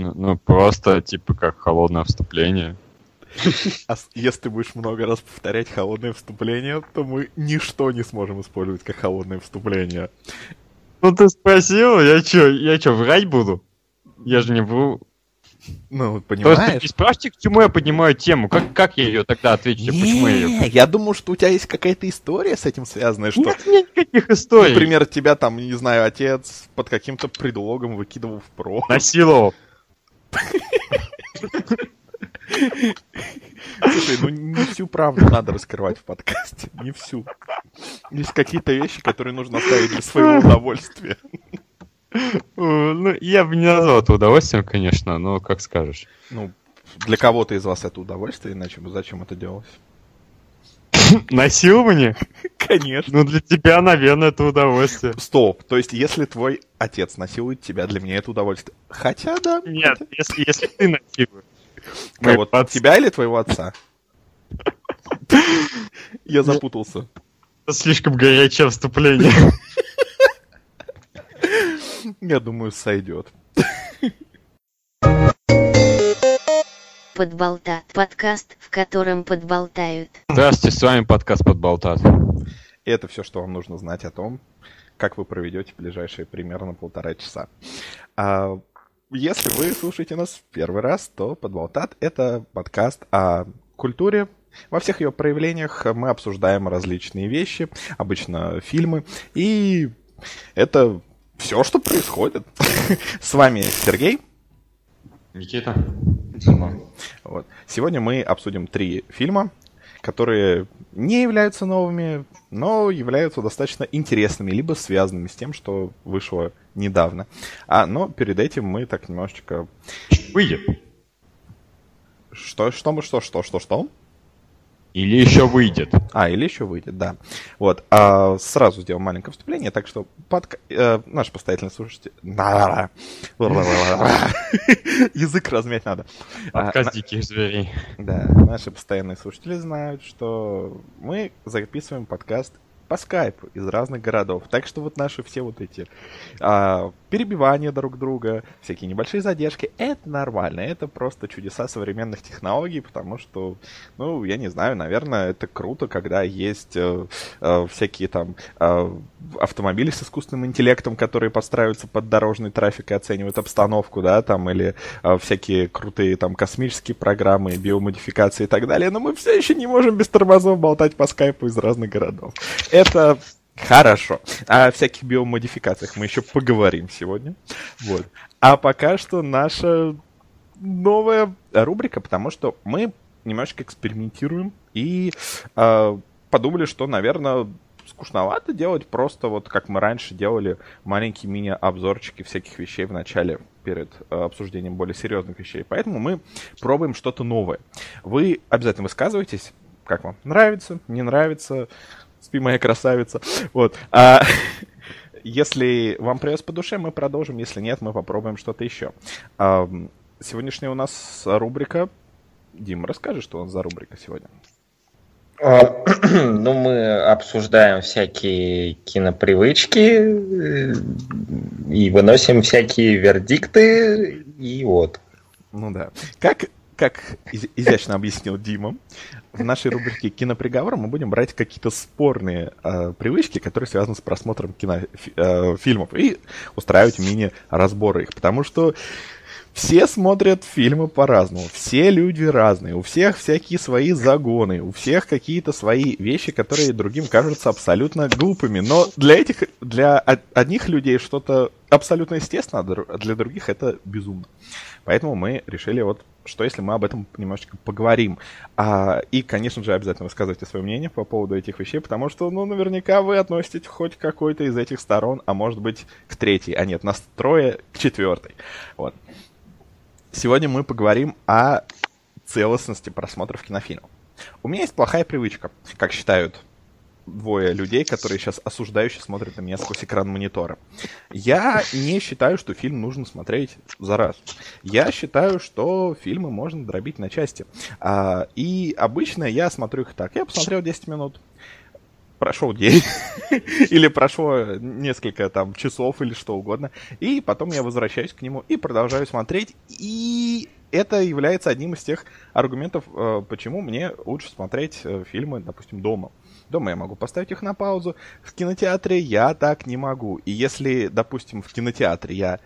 Ну, ну, просто, типа, как холодное вступление. А если ты будешь много раз повторять холодное вступление, то мы ничто не сможем использовать как холодное вступление. Ну, ты спросил, я чё, я чё, врать буду? Я же не буду... Ну, Просто понимаешь? не спрашивайте, к чему я поднимаю тему. Как, как я ее тогда отвечу? Почему я ее... Не, я думаю, что у тебя есть какая-то история с этим связанная, что, Нет, нет никаких историй. например, тебя там, не знаю, отец под каким-то предлогом выкидывал в про. Насиловал. Слушай, ну не всю правду надо раскрывать в подкасте, не всю. Есть какие-то вещи, которые нужно оставить для своего удовольствия. Ну, я бы не назвал это удовольствием, конечно, но как скажешь. Ну, для кого-то из вас это удовольствие, иначе бы зачем это делалось? Насилование? Конечно. Ну, для тебя, наверное, это удовольствие. Стоп, то есть если твой отец насилует тебя, для меня это удовольствие. Хотя, да. Нет, если, если ты насилуешь. Кого, моего отца. тебя или твоего отца? Я запутался. Это слишком горячее вступление. Я думаю, сойдет. Подболтат. Подкаст, в котором подболтают. Здравствуйте, с вами подкаст «Подболтат». И это все, что вам нужно знать о том, как вы проведете ближайшие примерно полтора часа. А, если вы слушаете нас в первый раз, то «Подболтат» — это подкаст о культуре. Во всех ее проявлениях мы обсуждаем различные вещи, обычно фильмы, и это все, что происходит. С вами Сергей. Никита? Вот. Сегодня мы обсудим три фильма, которые не являются новыми, но являются достаточно интересными, либо связанными с тем, что вышло недавно. А, но перед этим мы так немножечко... Выйдет. Что, что мы, что, что, что, что? Или еще выйдет. А, или еще выйдет, да. Вот. А, сразу сделал маленькое вступление, так что подка... э, наш постоянный слушатель... Язык размять надо. А, Подкаст диких зверей. Да, наши постоянные слушатели знают, что мы записываем подкаст по скайпу из разных городов. Так что вот наши все вот эти а, перебивания друг друга, всякие небольшие задержки, это нормально. Это просто чудеса современных технологий, потому что, ну, я не знаю, наверное, это круто, когда есть э, э, всякие там э, автомобили с искусственным интеллектом, которые подстраиваются под дорожный трафик и оценивают обстановку, да, там, или э, всякие крутые там космические программы, биомодификации и так далее, но мы все еще не можем без тормозов болтать по скайпу из разных городов. Это хорошо. О всяких биомодификациях мы еще поговорим сегодня. Вот. А пока что наша новая рубрика, потому что мы немножечко экспериментируем и э, подумали, что, наверное, скучновато делать просто вот как мы раньше делали маленькие мини-обзорчики всяких вещей в начале перед э, обсуждением более серьезных вещей. Поэтому мы пробуем что-то новое. Вы обязательно высказывайтесь, как вам нравится, не нравится, спи моя красавица. Вот. А, если вам придется по душе, мы продолжим. Если нет, мы попробуем что-то еще. А, сегодняшняя у нас рубрика. Дим, расскажи, что у нас за рубрика сегодня. А, Ну, мы обсуждаем всякие кинопривычки э, и выносим всякие вердикты, и вот. Ну да. Как, как из- изящно объяснил Дима, в нашей рубрике «Киноприговор» мы будем брать какие-то спорные э, привычки, которые связаны с просмотром кино, фи- э, и устраивать мини-разборы их. Потому что все смотрят фильмы по-разному, все люди разные, у всех всякие свои загоны, у всех какие-то свои вещи, которые другим кажутся абсолютно глупыми. Но для этих, для од- одних людей что-то абсолютно естественно, а для других это безумно. Поэтому мы решили вот, что если мы об этом немножечко поговорим. А, и, конечно же, обязательно высказывайте свое мнение по поводу этих вещей, потому что, ну, наверняка вы относитесь хоть к какой-то из этих сторон, а может быть к третьей, а нет, нас трое к четвертой. Вот. Сегодня мы поговорим о целостности просмотров кинофильмов. У меня есть плохая привычка, как считают двое людей, которые сейчас осуждающе смотрят на меня сквозь экран монитора. Я не считаю, что фильм нужно смотреть за раз. Я считаю, что фильмы можно дробить на части. А, и обычно я смотрю их так. Я посмотрел 10 минут. прошел день, или прошло несколько там часов или что угодно, и потом я возвращаюсь к нему и продолжаю смотреть, и это является одним из тех аргументов, э, почему мне лучше смотреть э, фильмы, допустим, дома. Дома я могу поставить их на паузу, в кинотеатре я так не могу. И если, допустим, в кинотеатре я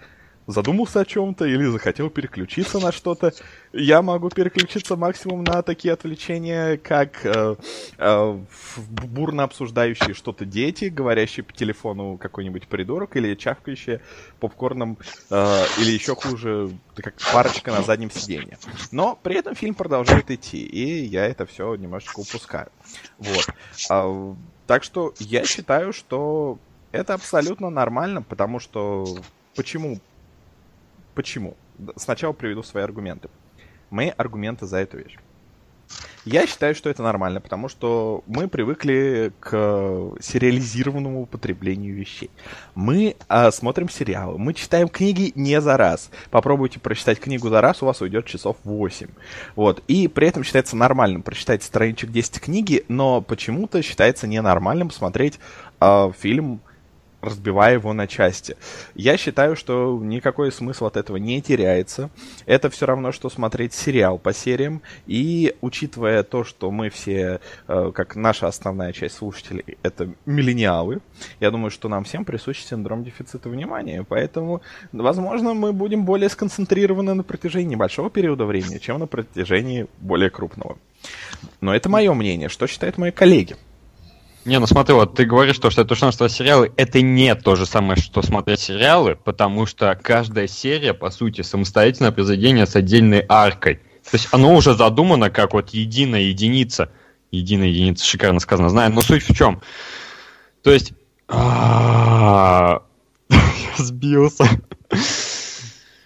задумался о чем-то или захотел переключиться на что-то, я могу переключиться максимум на такие отвлечения, как э, э, бурно обсуждающие что-то дети, говорящие по телефону какой-нибудь придурок, или чавкающие попкорном, э, или еще хуже, как парочка на заднем сиденье. Но при этом фильм продолжает идти, и я это все немножечко упускаю. Вот. А, так что я считаю, что это абсолютно нормально, потому что почему Почему? Сначала приведу свои аргументы. Мои аргументы за эту вещь. Я считаю, что это нормально, потому что мы привыкли к сериализированному употреблению вещей. Мы а, смотрим сериалы, мы читаем книги не за раз. Попробуйте прочитать книгу за раз, у вас уйдет часов 8. Вот. И при этом считается нормальным прочитать страничек 10 книги, но почему-то считается ненормальным смотреть а, фильм разбивая его на части. Я считаю, что никакой смысл от этого не теряется. Это все равно, что смотреть сериал по сериям. И учитывая то, что мы все, э, как наша основная часть слушателей, это миллениалы, я думаю, что нам всем присущ синдром дефицита внимания. Поэтому, возможно, мы будем более сконцентрированы на протяжении небольшого периода времени, чем на протяжении более крупного. Но это мое мнение. Что считают мои коллеги? Не, ну смотри, вот ты говоришь, что, что это то, что сериалы, это не то же самое, что смотреть сериалы, потому что каждая серия, по сути, самостоятельное произведение с отдельной аркой. То есть оно уже задумано как вот единая единица. Единая единица, шикарно сказано, знаю, но суть в чем? То есть... Сбился.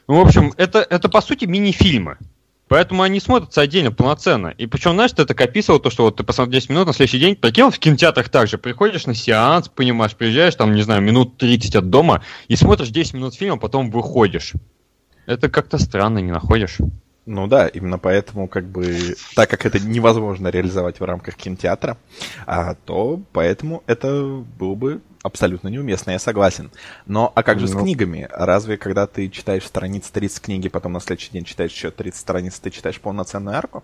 В общем, это, это по сути мини-фильмы. Поэтому они смотрятся отдельно, полноценно. И причем, знаешь, ты так описывал то, что вот ты посмотрел 10 минут, на следующий день, прикинул, в кинотеатрах также приходишь на сеанс, понимаешь, приезжаешь, там, не знаю, минут 30 от дома, и смотришь 10 минут фильма, потом выходишь. Это как-то странно, не находишь? Ну да, именно поэтому, как бы, так как это невозможно реализовать в рамках кинотеатра, а, то поэтому это было бы абсолютно неуместно, я согласен. Но а как же ну... с книгами? Разве когда ты читаешь страниц 30 книги, потом на следующий день читаешь еще 30 страниц, ты читаешь полноценную арку?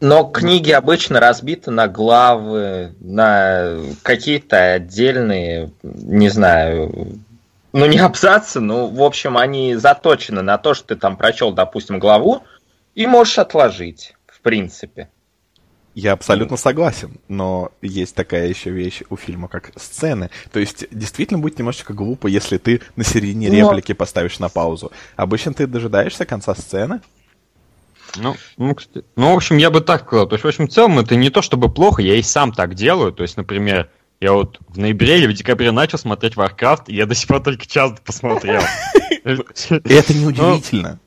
Но книги обычно разбиты на главы, на какие-то отдельные, не знаю, ну не абзацы, ну, в общем, они заточены на то, что ты там прочел, допустим, главу, и можешь отложить, в принципе. Я абсолютно согласен, но есть такая еще вещь у фильма, как сцены. То есть, действительно будет немножечко глупо, если ты на середине но... реплики поставишь на паузу. Обычно ты дожидаешься конца сцены. Ну, ну, кстати, ну, в общем, я бы так сказал. То есть, в общем, в целом, это не то чтобы плохо, я и сам так делаю. То есть, например, я вот в ноябре или в декабре начал смотреть Warcraft, и я до сих пор только час посмотрел. Это неудивительно.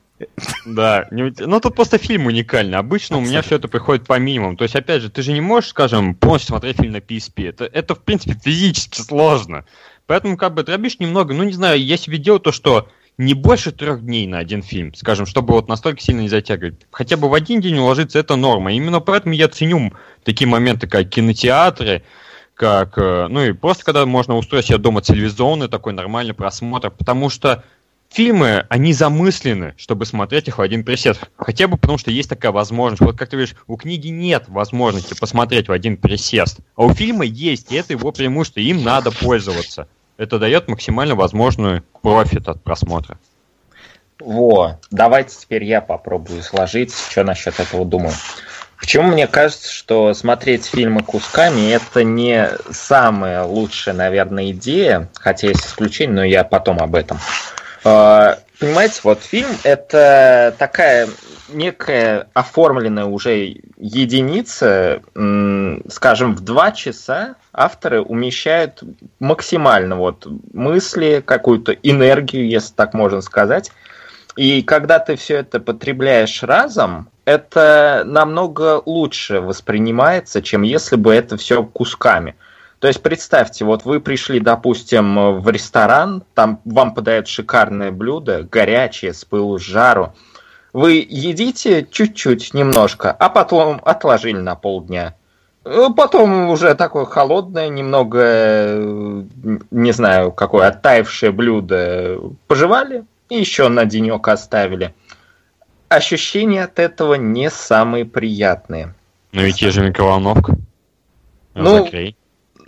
Да, ну тут просто фильм уникальный. Обычно у меня все это приходит по минимуму. То есть, опять же, ты же не можешь, скажем, полностью смотреть фильм на PSP. Это, это в принципе, физически сложно. Поэтому, как бы, дробишь немного, ну, не знаю, я себе делаю то, что не больше трех дней на один фильм, скажем, чтобы вот настолько сильно не затягивать. Хотя бы в один день уложиться это норма. Именно поэтому я ценю такие моменты, как кинотеатры, как, э, ну и просто когда можно устроить себе дома телевизионный такой нормальный просмотр, потому что фильмы, они замыслены, чтобы смотреть их в один присест. Хотя бы потому, что есть такая возможность. Вот как ты видишь, у книги нет возможности посмотреть в один присест. А у фильма есть, и это его преимущество, им надо пользоваться. Это дает максимально возможную профит от просмотра. Во, давайте теперь я попробую сложить, что насчет этого думаю. Почему мне кажется, что смотреть фильмы кусками это не самая лучшая, наверное, идея, хотя есть исключения, но я потом об этом. А, понимаете, вот фильм это такая некая оформленная уже единица, скажем, в два часа авторы умещают максимально вот мысли, какую-то энергию, если так можно сказать. И когда ты все это потребляешь разом, это намного лучше воспринимается, чем если бы это все кусками. То есть представьте, вот вы пришли, допустим, в ресторан, там вам подают шикарное блюдо, горячее, с пылу, с жару. Вы едите чуть-чуть, немножко, а потом отложили на полдня. Э, Потом уже такое холодное, немного, э, не знаю, какое оттаившее блюдо пожевали и еще на денек оставили. Ощущения от этого не самые приятные. Ну ведь есть же микроволновка. Ну, Закрей.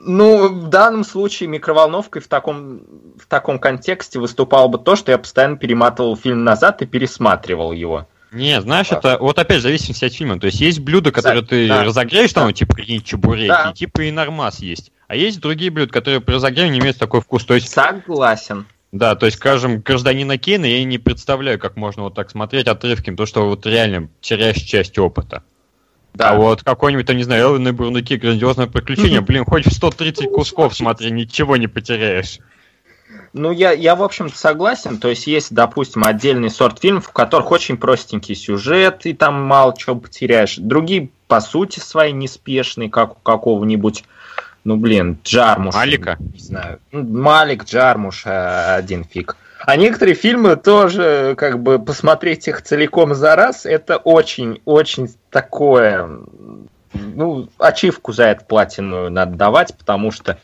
Ну, в данном случае микроволновкой в таком, в таком контексте выступало бы то, что я постоянно перематывал фильм назад и пересматривал его. Не, знаешь, Так. это вот опять зависимости от фильма. То есть есть блюда, которые Да, ты да. разогреешь, там, Да. типа какие-нибудь чебуреки, Да. типа и нормас есть. А есть другие блюда, которые при разогреве не имеют такой вкус. То есть, Согласен. да, то есть, скажем, гражданина Кейна я не представляю, как можно вот так смотреть отрывки, потому что вот реально теряешь часть опыта. Да. А вот какой-нибудь, там, не знаю, Элвин и Бурнуки, грандиозное приключение, блин, хоть в 130 кусков смотри, ничего не потеряешь. Ну, я, я, в общем-то, согласен. То есть, есть, допустим, отдельный сорт фильмов, в которых очень простенький сюжет, и там мало чего потеряешь. Другие, по сути своей, неспешные, как у какого-нибудь, ну, блин, Джармуша. Малика? Не знаю. Ну, Малик, Джармуш, один фиг. А некоторые фильмы тоже, как бы, посмотреть их целиком за раз, это очень-очень такое... Ну, ачивку за это платиновую надо давать, потому что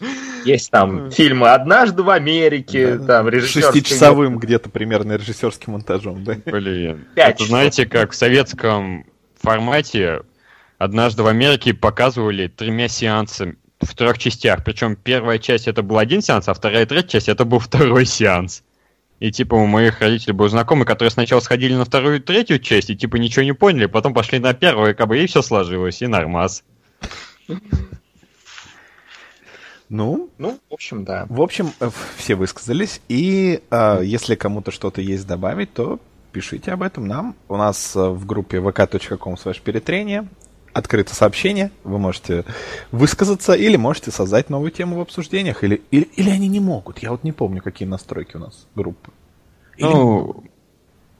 есть там фильмы «Однажды в Америке», Да, там режиссерский Шестичасовым где-то примерно режиссерским монтажом, да? Блин. Это знаете, как в советском формате однажды в Америке показывали тремя сеансами в трех частях. Причем первая часть это был один сеанс, а вторая и третья часть это был второй сеанс. И типа у моих родителей был знакомый, которые сначала сходили на вторую и третью часть, и типа ничего не поняли, потом пошли на первую, и как бы и все сложилось, и нормас. Ну, Ну, в общем, да. в общем, э, все высказались, и э, если кому-то что-то есть добавить, то пишите об этом нам. У нас э, в группе vk.com slash перетрение открыто сообщение, вы можете высказаться или можете создать новую тему в обсуждениях, или, или, или они не могут. Я вот не помню, какие настройки у нас группы. Или- Ну,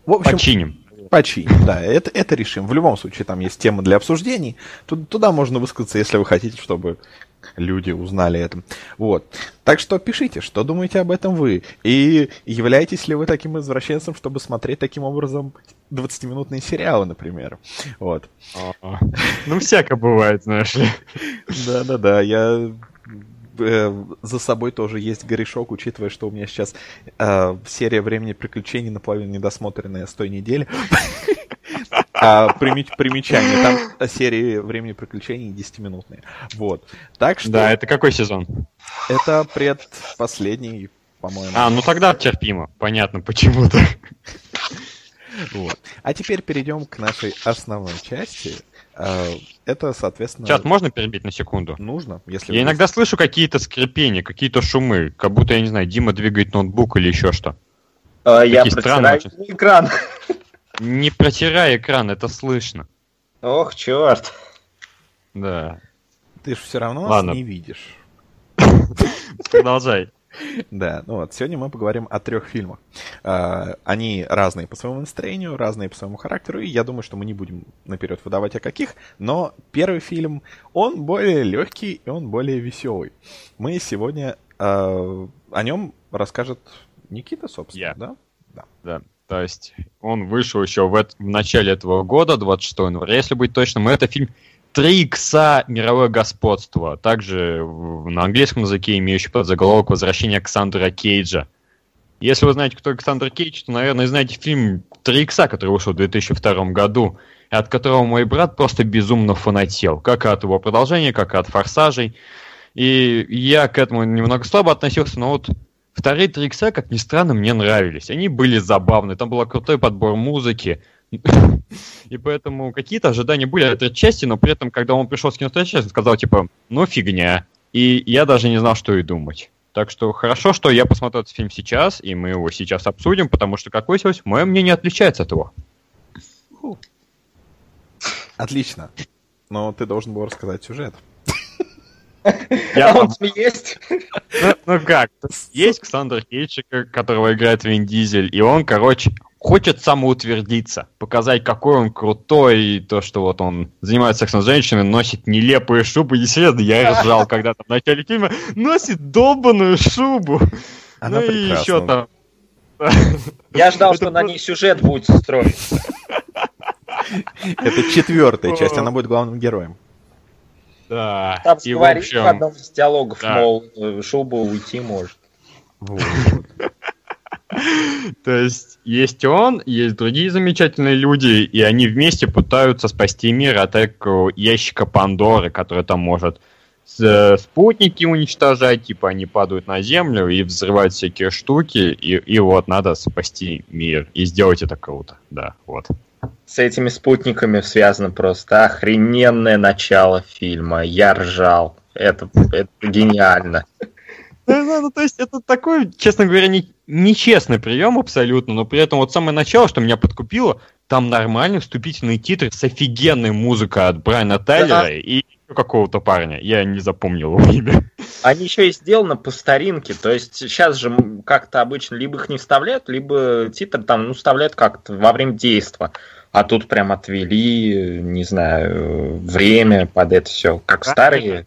в общем, починим. Починим, да, это, это решим. В любом случае, там есть тема для обсуждений. Ту- Туда можно высказаться, если вы хотите, чтобы люди узнали это. Вот. Так что пишите, что думаете об этом вы. И являетесь ли вы таким извращенцем, чтобы смотреть таким образом 20-минутные сериалы, например. Вот. А, Ну, всяко бывает, знаешь ли. Да-да-да, я э, за собой тоже есть грешок, учитывая, что у меня сейчас э, серия времени приключений наполовину недосмотренная с той недели. А примеч- примечание, там серии времени приключений 10-минутные. Вот. Так что Да, это какой сезон? это предпоследний, по-моему. А, ну тогда терпимо. Понятно, почему-то. Вот. А теперь перейдем к нашей основной части. Э, Это, соответственно, Сейчас можно перебить на секунду? нужно, если Я вы- иногда слышу какие-то скрипения, какие-то шумы, как будто, я не знаю, Дима двигает ноутбук или еще что. Э, Я протираю экран. Не протирай экран, это слышно. Ох, черт. Да. Ты же все равно Ладно. нас не видишь. Продолжай. Да, ну вот, сегодня мы поговорим о трех фильмах. А, Они разные по своему настроению, разные по своему характеру, и я думаю, что мы не будем наперед выдавать о каких, но первый фильм, он более легкий и он более веселый. Мы сегодня а, о нем расскажет Никита, собственно, Я. да? Да. Да. То есть он вышел еще в, эт- в начале этого года, 26 января, если быть точным. Это фильм «Три икса. Мировое господство». Также на английском языке имеющий под заголовок «Возвращение Александра Кейджа». Если вы знаете, кто Александр Кейдж, то, наверное, знаете фильм «Три икса», который вышел в 2002 году, от которого мой брат просто безумно фанател. Как от его продолжения, как от «Форсажей». И я к этому немного слабо относился, но вот вторые три икса, как ни странно, мне нравились. Они были забавны, там был крутой подбор музыки. И поэтому какие-то ожидания были от этой части, но при этом, когда он пришел с кинотеатра, он сказал, типа, ну фигня. И я даже не знал, что и думать. Так что хорошо, что я посмотрел этот фильм сейчас, и мы его сейчас обсудим, потому что, как выяснилось, мое мнение отличается от его. Отлично. Но ты должен был рассказать сюжет. Я А он есть? Ну, ну как? Есть Александр Кейдж, которого играет Вин Дизель, и он, короче, хочет самоутвердиться, показать, какой он крутой, и то, что вот он занимается сексом с женщинами, носит нелепые шубы. И серьезно, я ржал, когда там в начале фильма носит долбаную шубу. Она ну и прекрасна. еще там. Я ждал, что на ней сюжет будет строить. Это четвертая часть, она будет главным героем. Да. Там И, в говорит в общем, одном из диалогов, да. мол, шуба уйти может. Вот. То есть есть он, есть другие замечательные люди, и они вместе пытаются спасти мир от ящика Пандоры, который там может э, спутники уничтожать, типа они падают на Землю и взрывают всякие штуки, и, и вот надо спасти мир. И сделать это круто. Да, вот. С этими спутниками связано просто охрененное начало фильма. Я ржал. Это, это гениально. Ну, то есть это такой, честно говоря, не, нечестный прием абсолютно, но при этом вот самое начало, что меня подкупило, там нормальный вступительный титр с офигенной музыкой от Брайана Тайлера и еще какого-то парня. Я не запомнил его имя. Они еще и сделаны по старинке. То есть сейчас же как-то обычно либо их не вставляют, либо титр там ну, вставляют как-то во время действа. А тут прям отвели, не знаю, время под это все. Как старые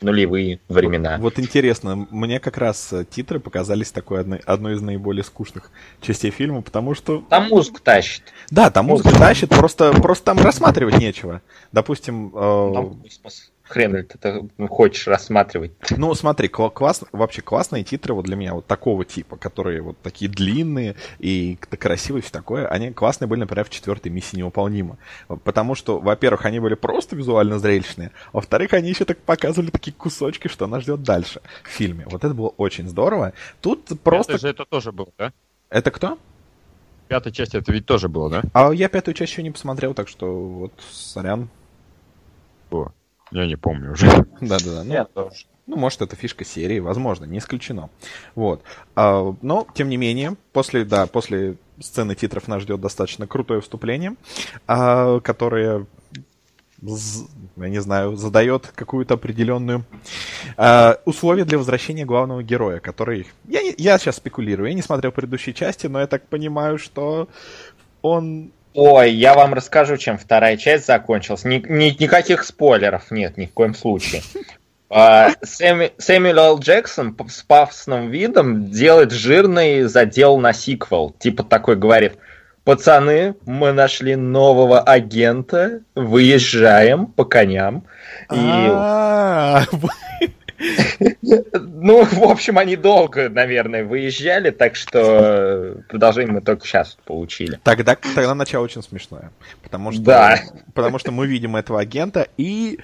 нулевые времена. Вот интересно, мне как раз э, титры показались такой одной, одной из наиболее скучных частей фильма, потому что... Там музыку тащит. Да, там музыка тащит, просто, просто там рассматривать нечего. Допустим, э, Там космос. Хрен ли ты это хочешь рассматривать. ну смотри, кла- класс, вообще классные титры вот для меня вот такого типа, которые вот такие длинные и красивые, все такое, они классные были, например, в четвертой миссии невыполнима. Потому что, во-первых, они были просто визуально зрелищные, а во-вторых, они еще так показывали такие кусочки, что нас ждет дальше в фильме. Вот это было очень здорово. Тут просто... Это же это тоже было, да? Это кто? Пятая часть это ведь тоже было, да? А я пятую часть еще не посмотрел, так что вот, сорян. О, я не помню уже. Да-да-да. Ну, Я тоже. Ну, может, это фишка серии, возможно, не исключено. Вот. А, но, тем не менее, после, да, после сцены титров нас ждет достаточно крутое вступление, а, которое, я не знаю, задает какую-то определенную а, условие для возвращения главного героя, который... Я, я сейчас спекулирую, я не смотрел предыдущие части, но я так понимаю, что он Ой, я вам расскажу, чем вторая часть закончилась. Ни- ни- никаких спойлеров нет, ни в коем случае. А, Сэмю- Сэмюэл Л. Джексон с пафосным видом делает жирный задел на сиквел. Типа такой говорит, пацаны, мы нашли нового агента, выезжаем по коням. И, А, ну, в общем, они долго, наверное, выезжали, так что продолжение мы только сейчас получили. Тогда, тогда начало очень смешное. Потому что, Да. потому что мы видим этого агента, и,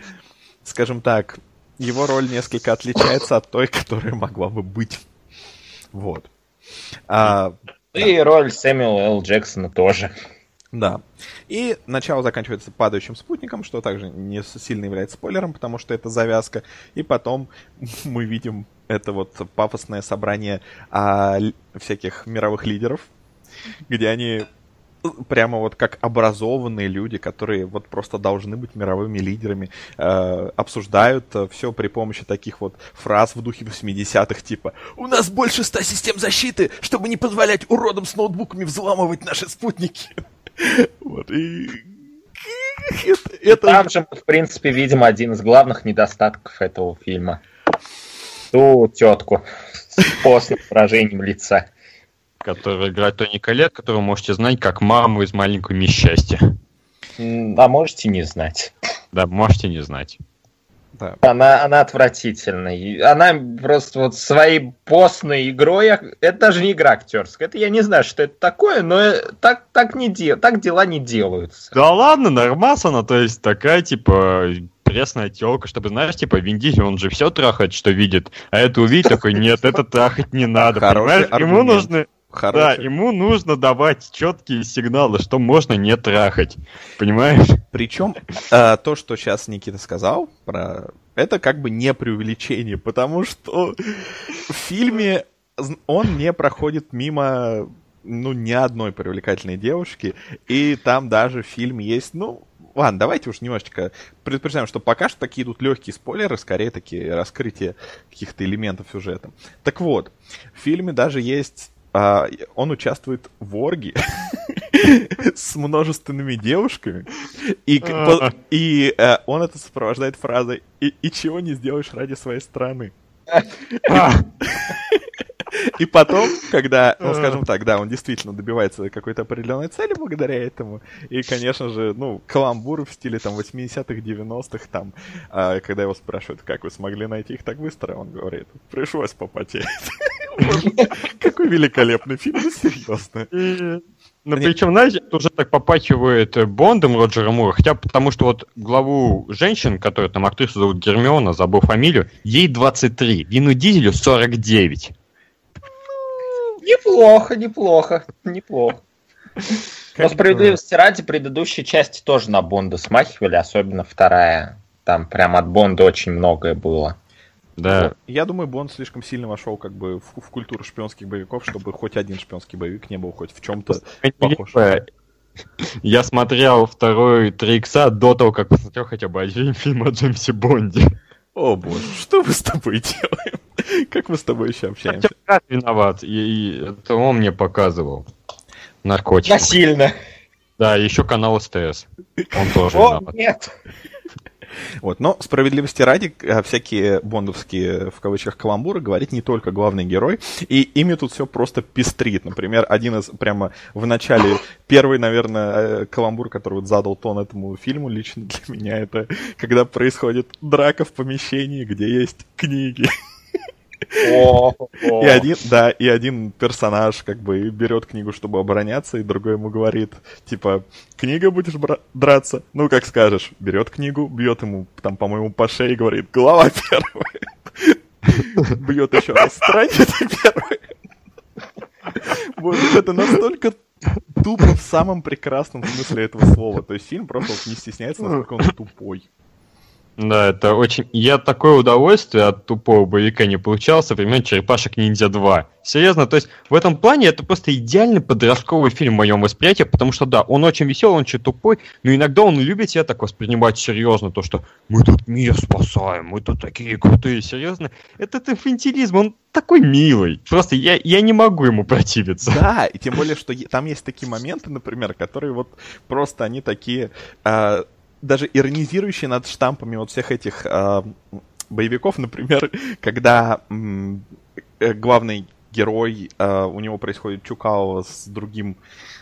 скажем так, его роль несколько отличается от той, которая могла бы быть. Вот. А, И роль Сэмюэла Л. Джексона тоже. Да. И начало заканчивается падающим спутником, что также не сильно является спойлером, потому что это завязка. И потом мы видим это вот пафосное собрание а, всяких мировых лидеров, где они прямо вот как образованные люди, которые вот просто должны быть мировыми лидерами, э, обсуждают все при помощи таких вот фраз в духе 80-х, типа «У нас больше ста систем защиты, чтобы не позволять уродам с ноутбуками взламывать наши спутники». Вот, и... Это, это- Там же мы, в принципе, видим один из главных недостатков этого фильма. Ту тетку с постным выражением лица. Который играет Тони Коллет, которого вы можете знать как маму из маленького мисс счастья. М, А можете не знать. Да, можете не знать. Да. Она, она отвратительная. Она просто вот своей постной игрой... Это даже не игра актерская. Это я не знаю, что это такое, но э, так, так, не де... так дела не делаются. Да ладно, нормас она, то есть такая, типа, пресная телка, чтобы, знаешь, типа, Вин Дизель, он же все трахает, что видит, а это увидит, такой, нет, это трахать не надо, Хороший понимаешь? Ему аргумент. Нужно, да, Хороший. ему нужно давать четкие сигналы, что можно не трахать, понимаешь? Причем э, то, что сейчас Никита сказал, про это как бы не преувеличение, потому что в фильме он не проходит мимо ну, ни одной привлекательной девушки, и там даже в фильме есть, ну, ладно, давайте уж немножечко предупреждаем, что пока что такие идут легкие спойлеры, скорее такие раскрытие каких-то элементов сюжета. Так вот, в фильме даже есть а, он участвует в оргии с множественными девушками, и, по- и э, он это сопровождает фразой и, «И чего не сделаешь ради своей страны?» А, И потом, когда, ну, скажем так, да, он действительно добивается какой-то определенной цели благодаря этому. И, конечно же, ну, каламбуры в стиле там 80-х, 90-х, там, а, когда его спрашивают, как вы смогли найти их так быстро, он говорит, пришлось попотеть. Какой великолепный фильм, серьезно. Ну, причем, знаете, это уже так попахивает Бондом Роджера Мура, хотя потому что вот главу женщин, которую там актрису зовут Гермиона, забыл фамилию, ей 23, Вину Дизелю 49. Неплохо, неплохо, неплохо. Но справедливости ради, предыдущие части тоже на Бонда смахивали, особенно вторая. Там прям от Бонда очень многое было. Да. Я думаю, Бонд слишком сильно вошел как бы в, в культуру шпионских боевиков, чтобы хоть один шпионский боевик не был хоть в чем-то похож. Я смотрел второй 3 икса до того, как посмотрел хотя бы один фильм о Джеймсе Бонде. О боже, что мы с тобой делаем? Как мы с тобой еще общаемся? Я виноват, и, и это он мне показывал. Наркотики. Насильно. Да, еще канал СТС. Он тоже О, виноват. нет. Вот, но справедливости ради, а, всякие бондовские, в кавычках, каламбуры говорит не только главный герой, и ими тут все просто пестрит. Например, один из, прямо в начале, первый, наверное, э, каламбур, который вот задал тон этому фильму лично для меня, это когда происходит драка в помещении, где есть книги. И один, да, и один персонаж как бы берет книгу, чтобы обороняться, и другой ему говорит, типа, книга будешь драться? Ну, как скажешь. Берет книгу, бьет ему, там, по-моему, по шее и говорит, глава первая. Бьет еще раз страница первая. Вот это настолько тупо в самом прекрасном смысле этого слова. То есть фильм просто не стесняется, насколько он тупой. Да, это очень... Я такое удовольствие от тупого боевика не получал со времен Черепашек Ниндзя 2. Серьезно, то есть в этом плане это просто идеальный подростковый фильм в моем восприятии, потому что да, он очень веселый, он чуть тупой, но иногда он любит себя так воспринимать серьезно, то что мы тут мир спасаем, мы тут такие крутые, серьезно. Это инфантилизм, он такой милый. Просто я, я не могу ему противиться. Да, и тем более, что там есть такие моменты, например, которые вот просто они такие, а, даже иронизирующие над штампами вот всех этих а, боевиков, например, когда э, главный герой, а, у него происходит чукао с другим,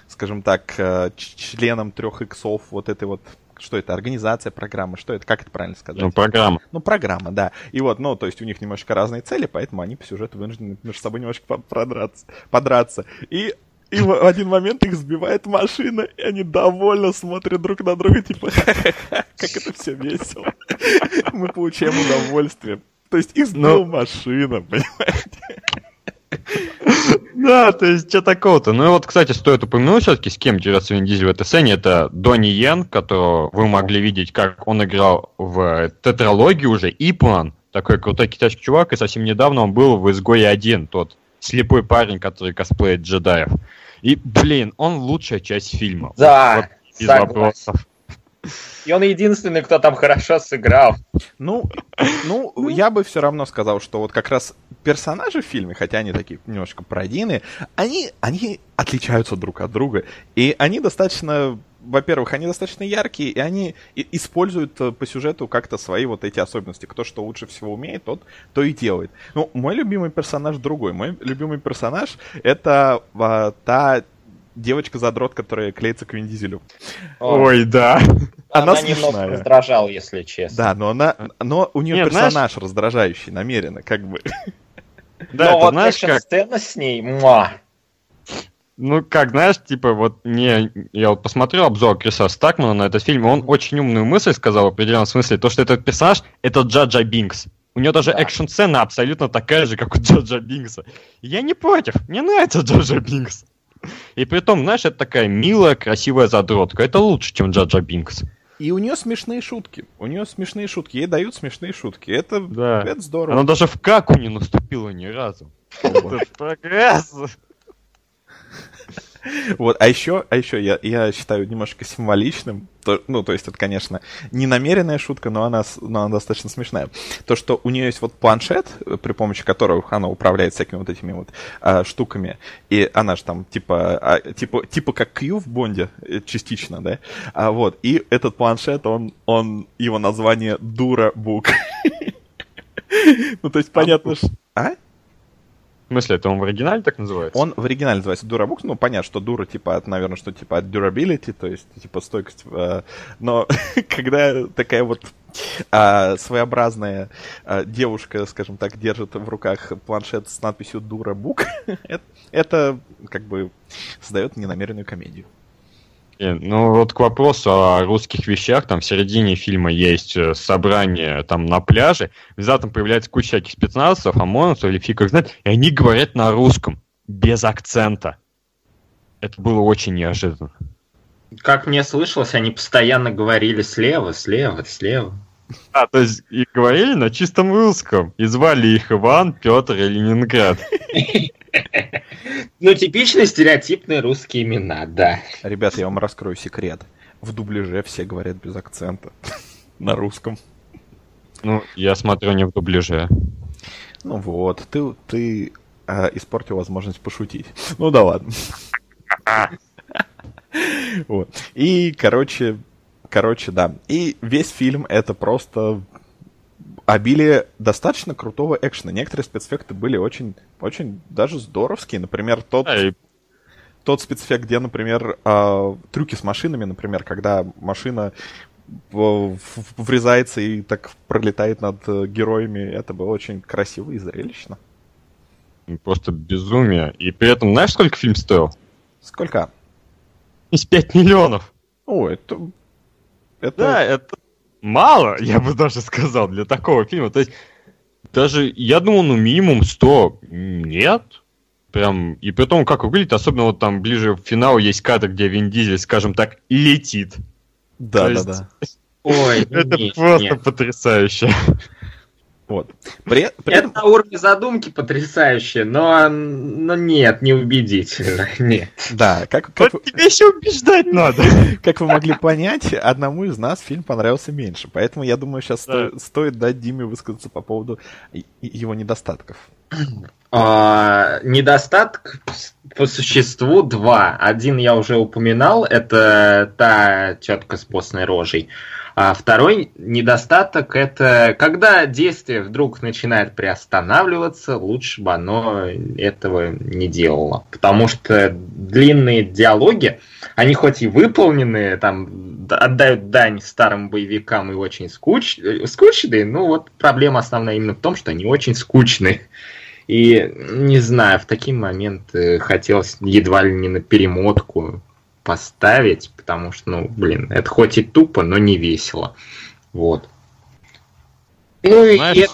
скажем так, ч- членом трех иксов, вот этой вот что это, организация программы, что это, как это правильно сказать? Ну, программа. Ну, программа, да. И вот, ну, то есть у них немножко разные цели, поэтому они по сюжету вынуждены между собой немножко по- продраться, подраться. И, и в один момент их сбивает машина, и они довольно смотрят друг на друга, типа, «Ха-ха-ха, как это все весело. Мы получаем удовольствие. То есть их сбила Ну. машина, понимаете? Да, то есть, что такого-то? Ну и вот, кстати, стоит упомянуть все-таки, с кем дерется Вин Дизель в этой сцене. Это Донни Йен, которого вы могли видеть, как он играл в тетралогии уже, Иплан, такой крутой китайский чувак, и совсем недавно он был в «Изгое один», тот слепой парень, который косплеит джедаев. И, блин, он лучшая часть фильма. Да, Вот без согласен. вопросов. И он единственный, кто там хорошо сыграл. Ну, ну, я бы все равно сказал, что вот как раз персонажи в фильме, хотя они такие немножко пародийные, они, они отличаются друг от друга. И они достаточно, во-первых, они достаточно яркие, и они используют э, по сюжету как-то свои вот эти особенности. Кто что лучше всего умеет, тот то и делает. Ну, мой любимый персонаж другой. Мой любимый персонаж это а, та девочка-задрот, которая клеится к Вин Дизелю. Ой, да. Она Она немного смешная. раздражала, если честно. Да, но она, но у нее Нет, знаешь- персонаж раздражающий намеренно, как бы. Да, Но это вот знаешь как? сцена с ней, муа. Ну, как, знаешь, типа, вот не, я вот посмотрел обзор Криса Стакмана на этот фильм, и он очень умную мысль сказал в определенном смысле, то, что этот персонаж — это Джаджа Бинкс. У него даже Да. экшн-сцена абсолютно такая же, как у Джаджа Бинкса. Я не против, мне нравится Джаджа Бинкс. И при том, знаешь, это такая милая, красивая задротка. Это лучше, чем Джаджа Бинкс. И у нее смешные шутки. У нее смешные шутки. Ей дают смешные шутки. Это, Да. это здорово. Она даже в каку не наступила ни разу. Это прогресс. Вот, а еще, а еще я, я считаю немножко символичным, то- ну, то есть это, конечно, не намеренная шутка, но она, но она достаточно смешная. То, что у нее есть вот планшет, при помощи которого она управляет всякими вот этими вот а, штуками, и она же там типа, а, типа, типа как Q в Бонде, э, частично, да, а, вот, и этот планшет, он, он, его название Дура Бук. Ну, то есть понятно, что... А? Смысле, это он в оригинале так называется? Он в оригинале называется Durabooks. Ну, понятно, что дура, типа, от, наверное, что типа от durability, то есть, типа, стойкость. э, но когда такая вот а, своеобразная а, девушка, скажем так, держит в руках планшет с надписью Durabook, это, это как бы создает ненамеренную комедию. Э, Ну вот к вопросу о русских вещах, там в середине фильма есть э, собрание там на пляже, внезапно появляется куча всяких спецназовцев, ОМОНовцев или фиг их знает, и они говорят на русском, без акцента. Это было очень неожиданно. Как мне слышалось, они постоянно говорили слева, слева, слева. А, то есть и говорили на чистом русском, и звали их Иван, Петр и Ленинград. Ну, типичные стереотипные русские имена, да. Ребят, я вам раскрою секрет. В дубляже все говорят без акцента. На русском. Ну, я смотрю не в дубляже. Ну вот, ты, ты э, испортил возможность пошутить. Ну да ладно. Вот. И, короче, короче, да. И весь фильм это просто обилие достаточно крутого экшена. Некоторые спецэффекты были очень, очень даже здоровские. Например, тот, и тот спецэффект, где, например, а, трюки с машинами, например, когда машина в- в- врезается и так пролетает над э, героями, это было очень красиво и зрелищно. просто безумие. И при этом, знаешь, сколько фильм стоил? Сколько? Из 5 миллионов. О, это... Это... Да, это мало, я бы даже сказал, для такого фильма. То есть, даже, я думал, ну, минимум 100. Нет. Прям, и при том, как выглядит, особенно вот там ближе к финалу есть кадр, где Вин Дизель, скажем так, летит. Да, То да, есть- да. Ой, Это просто потрясающе. Вот. При, при Это на уровне задумки потрясающе, но, но нет, не убедительно. Нет. Да, как, как, Вот тебе еще убеждать надо. как вы могли понять, одному из нас фильм понравился меньше. Поэтому я думаю, сейчас Да. стоит дать Диме высказаться по поводу его недостатков. А, недостаток по существу два. Один я уже упоминал, это та тетка с постной рожей. А второй недостаток это когда действие вдруг начинает приостанавливаться, лучше бы оно этого не делало. Потому что длинные диалоги, они хоть и выполненные, там отдают дань старым боевикам и очень скуч... скучные, ну вот проблема основная именно в том, что они очень скучные. И не знаю, в такие моменты хотелось едва ли не на перемотку поставить, потому что, ну, блин, это хоть и тупо, но не весело. Вот. Ну и Знаешь-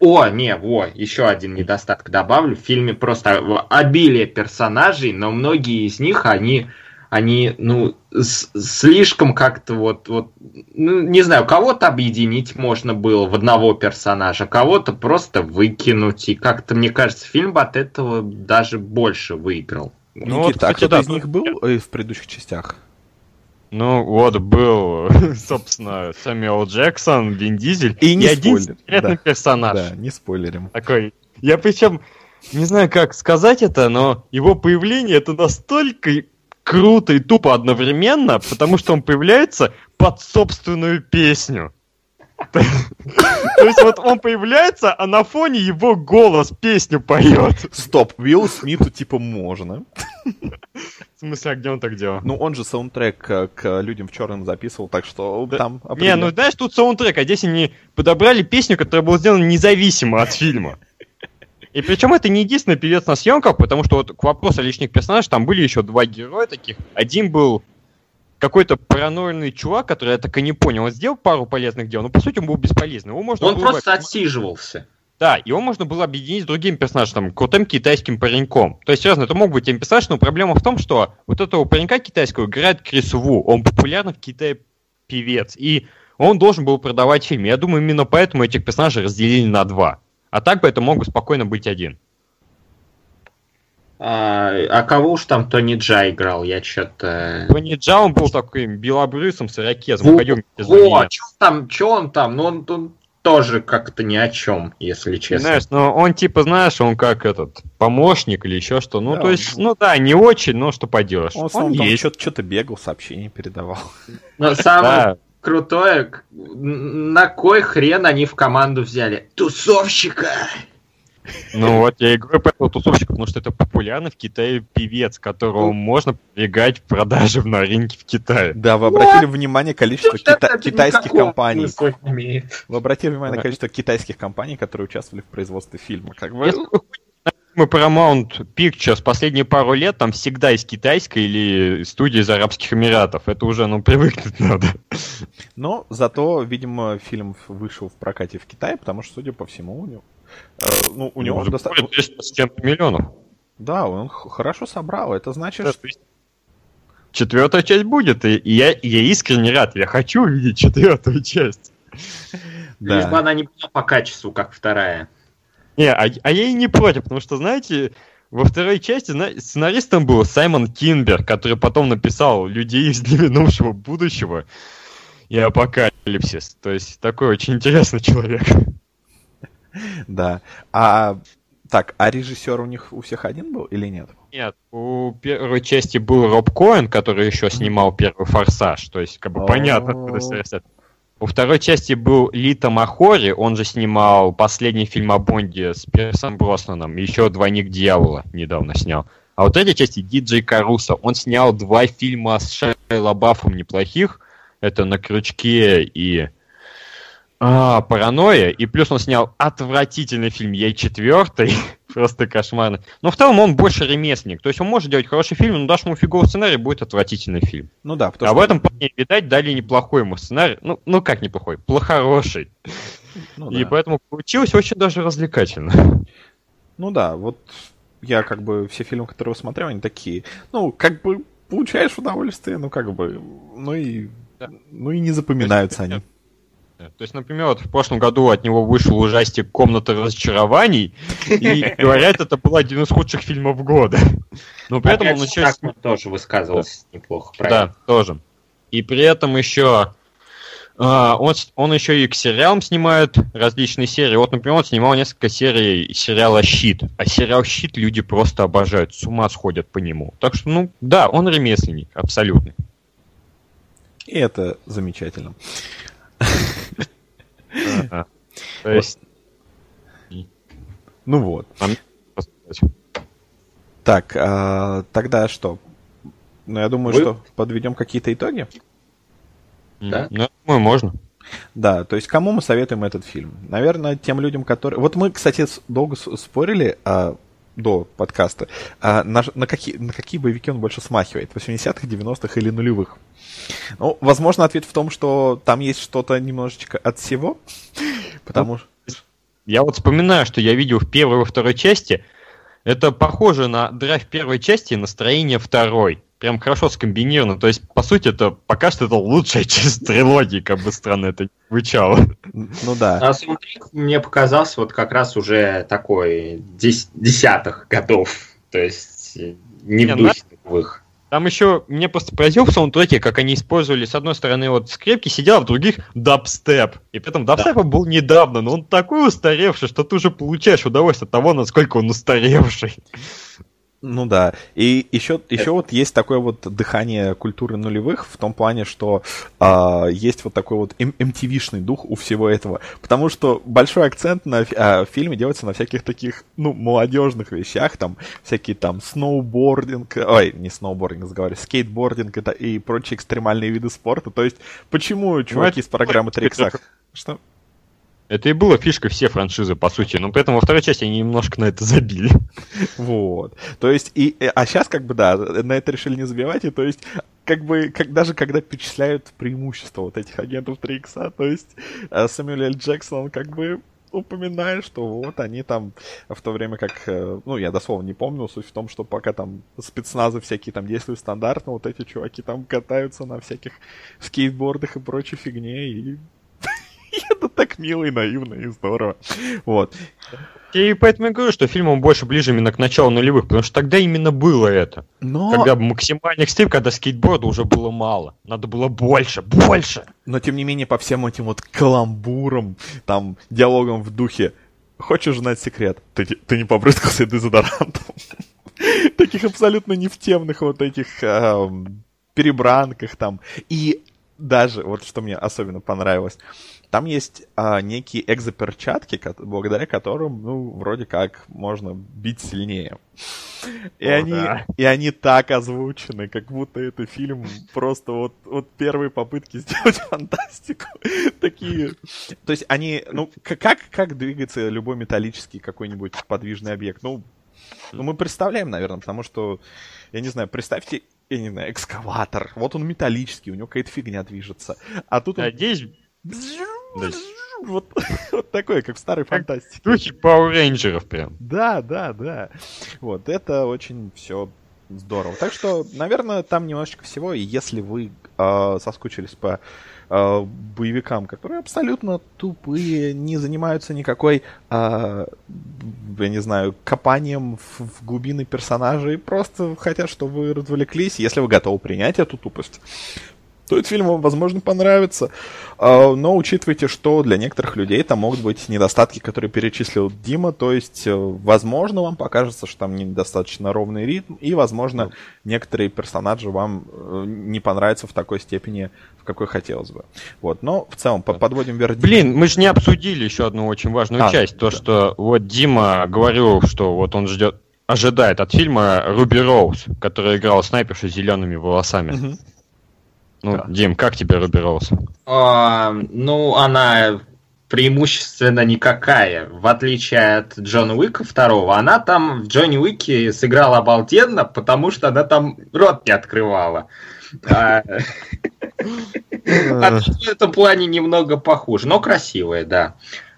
О, не, во, еще один недостаток добавлю. В фильме просто обилие персонажей, но многие из них, они, они ну, с- слишком как-то вот, вот, ну, не знаю, кого-то объединить можно было в одного персонажа, кого-то просто выкинуть. И как-то, мне кажется, фильм бы от этого даже больше выиграл. Ну вот, Никита, а кстати, кто-то да, из них был э, в предыдущих частях? Ну, вот был, собственно, Сэмюэл Джексон, Вин Дизель И не один спойлер, секретный да. персонаж. Да, не спойлерим. Такой. Я причем не знаю, как сказать это, но его появление это настолько круто и тупо одновременно, потому что он появляется под собственную песню. То есть вот он появляется, а на фоне его голос песню поет. Стоп, Уилл Смиту типа можно. В смысле, а где он так делал? Ну, он же саундтрек к «Людям в черном» записывал, так что Да- там Не, ну знаешь, тут саундтрек, а здесь они подобрали песню, которая была сделана независимо от фильма. И причем это не единственный певец на съемках, потому что вот к вопросу о личных персонажей, там были еще два героя таких. Один был какой-то паранойный чувак, который я так и не понял. Он сделал пару полезных дел, но по сути он был бесполезный. Его можно Он было бы- просто отсиживался. Да, его можно было объединить с другим персонажем, там, крутым китайским пареньком. То есть, серьезно, это мог быть персонаж, но проблема в том, что вот этого паренька китайского играет Крис Ву. Он популярный в Китае певец. И он должен был продавать фильм. Я думаю, именно поэтому этих персонажей разделили на два. А так бы это мог бы спокойно быть один. А, а кого уж там Тони Джа играл? Я что-то... Тони Джа, он был таким белобрысом с ирокезом. Во, Во, чё там, чё он там? Ну, он, он тоже как-то ни о чем, если честно. Знаешь, ну он типа, знаешь, он как этот помощник или еще что. Ну, Да, то он- есть, ну да, не очень, но что поделаешь. Он, Он есть. что-то, что-то бегал, сообщения передавал. Но самое крутое, на кой хрен они в команду взяли? Тусовщика! Ну вот я и говорю про этого тусовщика, потому что это популярный в Китае певец, которого Ну. можно продвигать в продаже на рынке в Китае. Да, вы обратили внимание количество кита- китайских компаний. Вы обратили внимание на количество китайских компаний, которые участвовали в производстве фильма. Как бы... Вы фильмы Paramount Pictures последние пару лет, там всегда из китайской или студии из Арабских Эмиратов. Это уже, ну, привыкнуть надо. Но зато, видимо, фильм вышел в прокате в Китае, потому что, судя по всему, у него... э, ну, у него достаточно... более 200 с чем-то миллионов. Да, он хорошо собрал. Это значит, что... Четвертая часть будет, и я, я искренне рад. Я хочу увидеть четвертую часть. Лишь бы Да. она не была по качеству, как вторая. Не, а, а я и не против, потому что, знаете, во второй части сценаристом был Саймон Кинберг, который потом написал «Людей из неминувшего будущего» и «Апокалипсис». То есть такой очень интересный человек. Да. А так, а режиссер у них у всех один был или нет? Нет, у первой части был Роб Коэн, который еще снимал первый «Форсаж», то есть как бы понятно, откуда растет. У второй части был Лита Махори, он же снимал последний фильм о Бонде с Пирсом Броснаном, еще «Двойник дьявола» недавно снял. А у третьей части Диджей Каруса, он снял два фильма с Шайла Баффом неплохих, это «На крючке» и а, «Паранойя», и плюс он снял отвратительный фильм «Ей четвертый», просто кошмарный. Но в целом он больше ремесленник, то есть он может делать хороший фильм, но дашь ему фиговый сценарий, будет отвратительный фильм. Ну да, потому а что... в этом плане, видать, дали неплохой ему сценарий. Ну, ну как неплохой? Плохороший. Ну И да. поэтому получилось очень даже развлекательно. Ну да, вот я как бы все фильмы, которые смотрел, они такие, ну, как бы получаешь удовольствие, ну, как бы, ну и, Да. ну и не запоминаются они. То есть, например, вот в прошлом году от него вышел ужастик «Комната разочарований», и, говорят, это был один из худших фильмов года. Но при этом он еще... Тоже высказывался неплохо, про Да, тоже. И при этом еще а, он, он еще и к сериалам снимает различные серии. Вот, например, он снимал несколько серий сериала «Щит». А сериал «Щит» люди просто обожают, с ума сходят по нему. Так что, ну, да, он ремесленник, абсолютно. И это замечательно. То есть, Ну вот. посмотрите. Так, а, тогда что? Ну, я думаю, что подведем какие-то итоги. Да? Ну, думаю, можно. Да, то есть кому мы советуем этот фильм? Наверное, тем людям, которые... Вот мы, кстати, долго спорили а, до подкаста, а, на, на какие, на какие боевики он больше смахивает, 80-х, 90-х или нулевых. Ну, возможно, ответ в том, что там есть что-то немножечко от всего, потому что... Я вот вспоминаю, что я видел в первой и во второй части. Это похоже на драйв первой части и настроение второй. Прям хорошо скомбинировано. То есть, по сути, это пока что это лучшая часть трилогии, как бы странно это звучало. Ну да. А саундтрек мне показался вот как раз уже такой дес- десятых годов. То есть э, не Не, в духе нулевых. Там еще мне просто поразил в саундтреке, как они использовали, с одной стороны, вот скрипки сидел, а в других дабстеп. И при этом дабстеп был недавно, но он такой устаревший, что ты уже получаешь удовольствие от того, насколько он устаревший. Ну да. И еще, еще вот есть такое вот дыхание культуры нулевых в том плане, что а, есть вот такой вот эм- MTV-шный дух у всего этого. Потому что большой акцент на а, в фильме делается на всяких таких, ну, молодежных вещах, там, всякие там сноубординг, ой, не сноубординг, разговариваю, скейтбординг это и прочие экстремальные виды спорта. То есть, почему чуваки это с программы такое, 3 это- Что? Это и было фишкой все франшизы, по сути. Но при этом во второй части они немножко на это забили. Вот. То есть, и, э, а сейчас, как бы, да, на это решили не забивать, и то есть, как бы, как, даже когда перечисляют преимущества вот этих агентов 3 икса, то есть, э, Сэмюэл Л. Джексон, он как бы упоминает, что вот они там в то время как, э, ну, я дословно не помню, суть в том, что пока там спецназы всякие там действуют стандартно, вот эти чуваки там катаются на всяких скейтбордах и прочей фигне, и это так мило и наивно и здорово. Вот. И поэтому я говорю, что фильм он больше ближе именно к началу нулевых, потому что тогда именно было это. Но... Когда максимальный экстрим, когда скейтборда уже было мало. Надо было больше, больше. Но тем не менее, по всем этим вот каламбурам, там, диалогам в духе «Хочешь знать секрет? Ты, не- ты не побрызгался дезодорантом?» Таких абсолютно не в темных вот этих эм, перебранках там. И даже, вот что мне особенно понравилось, там есть а, некие экзоперчатки, благодаря которым, ну, вроде как можно бить сильнее. И, О, они, да. и они так озвучены, как будто это фильм просто вот, вот первые попытки сделать фантастику. Такие. То есть они, ну, как, как двигается любой металлический какой-нибудь подвижный объект? Ну, ну, мы представляем, наверное, потому что, я не знаю, представьте, я не знаю, экскаватор. Вот он металлический, у него какая-то фигня движется. А тут он... Надеюсь, вот, вот такое, как в старой фантастике. Духи Power Rangers прям. Да, да, да. Вот, это очень все здорово. Так что, наверное, там немножечко всего. И если вы э, соскучились по э, боевикам, которые абсолютно тупые, не занимаются никакой, э, я не знаю, копанием в, в глубины персонажей, просто хотят, чтобы вы развлеклись, если вы готовы принять эту тупость, то этот фильм вам, возможно, понравится. А, но учитывайте, что для некоторых людей там могут быть недостатки, которые перечислил Дима. То есть, э, возможно, вам покажется, что там недостаточно ровный ритм, и, возможно, некоторые персонажи вам э, не понравятся в такой степени, в какой хотелось бы. Вот. Но в целом подводим вердикт. Блин, мы же не обсудили еще одну очень важную а, часть. То, да. что вот Дима говорил, что вот он ждет ожидает от фильма Руби Роуз, который играл снайпершу с зелеными волосами. Угу. Ну, да. Дим, как тебе Руби Роуз? А, ну, она преимущественно никакая. В отличие от Джона Уика второго, она там в Джонни Уике сыграла обалденно, потому что она там рот не открывала. А, в этом плане немного похуже, но красивая, да.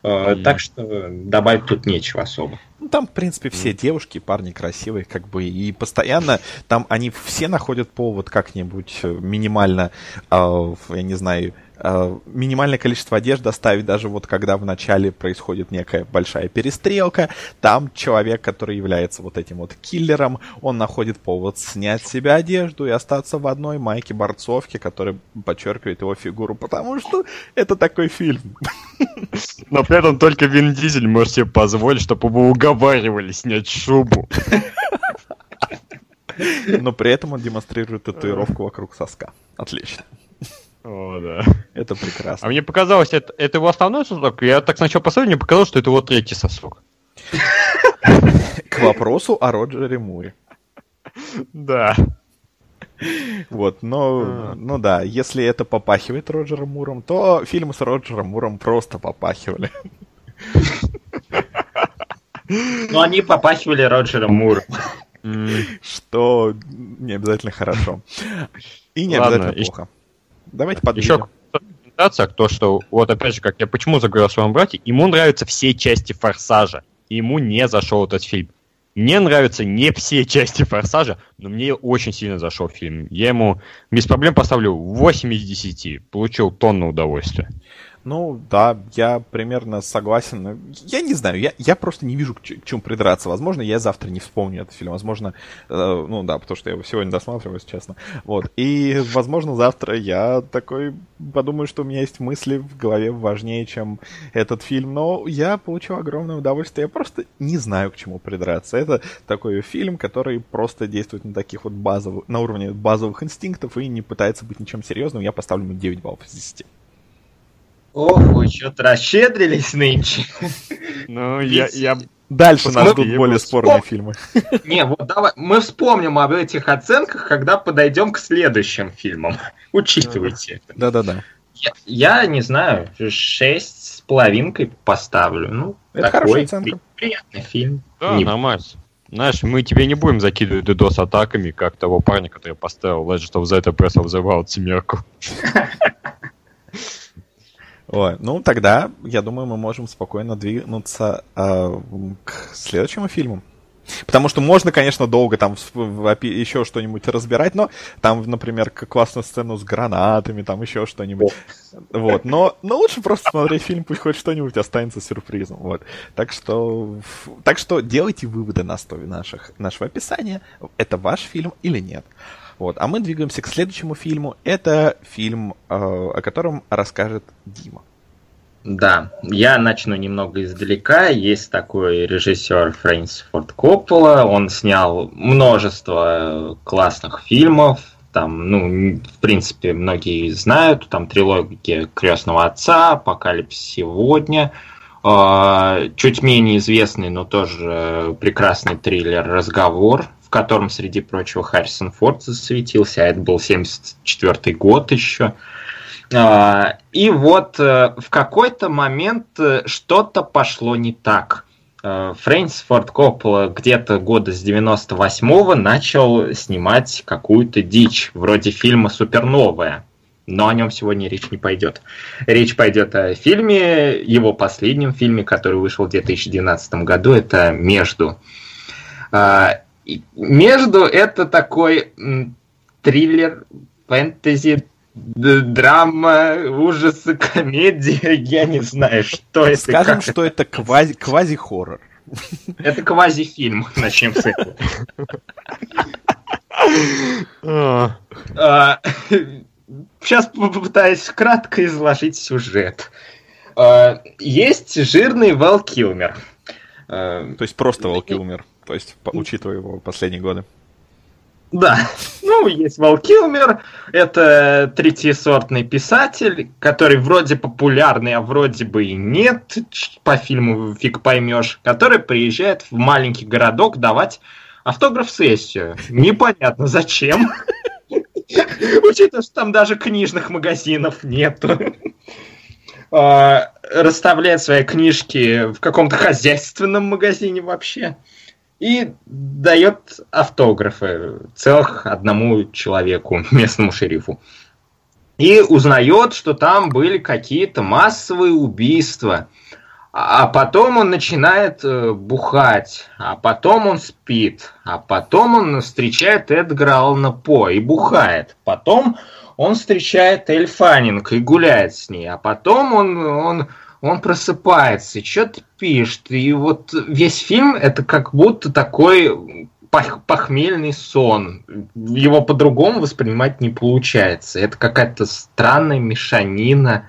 А, так что добавить тут нечего особо. Ну, там, в принципе, все девушки, парни красивые, как бы, и постоянно там они все находят повод как-нибудь э, минимально, э, я не знаю, Э, минимальное количество одежды оставить, даже вот когда в начале происходит некая большая перестрелка, там человек, который является вот этим вот киллером, он находит повод снять с себя одежду и остаться в одной майке борцовки, которая подчеркивает его фигуру, потому что это такой фильм. Но при этом только Вин Дизель может себе позволить, чтобы вы уговаривали снять шубу. Но при этом он демонстрирует татуировку вокруг соска. Отлично. О, да. Это прекрасно. А мне показалось, это, это его основной сосок. Я так сначала посмотрел, мне показалось, что это его третий сосок. К вопросу о Роджере Муре. Да. Вот, но, а. ну да, если это попахивает Роджером Муром, то фильмы с Роджером Муром просто попахивали. Ну, они попахивали Роджером Муром. Что не обязательно хорошо. И не обязательно плохо. Давайте подведем. Еще презентация, то, что, вот опять же, как я почему заговорил о своем брате, ему нравятся все части «Форсажа», и ему не зашел этот фильм. Мне нравятся не все части «Форсажа», но мне очень сильно зашел фильм. Я ему без проблем поставлю 8 из 10. Получил тонну удовольствия. Ну, да, я примерно согласен. Я не знаю, я, я просто не вижу, к, к чему придраться. Возможно, я завтра не вспомню этот фильм. Возможно, э, ну да, потому что я его сегодня досматриваю, если честно. Вот. И, возможно, завтра я такой подумаю, что у меня есть мысли в голове важнее, чем этот фильм. Но я получил огромное удовольствие. Я просто не знаю, к чему придраться. Это такой фильм, который просто действует на таких вот базовых, на уровне базовых инстинктов и не пытается быть ничем серьезным. Я поставлю ему 9 баллов из 10. Ох, вы что-то расщедрились нынче. Ну, я, я... Дальше нас ждут более спорные фильмы. Не, вот давай, мы вспомним об этих оценках, когда подойдем к следующим фильмам. Учитывайте. Да-да-да. Я, я не знаю, шесть с половинкой поставлю. Ну, это такой оценка. приятный фильм. Да, не... нормально. Знаешь, мы тебе не будем закидывать DDoS атаками, как того парня, который поставил Legend of Zelda Breath of the Wild семерку. Ой, ну тогда, я думаю, мы можем спокойно двинуться э, к следующему фильму. Потому что можно, конечно, долго там еще что-нибудь разбирать, но там, например, классную сцену с гранатами, там еще что-нибудь. Вот. Но, но лучше просто смотреть фильм, пусть хоть что-нибудь останется сюрпризом. Вот. Так что, так что делайте выводы на основе наших, нашего описания. Это ваш фильм или нет. Вот. А мы двигаемся к следующему фильму. Это фильм, э, о котором расскажет Дима. Да, я начну немного издалека. Есть такой режиссер Фрэнсис Форд Коппола. Он снял множество классных фильмов, там, ну, в принципе, многие знают, там трилогия Крестного Отца, Апокалипсис сегодня, а, чуть менее известный, но тоже прекрасный триллер «Разговор», котором, среди прочего, Харрисон Форд засветился, а это был 74 год еще. А, и вот э, в какой-то момент э, что-то пошло не так. Э, Фрэнсис Форд Коппола где-то года с 98-го начал снимать какую-то дичь, вроде фильма «Суперновая». Но о нем сегодня речь не пойдет. Речь пойдет о фильме, его последнем фильме, который вышел в 2012 году, это «Между». А, «Между» — это такой триллер, фэнтези, драма, ужасы, комедия, я не знаю, что это. Скажем, что это, квази, квази-хоррор. Это квази-фильм, начнем с этого. Сейчас попытаюсь кратко изложить сюжет. А, есть жирный Val Килмер. То есть просто Val Килмер, то есть учитывая его последние годы. Да, ну, есть Вал Килмер, это третьесортный писатель, который вроде популярный, а вроде бы и нет, по фильму фиг поймешь, который приезжает в маленький городок давать автограф-сессию. Непонятно зачем. Учитывая, что там даже книжных магазинов нету. А, расставляет свои книжки в каком-то хозяйственном магазине вообще и дает автографы целых одному человеку, местному шерифу. И узнает, что там были какие-то массовые убийства. А потом он начинает э, бухать, а потом он спит, а потом он встречает Эдгара Аллана По и бухает. Потом он встречает Эль Фаннинг и гуляет с ней, а потом он, он он просыпается что-то пишет. И вот весь фильм это как будто такой похмельный сон. Его по-другому воспринимать не получается. Это какая-то странная мешанина,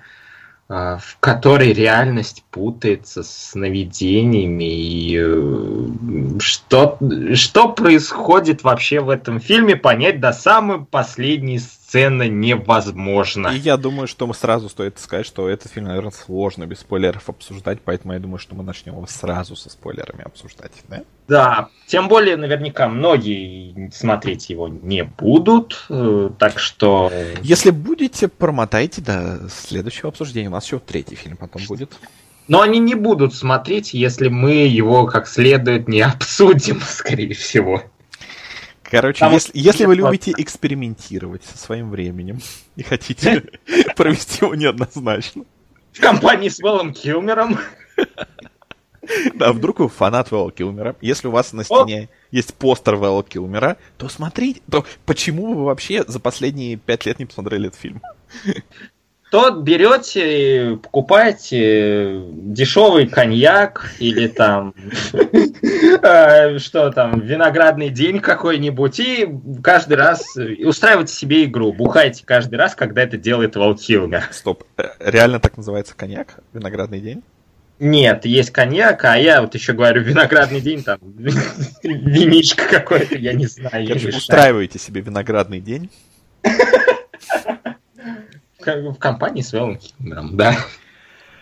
а, в которой реальность путается с сновидениями. И э, что, что происходит вообще в этом фильме, понять до самой последней сцена невозможно. И я думаю, что мы сразу стоит сказать, что этот фильм, наверное, сложно без спойлеров обсуждать, поэтому я думаю, что мы начнем его сразу со спойлерами обсуждать, да? Да, тем более, наверняка, многие смотреть его не будут, э, так что... Если будете, промотайте до следующего обсуждения. У нас еще третий фильм потом будет. Но они не будут смотреть, если мы его как следует не обсудим, скорее всего. Короче, Потому если, если вы любите экспериментировать со своим временем и хотите провести его неоднозначно. В компании с Вэллом Килмером. Да, вдруг вы фанат Вэлла Килмера. Если у вас на стене есть постер Вэлла Килмера, то смотрите, то почему вы вообще за последние пять лет не посмотрели этот фильм? То берете, покупаете дешевый коньяк или там э, что там, виноградный день какой-нибудь и каждый раз устраивайте себе игру, бухайте каждый раз, когда это делает Валкилга. Стоп, э, реально так называется коньяк? Виноградный день? Нет, есть коньяк, а я вот еще говорю, виноградный день, там, виничка какой-то, я не знаю. Короче, устраиваете себе виноградный день в компании с Вэллом Килмером, да.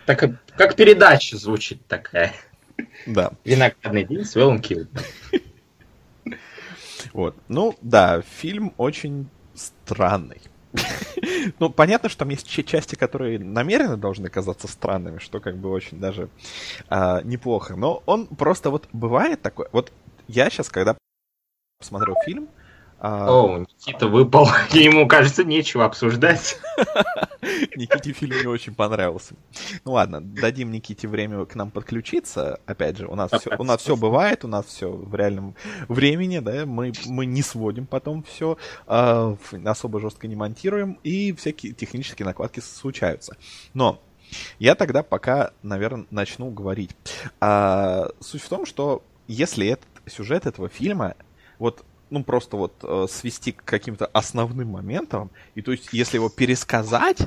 Так как передача звучит такая. Да. Виноградный день с Вэллом Килмером. Вот. Ну, да, фильм очень странный. Ну, понятно, что там есть части, которые намеренно должны казаться странными, что как бы очень даже а, неплохо. Но он просто вот бывает такой. Вот я сейчас, когда посмотрел фильм. О, Никита выпал, ему, кажется, нечего обсуждать. Никите фильм не очень понравился. Ну ладно, дадим Никите время к нам подключиться. Опять же, у нас все, у нас все бывает, у нас все в реальном времени, да, мы, мы не сводим потом все, э, особо жестко не монтируем, и всякие технические накладки случаются. Но я тогда пока, наверное, начну говорить. А, суть в том, что если этот сюжет этого фильма, вот ну, просто вот э, свести к каким-то основным моментам, и то есть, если его пересказать,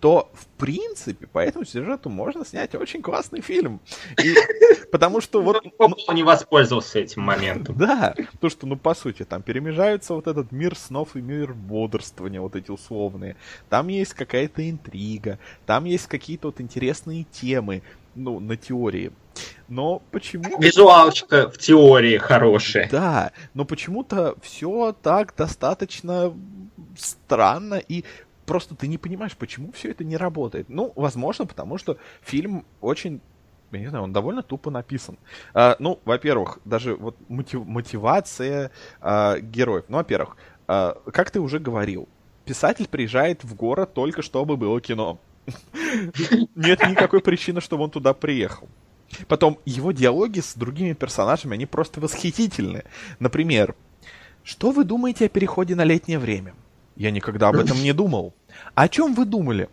то, в принципе, по этому сюжету можно снять очень классный фильм. И, потому что вот... Ну, он не воспользовался этим моментом. Да, то, что, ну, по сути, там перемежаются вот этот мир снов и мир бодрствования, вот эти условные. Там есть какая-то интрига, там есть какие-то вот интересные темы, ну, на теории. Но почему... Визуалочка в теории хорошая. Да, но почему-то все так достаточно странно и просто ты не понимаешь, почему все это не работает. Ну, возможно, потому что фильм очень я не знаю, он довольно тупо написан. А, ну, во-первых, даже вот мотив, мотивация а, героев. Ну, во-первых, а, как ты уже говорил, писатель приезжает в город только чтобы было кино. Нет никакой причины, чтобы он туда приехал. Потом, его диалоги с другими персонажами, они просто восхитительны. Например, что вы думаете о переходе на летнее время? Я никогда об этом не думал. О чем вы думали?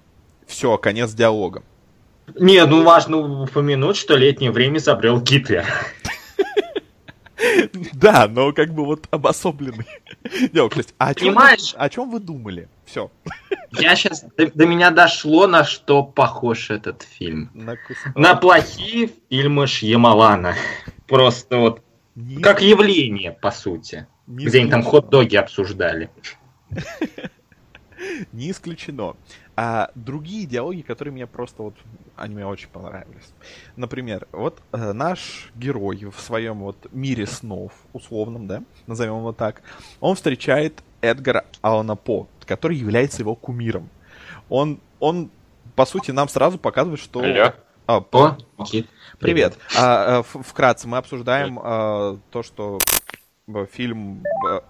Все, конец диалога. Не, ну важно упомянуть, что летнее время изобрел Гитлер. Да, но как бы вот обособленный. А о чем, Понимаешь? о чем вы думали? Все. Я сейчас до, до меня дошло, на что похож этот фильм. На, на плохие фильмы Шьямалана. Просто вот как явление, по сути. Не где они там хот-доги обсуждали. Не исключено. А другие диалоги, которые мне просто вот, они мне очень понравились. Например, вот э, наш герой в своем вот мире снов, условном, да, назовем его так, он встречает Эдгара Алана По, который является его кумиром. Он, он, по сути, нам сразу показывает, что... Алло. А, По? Привет. Привет. А, а, вкратце мы обсуждаем а, то, что фильм а,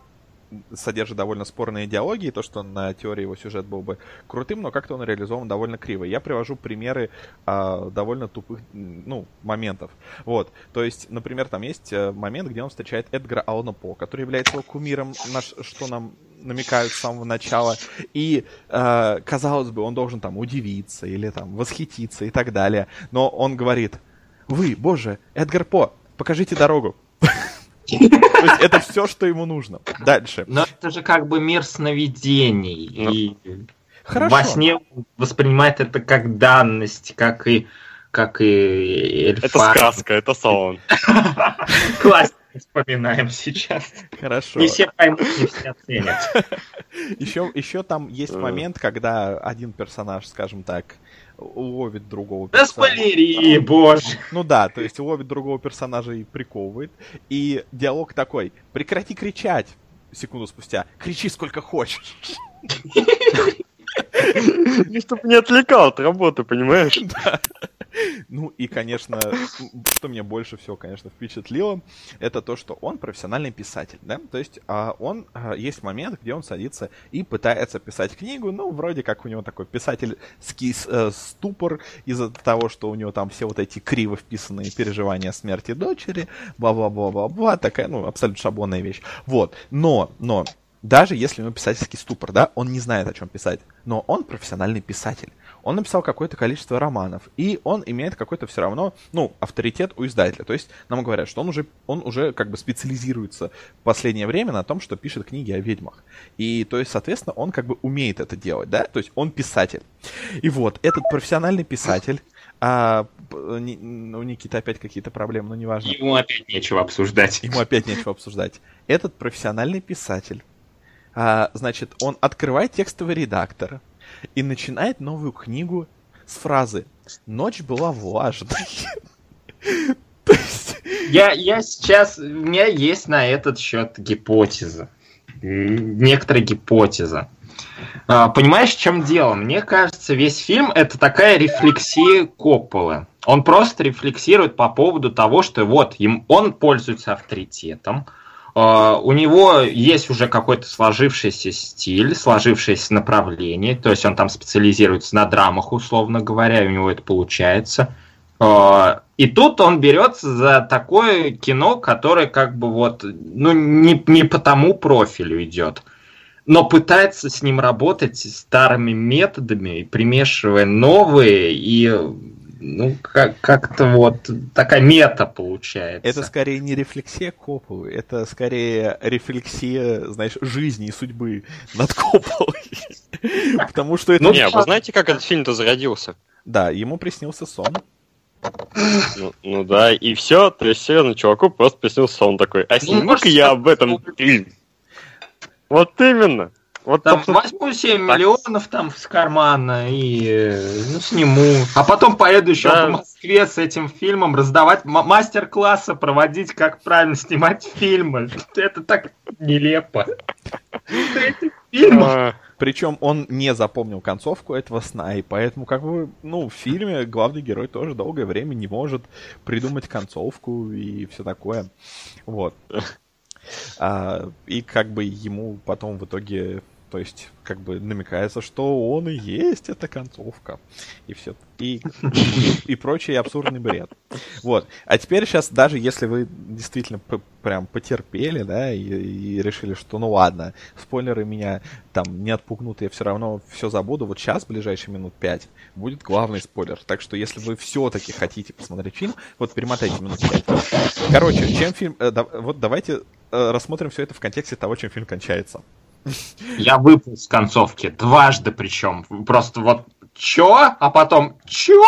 содержит довольно спорные идеологии, то, что на теории его сюжет был бы крутым, но как-то он реализован довольно криво. Я привожу примеры а, довольно тупых, ну, моментов. Вот, то есть, например, там есть э, момент, где он встречает Эдгара Алана По, который является его кумиром, наш, что нам намекают с самого начала. И, э, казалось бы, он должен там удивиться или там восхититься и так далее. Но он говорит, вы, боже, Эдгар По, покажите дорогу. То есть это все, что ему нужно. Дальше. Но это же как бы мир сновидений. Ну, и Хорошо. во сне воспринимает это как данность, как и как и эльфа. Это сказка, это сон. Классно вспоминаем сейчас. Хорошо. Не все поймут, не все оценят. Еще, еще там есть момент, когда один персонаж, скажем так, ловит другого да персонажа. Да спойлери, боже! Ну да, то есть ловит другого персонажа и приковывает. И диалог такой, прекрати кричать, секунду спустя, кричи сколько хочешь. Чтобы не отвлекал от работы, понимаешь? Да. Ну и, конечно, что меня больше всего, конечно, впечатлило, это то, что он профессиональный писатель, да, то есть а, он, а, есть момент, где он садится и пытается писать книгу, ну, вроде как у него такой писательский э, ступор из-за того, что у него там все вот эти криво вписанные переживания смерти дочери, бла-бла-бла-бла-бла, такая, ну, абсолютно шаблонная вещь. Вот, но, но, даже если у него писательский ступор, да, он не знает, о чем писать, но он профессиональный писатель он написал какое-то количество романов, и он имеет какой-то все равно, ну, авторитет у издателя. То есть нам говорят, что он уже, он уже как бы специализируется в последнее время на том, что пишет книги о ведьмах. И, то есть, соответственно, он как бы умеет это делать, да? То есть он писатель. И вот, этот профессиональный писатель, а у Никиты опять какие-то проблемы, но неважно. Ему опять нечего обсуждать. Ему опять нечего обсуждать. Этот профессиональный писатель, а, значит, он открывает текстовый редактор, и начинает новую книгу с фразы «Ночь была влажной». Я, я сейчас... У меня есть на этот счет гипотеза. Некоторая гипотеза. Понимаешь, в чем дело? Мне кажется, весь фильм это такая рефлексия Копполы. Он просто рефлексирует по поводу того, что вот им, он пользуется авторитетом, у него есть уже какой-то сложившийся стиль, сложившееся направление, то есть он там специализируется на драмах, условно говоря, и у него это получается. А, и тут он берется за такое кино, которое как бы вот, ну, не, не по тому профилю идет, но пытается с ним работать старыми методами, примешивая новые и ну, как- как-то вот такая мета получается. Это скорее не рефлексия Копполы, это скорее рефлексия, знаешь, жизни и судьбы над Копполой. Потому что это... Ну, Не, вы знаете, как этот фильм-то зародился? Да, ему приснился сон. Ну, ну да, и все, то есть серьезно, чуваку просто приснился сон такой. А сниму-ка может, я об этом фильм. Вот именно. Вот Там собственно, возьму 7 так. миллионов там с кармана и э, ну, сниму. А потом поеду еще Да. по Москве с этим фильмом раздавать м- мастер-классы, проводить, как правильно снимать фильмы. Это так нелепо. А, Причем он не запомнил концовку этого сна, и поэтому, как бы, ну, в фильме главный герой тоже долгое время не может придумать концовку и все такое. Вот. А, и как бы ему потом в итоге, то есть, как бы намекается, что он и есть эта концовка. И все. И, и прочий абсурдный бред. Вот. А теперь сейчас, даже если вы действительно прям потерпели, да, и, и решили, что ну ладно, спойлеры меня там не отпугнут, я все равно все забуду, вот сейчас, в ближайшие минут пять, будет главный спойлер. Так что, если вы все-таки хотите посмотреть фильм, вот перемотайте минут пять. Короче, чем фильм... э, да- вот давайте э, рассмотрим все это в контексте того, чем фильм кончается. Я выпал с концовки. Дважды причем. Просто вот чё? А потом чё?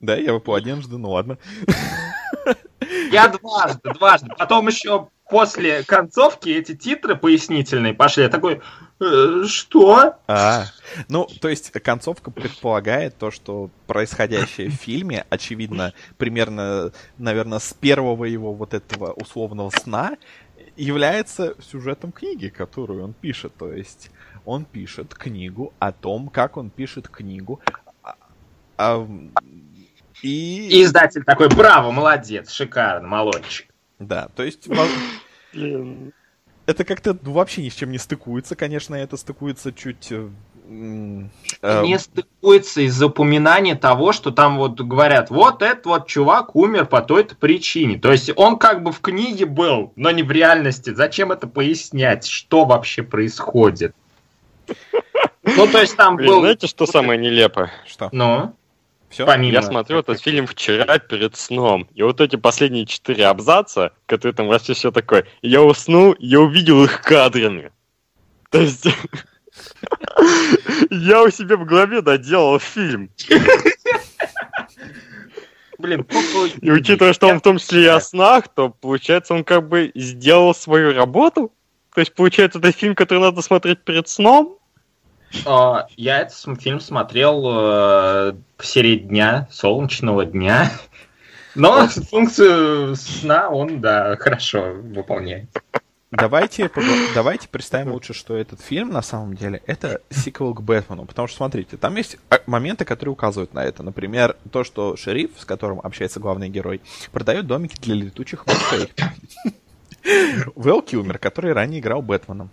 Да, я выпал однажды, ну ладно. Я дважды, дважды. Потом еще после концовки эти титры пояснительные пошли. Я такой, «Э, что? А, ну, то есть концовка предполагает то, что происходящее в фильме, очевидно, примерно, наверное, с первого его вот этого условного сна, является сюжетом книги, которую он пишет. То есть он пишет книгу о том, как он пишет книгу. а- а, и... И издатель такой, браво, молодец, шикарно, молодчик. Да, то есть... Это как-то ну, вообще ни с чем не стыкуется, конечно, это стыкуется чуть... э, Не стыкуется из-за упоминания того, что там вот говорят, вот этот вот чувак умер по той-то причине. То есть он как бы в книге был, но не в реальности. Зачем это пояснять? Что вообще происходит? Ну, то есть там был... знаете, что самое нелепое? Что? Ну, Все? помимо... Я смотрел этот фильм вчера перед сном, и вот эти последние четыре абзаца, которые там вообще все такое, я уснул, я увидел их кадрами. То есть... Я у себя в голове доделал фильм. Блин, И учитывая, что он в том числе и о снах, то получается он как бы сделал свою работу. То есть получается это фильм, который надо смотреть перед сном. А, Я этот фильм смотрел э, в серии дня, солнечного дня. Но функцию сна он, да, хорошо выполняет. Давайте, давайте представим лучше, что этот фильм на самом деле это сиквел к Бэтмену. Потому что, смотрите, там есть а, моменты, которые указывают на это. Например, то, что шериф, с которым общается главный герой, продает домики для летучих мышей. Вэл Килмер, который ранее играл Бэтменом.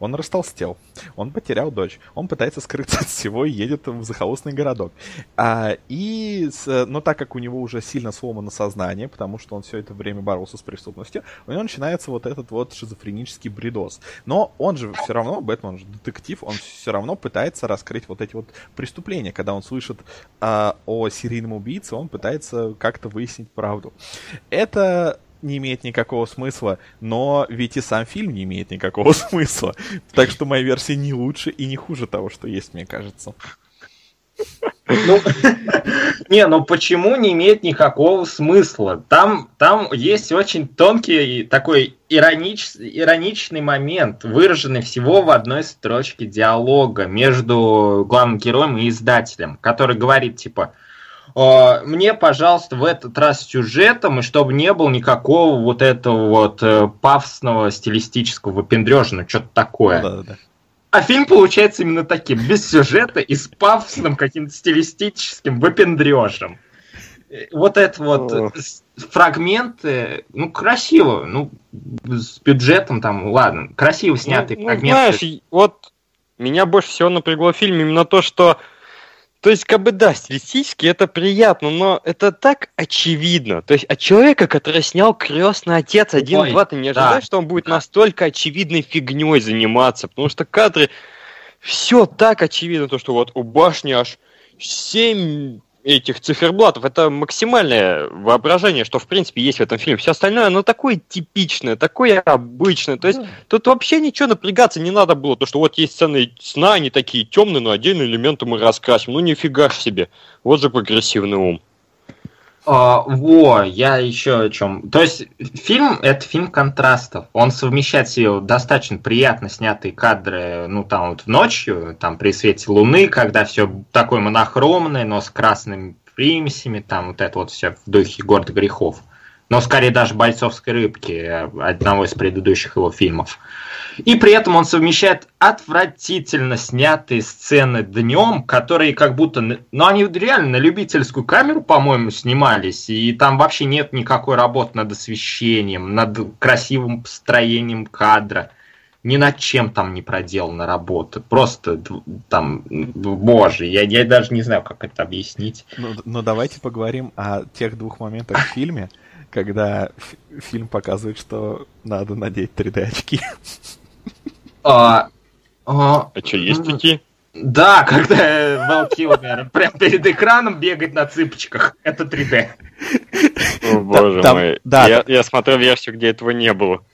Он растолстел, он потерял дочь, он пытается скрыться от всего и едет в захолустный городок. А, и, но так как у него уже сильно сломано сознание, потому что он все это время боролся с преступностью, у него начинается вот этот вот шизофренический бредоз. Но он же все равно, Бэтмен же детектив, он все равно пытается раскрыть вот эти вот преступления. Когда он слышит а, о серийном убийце, он пытается как-то выяснить правду. Это не имеет никакого смысла, но ведь и сам фильм не имеет никакого смысла. Так что моя версия не лучше и не хуже того, что есть, мне кажется. Ну, не, ну почему не имеет никакого смысла? Там, там есть очень тонкий такой иронич, ироничный момент, выраженный всего в одной строчке диалога между главным героем и издателем, который говорит типа «Э, мне, пожалуйста, в этот раз с сюжетом, и чтобы не было никакого вот этого вот э, пафосного стилистического выпендрежа, ну что-то такое. Да-да-да. А фильм получается именно таким, без сюжета и с пафосным каким-то стилистическим выпендрежем. Э, Вот это вот фрагменты, ну, красиво, ну, с бюджетом там, ладно, красиво снятые Ну, ну, фрагменты. знаешь, и вот меня больше всего напрягло в фильме именно то, что то есть, как бы, да, стилистически это приятно, но это так очевидно. То есть, от человека, который снял «Крестный отец» 1, Ой, 2, ты не да, ожидаешь, что он будет да. настолько очевидной фигней заниматься, потому что кадры, все так очевидно, то, что вот у башни аж 7 этих циферблатов. Это максимальное воображение, что в принципе есть в этом фильме. Все остальное, оно такое типичное, такое обычное. То есть тут вообще ничего напрягаться не надо было. То, что вот есть сцены сна, они такие темные, но отдельные элементы мы раскрасим. Ну нифига ж себе. Вот же прогрессивный ум. А, во, я еще о чем. То есть фильм это фильм контрастов. Он совмещает в себе достаточно приятно снятые кадры, ну там вот ночью, там при свете луны, когда все такое монохромное, но с красными примесями, там вот это вот все в духе город грехов но скорее даже бойцовской рыбки одного из предыдущих его фильмов. И при этом он совмещает отвратительно снятые сцены днем, которые как будто... Ну, они реально на любительскую камеру, по-моему, снимались, и там вообще нет никакой работы над освещением, над красивым построением кадра. Ни над чем там не проделана работа. Просто там, боже, я, я даже не знаю, как это объяснить. Ну, но давайте поговорим о тех двух моментах в фильме, когда фильм показывает, что надо надеть 3D очки. А, а, а что, есть такие? Да, когда Val Kilmer прям перед экраном бегает на цыпочках. Это 3D. О, боже там, мой. Да, я, я смотрел версию, где этого не было.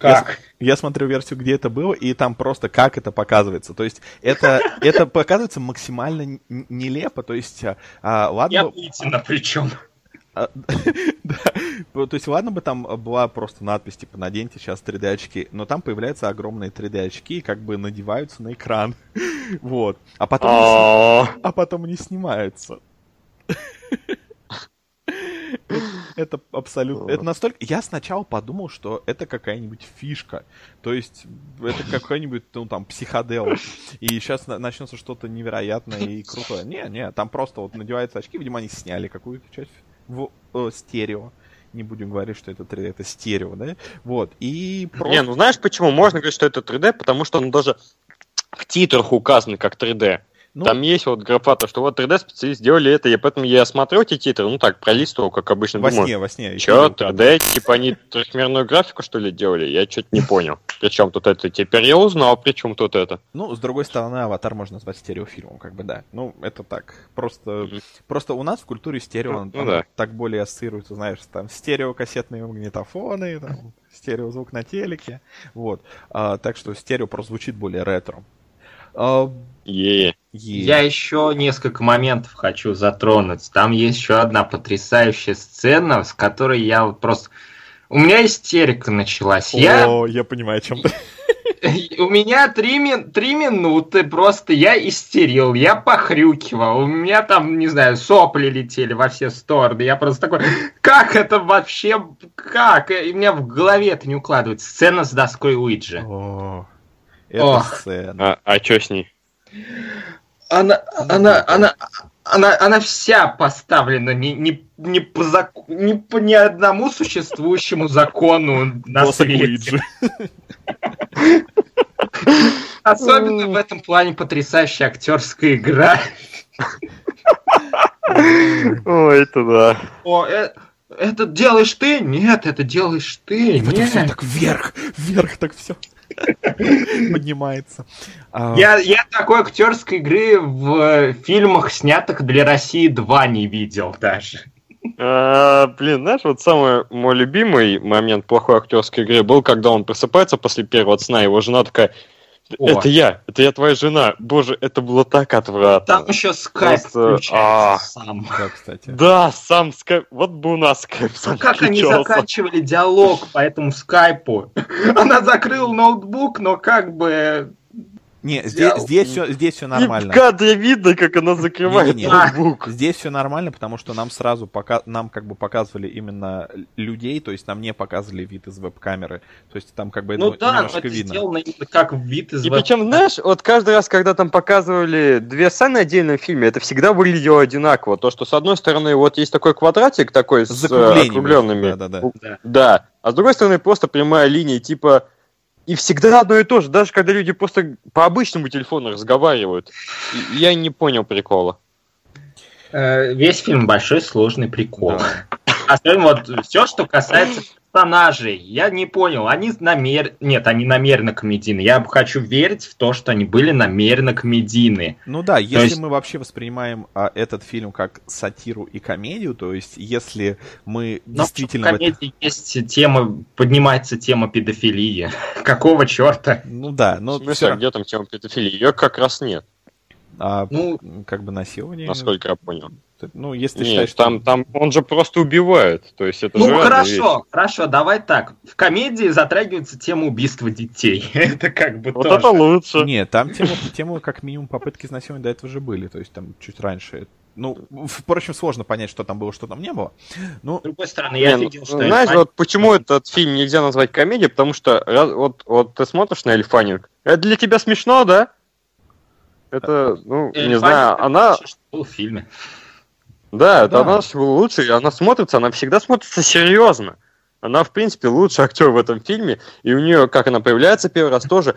Как? Я, я смотрю версию, где это было, и там просто как это показывается. То есть это, это показывается максимально нелепо. То есть, а, ладно... Я Путина причем. А, да. То есть, ладно бы там была просто надпись, типа, наденьте сейчас 3D-очки, но там появляются огромные 3D-очки и как бы надеваются на экран. Вот. А потом, а потом не снимаются. Это абсолютно... Это настолько... Я сначала подумал, что это какая-нибудь фишка. То есть это какой-нибудь, ну, там, психодел. И сейчас начнется что-то невероятное и крутое. Не, не, там просто вот надеваются очки, видимо, они сняли какую-то часть в э, стерео. Не будем говорить, что это 3D, это стерео, да? Вот, и просто... Не, ну знаешь почему? Можно говорить, что это 3D, потому что он даже в титрах указан как 3D. Ну, Там есть вот графа, то, что вот 3D-специалист сделали это, и поэтому я смотрю эти титры, ну так, пролистывал, как обычно во думаю. Сне, во сне, Че, 3D, типа они трехмерную графику, что ли, делали? Я что-то не понял. Причем тут это? Теперь я узнал, причем тут это. Ну, с другой стороны, Аватар можно назвать стереофильмом, как бы, да. Ну, это так. Просто, просто у нас в культуре стерео ну, ну, да. так более ассоциируется, знаешь, там стереокассетные магнитофоны, там, стереозвук на телеке, вот. А, так что стерео просто звучит более ретро. А, yeah. Я еще несколько моментов хочу затронуть. Там есть еще одна потрясающая сцена, с которой я вот просто... У меня истерика началась. О, я, я понимаю, о чем ты. У меня три, ми... три минуты просто я истерил, я похрюкивал, у меня там, не знаю, сопли летели во все стороны. Я просто такой, как это вообще, как? И у меня в голове это не укладывается. Сцена с доской Уиджи. О. Это сцена. А, а что с ней? Она, она, она, она, она вся поставлена не, не, не, по зак... не по ни одному существующему закону на свете. Особенно в этом плане потрясающая актерская игра. Ой, это да. О, э, это делаешь ты? Нет, это делаешь ты. И нет. все так вверх, вверх так все. Поднимается. А, я, я такой актерской игры в фильмах, снятых для России 2 не видел даже. А, блин, знаешь, вот самый мой любимый момент плохой актерской игры был, когда он просыпается после первого сна, его жена такая, о. Это я, это я твоя жена. Боже, это было так отвратно. Там еще скайп Просто... а... сам. Да, кстати. Да, сам скайп. Вот бы у нас скайп сам Как они заканчивали диалог по этому скайпу? Она закрыла ноутбук, но как бы не, здесь, здесь, все, здесь все нормально. И в кадре видно, как она закрывает не, не, ноутбук. Здесь все нормально, потому что нам сразу пока, нам как бы показывали именно людей, то есть нам не показывали вид из веб-камеры. То есть там как бы ну, да, немножко это видно. сделано как вид из И причем, знаешь, вот каждый раз, когда там показывали две сцены отдельно в фильме, это всегда выглядело одинаково. То, что с одной стороны вот есть такой квадратик такой с, с округленными. Да, да, да. Да. А с другой стороны просто прямая линия, типа и всегда одно и то же, даже когда люди просто по обычному телефону разговаривают. Я не понял прикола. Э, весь фильм большой сложный прикол. Да. Особенно вот все, что касается персонажей. Я не понял, они намер... Нет, они намеренно комедийны. Я хочу верить в то, что они были намеренно комедийны. Ну да, если есть- мы вообще воспринимаем а, этот фильм как сатиру и комедию, то есть если мы Но действительно... в в это- комедии есть тема, поднимается тема педофилии. Какого черта? Ну да, В но смысле, всё а где там тема педофилии? Ее как раз нет, а, Ну, как бы насилование... насколько я понял. Ну, если ты Нет, считаешь, там, что... там он же просто убивает. То есть это ну хорошо, вещи. хорошо, давай так. В комедии затрагивается тема убийства детей. Это как бы Вот тоже. это лучше. Нет, там тема, тема как минимум попытки изнасилования до этого же были, то есть там чуть раньше. Ну, впрочем, сложно понять, что там было, что там не было. Ну, С другой стороны, я Не, ну, видел, что знаешь, вот почему этот фильм нельзя назвать комедией, потому что вот, вот ты смотришь на Эльфанинг, это для тебя смешно, да? Это, ну, не Эльфанинг знаю, это она, было в фильме. Да, это Да. она лучше, она смотрится, она всегда смотрится серьезно. Она, в принципе, лучший актер в этом фильме, и у нее, как она появляется первый раз, тоже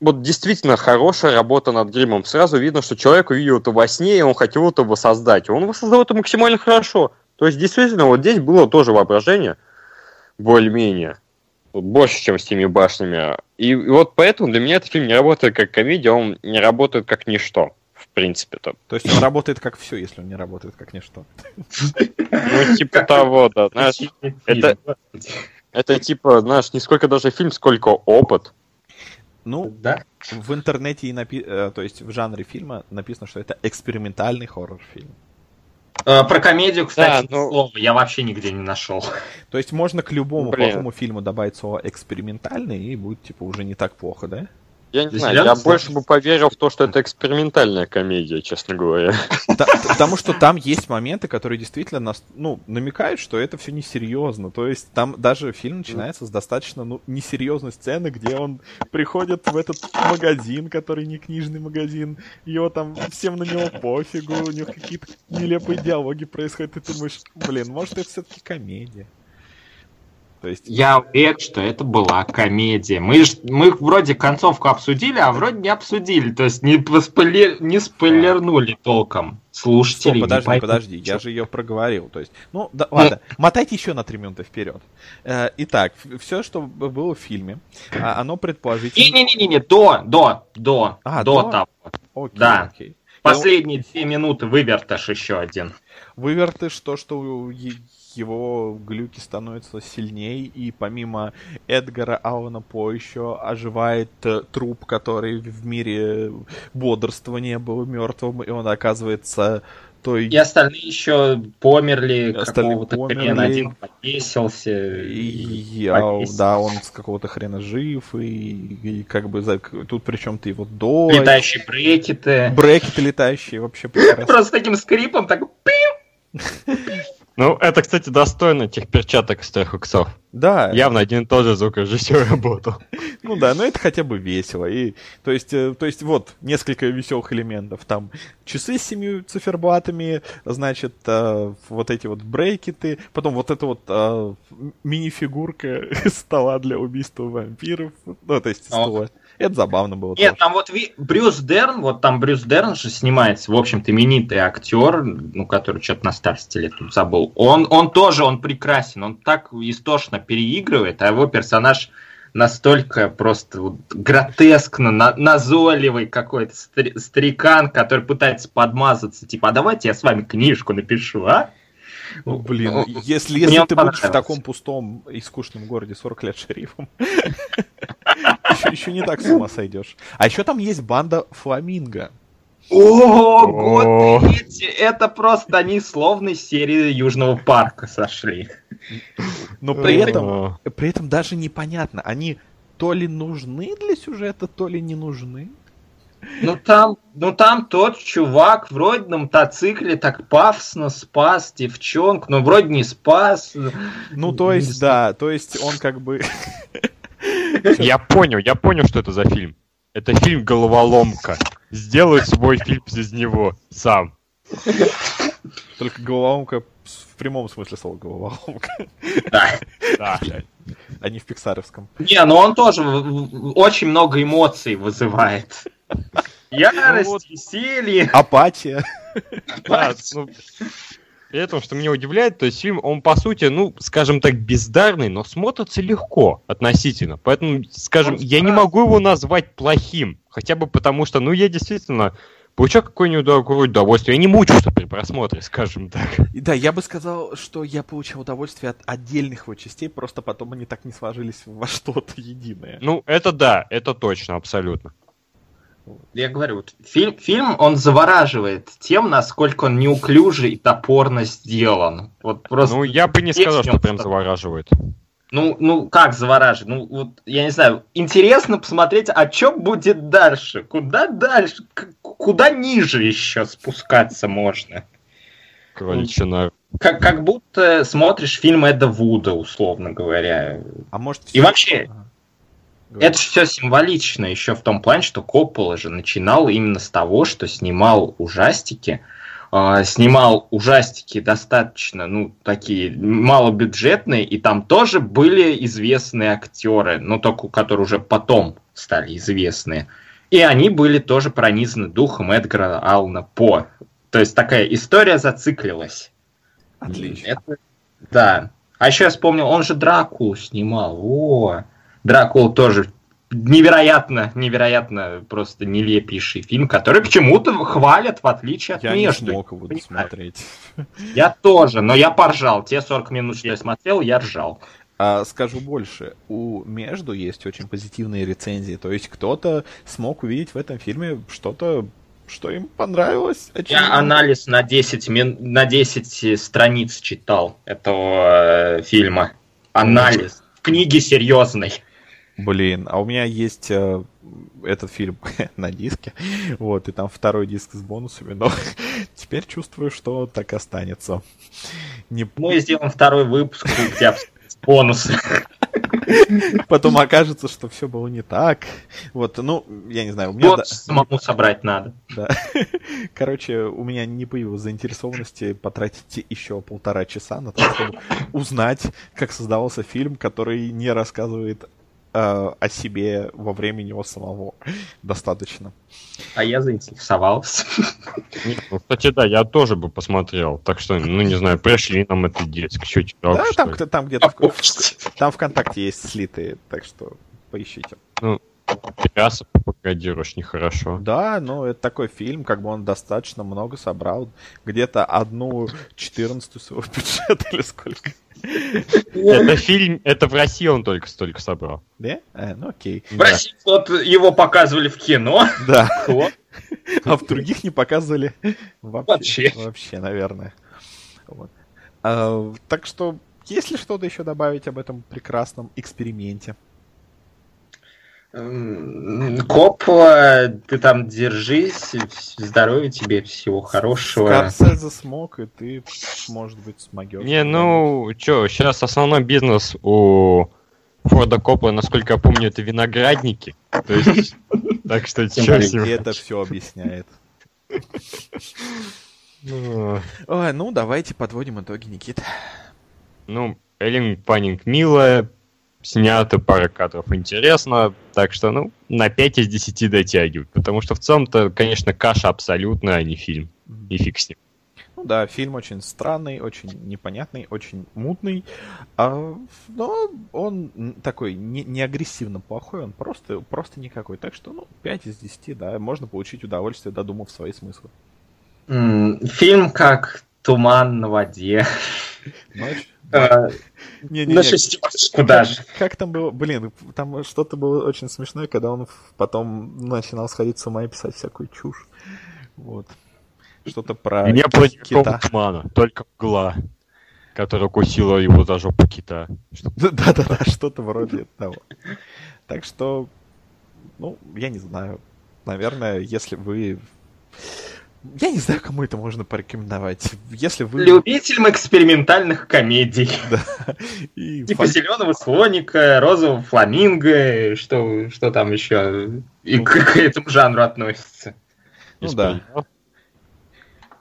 вот действительно хорошая работа над гримом. Сразу видно, что человек увидел это во сне, и он хотел это воссоздать. Он воссоздал это максимально хорошо. То есть, действительно, вот здесь было тоже воображение, более-менее. Больше, чем с теми башнями. И, и вот поэтому для меня этот фильм не работает как комедия, он не работает как ничто, принципе-то. то есть он работает как все, если он не работает как ничто. Ну, типа того, да. Знаешь, это- это типа, знаешь, не сколько даже фильм, сколько опыт. Ну, Да? в интернете и напи... э, то есть в жанре фильма написано, что это экспериментальный хоррор-фильм. Э, Про комедию, кстати, Да, ну- ни слова я вообще нигде не нашел. То есть можно к любому Блин. плохому фильму добавить слово экспериментальный, и будет типа уже не так плохо, да? Я не знаю, я больше бы поверил в то, что это экспериментальная комедия, честно говоря. Потому что там есть моменты, которые действительно нас, ну, намекают, что это все несерьезно. То есть там даже фильм начинается с достаточно ну, несерьезной сцены, где он приходит в этот магазин, который не книжный магазин, его там всем на него пофигу, у него какие-то нелепые диалоги происходят, и ты думаешь, блин, может это все-таки комедия. То есть, Я уверен, что это была комедия. Мы, ж- мы вроде концовку обсудили, а вроде не обсудили. То есть не, поспойлер- не спойлернули толком. Стоп, Слушатели не подожди, подожди, я же ее проговорил. То есть, ну, да, ладно, мотайте еще на три минуты вперед. Э, Итак, все, что было в фильме, а, оно предположительно... Не-не-не, до, до, до, А, до до? того. Окей, Да. окей. Последние две минуты вывертыш еще один. Вывертыш то, что его глюки становятся сильнее, и помимо Эдгара Алана По еще оживает э, труп, который в мире бодрствования был мертвым, и он оказывается той... И остальные еще померли, какого-то померли. хрена, один повесился. И, повесился. да, он с какого-то хрена жив, и, и как бы за- тут причем ты его до... Летающие брекеты. Брекеты летающие вообще прекрасно. Просто таким скрипом так! Ну, это, кстати, достойно тех перчаток из трех иксов. Да, Явно один и тот же звукорежиссер работал. ну да, но это хотя бы весело. И, то, есть, э, то есть вот несколько веселых элементов. Там часы с семью циферблатами, значит, э, вот эти вот брекеты, потом вот эта вот э, мини-фигурка стола для убийства вампиров. Ну, то есть Ох. Это забавно было. Нет, тоже. там вот Ви- Брюс Дерн, вот там Брюс Дерн же снимается, в общем-то, именитый актер, ну, который что-то на старости лет тут забыл. Он, он тоже, он прекрасен, он так истошно переигрывает, а его персонаж настолько просто вот гротескно, на- назойливый какой-то стри- старикан, который пытается подмазаться, типа, а давайте я с вами книжку напишу, а? Ну, блин, Ну, если, если ты будешь в таком пустом и скучном городе 40 лет шерифом, еще, еще не так с ума сойдешь. А еще там есть банда Фламинго. О, год третий, это просто они словно из серии Южного парка сошли. Но при Это- этом, при этом даже непонятно, они то ли нужны для сюжета, то ли не нужны. Ну там, ну там тот чувак вроде на мотоцикле так пафосно спас девчонку, но вроде не спас. Ну, то есть, да, то есть он как бы... Я понял, я понял, что это за фильм. Это фильм «Головоломка». Сделай свой фильм из него сам. Только головоломка в прямом смысле слова головоломка, Да. Да. а не в пиксаровском. Не, ну он тоже очень много эмоций вызывает. Ярость, Ну вот. веселье. Апатия. Да, ну, при этом, что меня удивляет, то есть фильм, он по сути, ну, скажем так, бездарный, но смотрится легко относительно. Поэтому, скажем, Он я не могу его назвать плохим. Хотя бы потому, что, ну, я действительно получаю какое-нибудь удовольствие. Я не мучился при просмотре, скажем так. И Да, я бы сказал, что я получил удовольствие от отдельных его частей, просто потом они так не сложились во что-то единое. Ну, это да, это точно, абсолютно. Я говорю, вот фильм, фильм, он завораживает тем, насколько он неуклюже и топорно сделан. Вот просто... Ну, я бы не сказал, что прям завораживает. Ну, ну как завораживает? Ну, вот, я не знаю, интересно посмотреть, а что будет дальше? Куда дальше? К- куда ниже еще спускаться можно? Кроличья нора. Как, как будто смотришь фильм Эда Вуда, условно говоря. А может... И вообще. Это все символично еще в том плане, что Коппола же начинал именно с того, что снимал ужастики. э, снимал ужастики достаточно, ну, такие малобюджетные, и там тоже были известные актеры, но только которые уже потом стали известные. И они были тоже пронизаны духом Эдгара Ална По. То есть такая история зациклилась. Отлично. Это- да. А еще я вспомнил, он же Дракулу снимал. О, Дракула тоже невероятно, невероятно просто нелепейший фильм, который почему-то хвалят, в отличие от Я не «Между». смог его досмотреть. Я тоже, но я поржал. Те 40 минут, что я смотрел, я ржал. А скажу больше, у Между есть очень позитивные рецензии, то есть кто-то смог увидеть в этом фильме что-то, что им понравилось. Я очевидно. анализ на 10, мин... на 10 страниц читал этого э, фильма. Анализ. В книге серьезной. Блин, а у меня есть э, этот фильм на диске, вот, и там второй диск с бонусами, но теперь чувствую, что так останется. Не... Мы сделаем второй выпуск, где бонусы. Потом окажется, что все было не так. Вот, ну, я не знаю, у меня... Вот да- самому собрать надо. Да. Короче, у меня не появилось заинтересованности потратить еще полтора часа на то, чтобы узнать, как создавался фильм, который не рассказывает о себе во время него самого. Достаточно. А я заинтересовался. Ну, кстати, да, я тоже бы посмотрел. Так что, ну, не знаю, пришли нам это детск. Что тебе Да, там, там где-то в, там ВКонтакте есть слитые, так что поищите. Мясо пропагандируешь нехорошо. Да, ну это такой фильм, как бы он достаточно много собрал. Где-то одну четырнадцатую своего бюджета или сколько. Это фильм, это в России он только столько собрал. Да? Э, ну окей. В России вот его показывали в кино. Да. А в других не показывали вообще. Вообще. Вообще, наверное. Вот. А, так что, есть ли что-то еще добавить об этом прекрасном эксперименте? Коппола, ты там держись, здоровья тебе, всего хорошего. Скорсезе смог, и ты, может быть, смогешь. Не, ну, чё, сейчас основной бизнес у Форда Коппола, насколько я помню, это виноградники. То есть, так что чё это все объясняет. Ну, Ой, ну, давайте подводим итоги, Никит. Ну, Эллен Паннинг милая, снято пара кадров интересно, так что, ну, на 5 из 10 дотягивают, потому что в целом-то, конечно, каша абсолютная, а не фильм, и фиг с ним. Ну да, фильм очень странный, очень непонятный, очень мутный. А, но он такой не, не агрессивно плохой, он просто, просто никакой. Так что, ну, 5 из 10, да, можно получить удовольствие, додумав свои смыслы. Фильм как «Туман на воде». Ночь? Э, Не-не-не, На шестерочку даже. Как там было? Блин, там что-то было очень смешное, когда он потом начинал сходить с ума и писать всякую чушь. Вот. Что-то про Не было никакого кита. тумана, только мгла, которая укусила его за жопу кита. Да-да-да, что-то вроде того. Так что, ну, я не знаю. Наверное, если вы... Я не знаю, кому это можно порекомендовать. Если вы... Любителям экспериментальных комедий. и Типа фан- зеленого слоника, розового фламинго, что, что там еще и к, к этому жанру относится. Ну из да.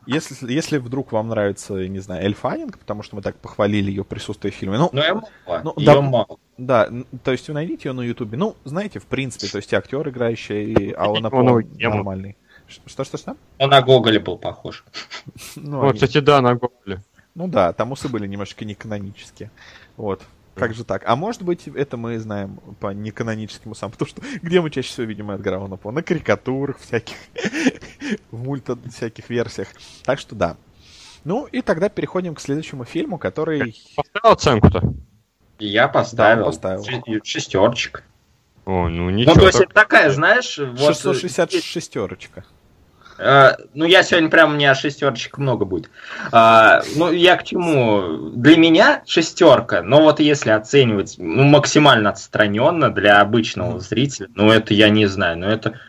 Если, если вдруг вам нравится, не знаю, Эль Фаннинг, потому что мы так похвалили ее присутствие в фильме, ну, Но ее мало. Ну, ее да. мало. Да, то есть вы найдите ее на Ютубе. Ну, знаете, в принципе, то есть и актер играющий, Ну, Пол ну, тему. нормальный. Ш- Что, что, что? Он на Гоголя был похож. Ну, Вот, они- кстати, да, на Гоголе. Ну да, там усы были немножечко неканонические. Вот. Как же так? А может быть, это мы знаем по неканоническим усам, потому что где мы чаще всего видим Эдгара Аллана По? На карикатурах всяких, в мульта всяких версиях. Так что да. Ну и тогда переходим к следующему фильму, который... Поставил оценку-то? Я поставил. Да, поставил. Ше- Шестерочек. О, ну Ну, ничего. то есть это такая, знаешь, вот... 666 шестерочка. Э, ну, я сегодня прям, у меня шестерочек много будет. А, ну, я к чему? Для меня шестерка, но вот если оценивать ну, максимально отстраненно для обычного зрителя, ну, это я не знаю, но это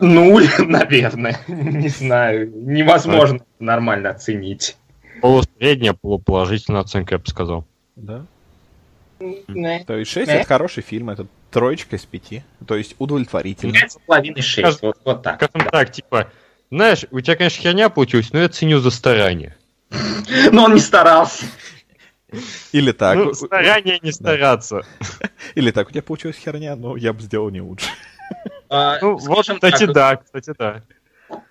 нуль, наверное. Не знаю, невозможно нормально оценить. Полусредняя, полуположительная оценка, я бы сказал. Да. То есть 6 Э? это хороший фильм, это троечка из пяти. То есть удовлетворительно. с половиной шесть, вот, вот так. Скажем так, типа, знаешь, у тебя, конечно, херня получилась, но я ценю за старание. Но он не старался. Или так. ну, старание не стараться. Или так, у тебя получилась херня, но я бы сделал не лучше. А, Ну, вот, кстати, так, да, кстати, да.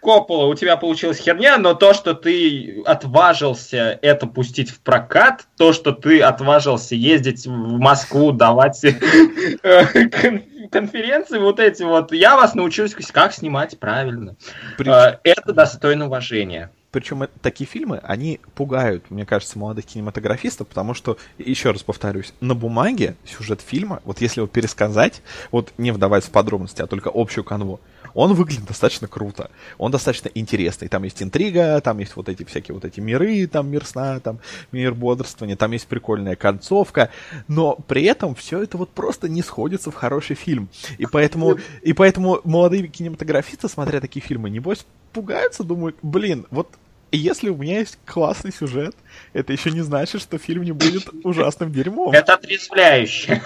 Коппола, у тебя получилась херня, но то, что ты отважился это пустить в прокат, то, что ты отважился ездить в Москву, давать э, конференции вот эти вот, я вас научусь, как снимать правильно. При- Э, Это достойно уважения. Причем такие фильмы, они пугают, мне кажется, молодых кинематографистов, потому что, еще раз повторюсь, на бумаге сюжет фильма, вот если его пересказать, вот не вдаваясь в подробности, а только общую канву, он выглядит достаточно круто, он достаточно интересный. Там есть интрига, там есть вот эти всякие вот эти миры, там мир сна, там мир бодрствования, там есть прикольная концовка, но при этом все это вот просто не сходится в хороший фильм. И поэтому, и поэтому молодые кинематографисты, смотря такие фильмы, небось, пугаются, думают, блин, вот если у меня есть классный сюжет, это еще не значит, что фильм не будет ужасным дерьмом. Это отрезвляюще.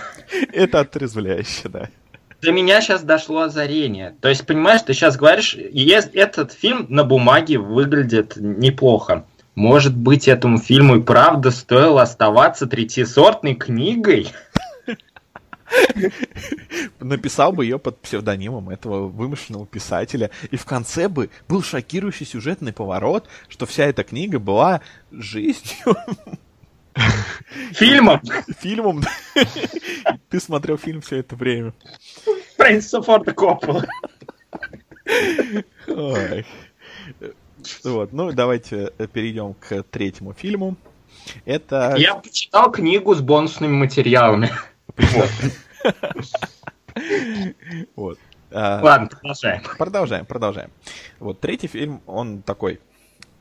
Это отрезвляюще, да. До меня сейчас дошло озарение. То есть, понимаешь, ты сейчас говоришь, этот фильм на бумаге выглядит неплохо. Может быть, этому фильму и правда стоило оставаться третьесортной книгой? Написал бы ее под псевдонимом этого вымышленного писателя, и в конце бы был шокирующий сюжетный поворот, что вся эта книга была жизнью, Фильмом фильмом. Ты смотрел фильм все это время. Фрэнсиса Форда Коппола. Вот, ну давайте перейдем к третьему фильму. Это... Я почитал книгу с бонусными материалами. Вот. А, Ладно, продолжаем. Продолжаем, продолжаем. Вот третий фильм, он такой.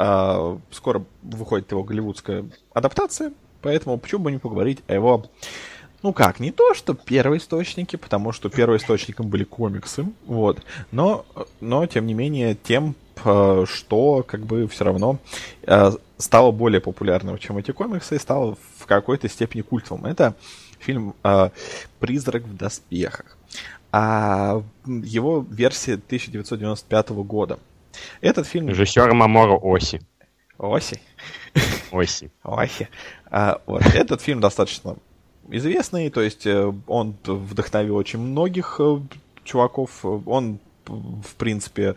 А, скоро выходит его голливудская адаптация, поэтому почему бы не поговорить о его. Ну как, не то, что первоисточники, потому что первоисточником были комиксы, вот, но, но тем не менее тем, а, что как бы все равно а, стало более популярным, чем эти комиксы, и стало в какой-то степени культовым. Это фильм а, «Призрак в доспехах» а его версия 1995 года. Этот фильм... Режиссер Маморо Оси. Оси. Оси. Оси. А, вот. Этот фильм достаточно известный, то есть э, он вдохновил очень многих э, чуваков. Он, в принципе,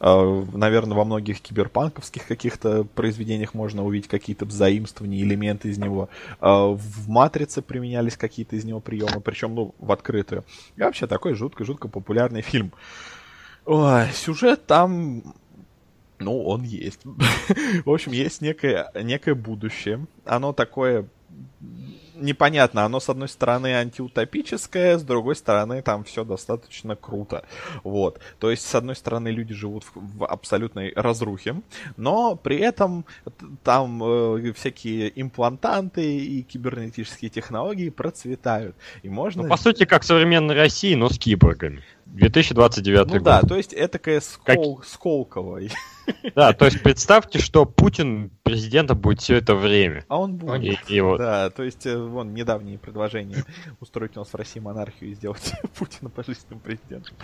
э, наверное, во многих киберпанковских каких-то произведениях можно увидеть какие-то заимствования, элементы из него. В «Матрице» применялись какие-то из него приемы, причем, ну, в открытую. И вообще такой жутко-жутко популярный фильм. Ой, сюжет там ну, он есть. В общем, есть некое, некое будущее. Оно такое непонятно. Оно, с одной стороны, антиутопическое, с другой стороны, там все достаточно круто. Вот. То есть, с одной стороны, люди живут в, в абсолютной разрухе, но при этом там э, всякие имплантанты и кибернетические технологии процветают. И можно... Ну, по сути, как в современной России, но с киборгами. 2029 Ну год. да, то есть этакая скол... Сколково. Да, то есть представьте, что Путин президентом будет все это время. А он будет. И, и вот. Да, то есть, э, вон, недавние предложения устроить у нас в России монархию и сделать Путина пожизненным президентом.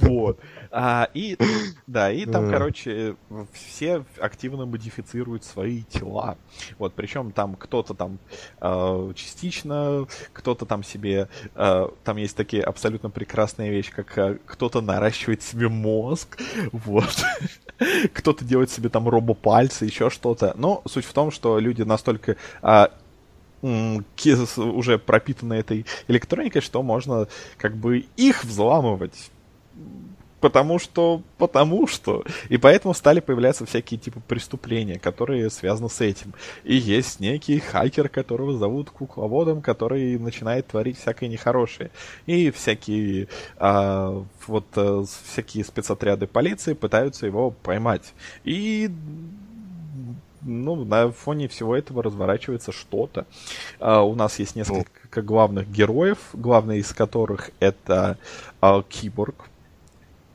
Вот. А, и, да, и там, короче, все активно модифицируют свои тела. Вот, причем там кто-то там э, частично, кто-то там себе, э, там есть такие абсолютно прекрасные вещи, как э, кто-то наращивает себе мозг, вот. кто-то делает себе там робопальцы, еще что-то. Но суть в том, что люди настолько а, уже пропитаны этой электроникой, что можно как бы их взламывать потому что, потому что. И поэтому стали появляться всякие типа преступления, которые связаны с этим. И есть некий хакер, которого зовут кукловодом, который начинает творить всякое нехорошее. И всякие а, вот а, всякие спецотряды полиции пытаются его поймать. И ну, на фоне всего этого разворачивается что-то. А, у нас есть несколько главных героев, главный из которых это а, Киборг,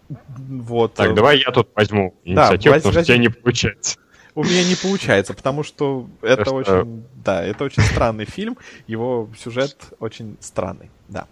вот. Так, э, давай я тут возьму инициативу, да, потому что у тебя не получается. У меня не получается, потому что это потому очень, да, это очень странный фильм, его сюжет очень странный, да.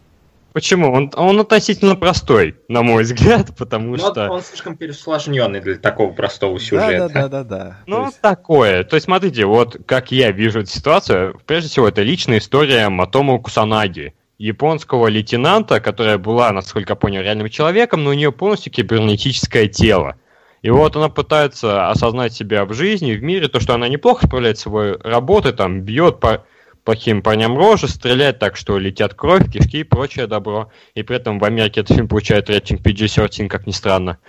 Почему? Он, он относительно простой, на мой взгляд, потому Но что... Он слишком пересложненный для такого простого сюжета. Да, да, да, да. да. Ну, есть... такое. То есть, смотрите, вот как я вижу эту ситуацию, прежде всего, это личная история Матому Кусанаги японского лейтенанта, которая была, насколько я понял, реальным человеком, но у нее полностью кибернетическое тело. И вот она пытается осознать себя в жизни, в мире, то, что она неплохо справляет с своей работой, там, бьет по плохим парням рожи, стреляет так, что летят кровь, кишки и прочее добро. И при этом в Америке этот фильм получает рейтинг PG-13, как ни странно.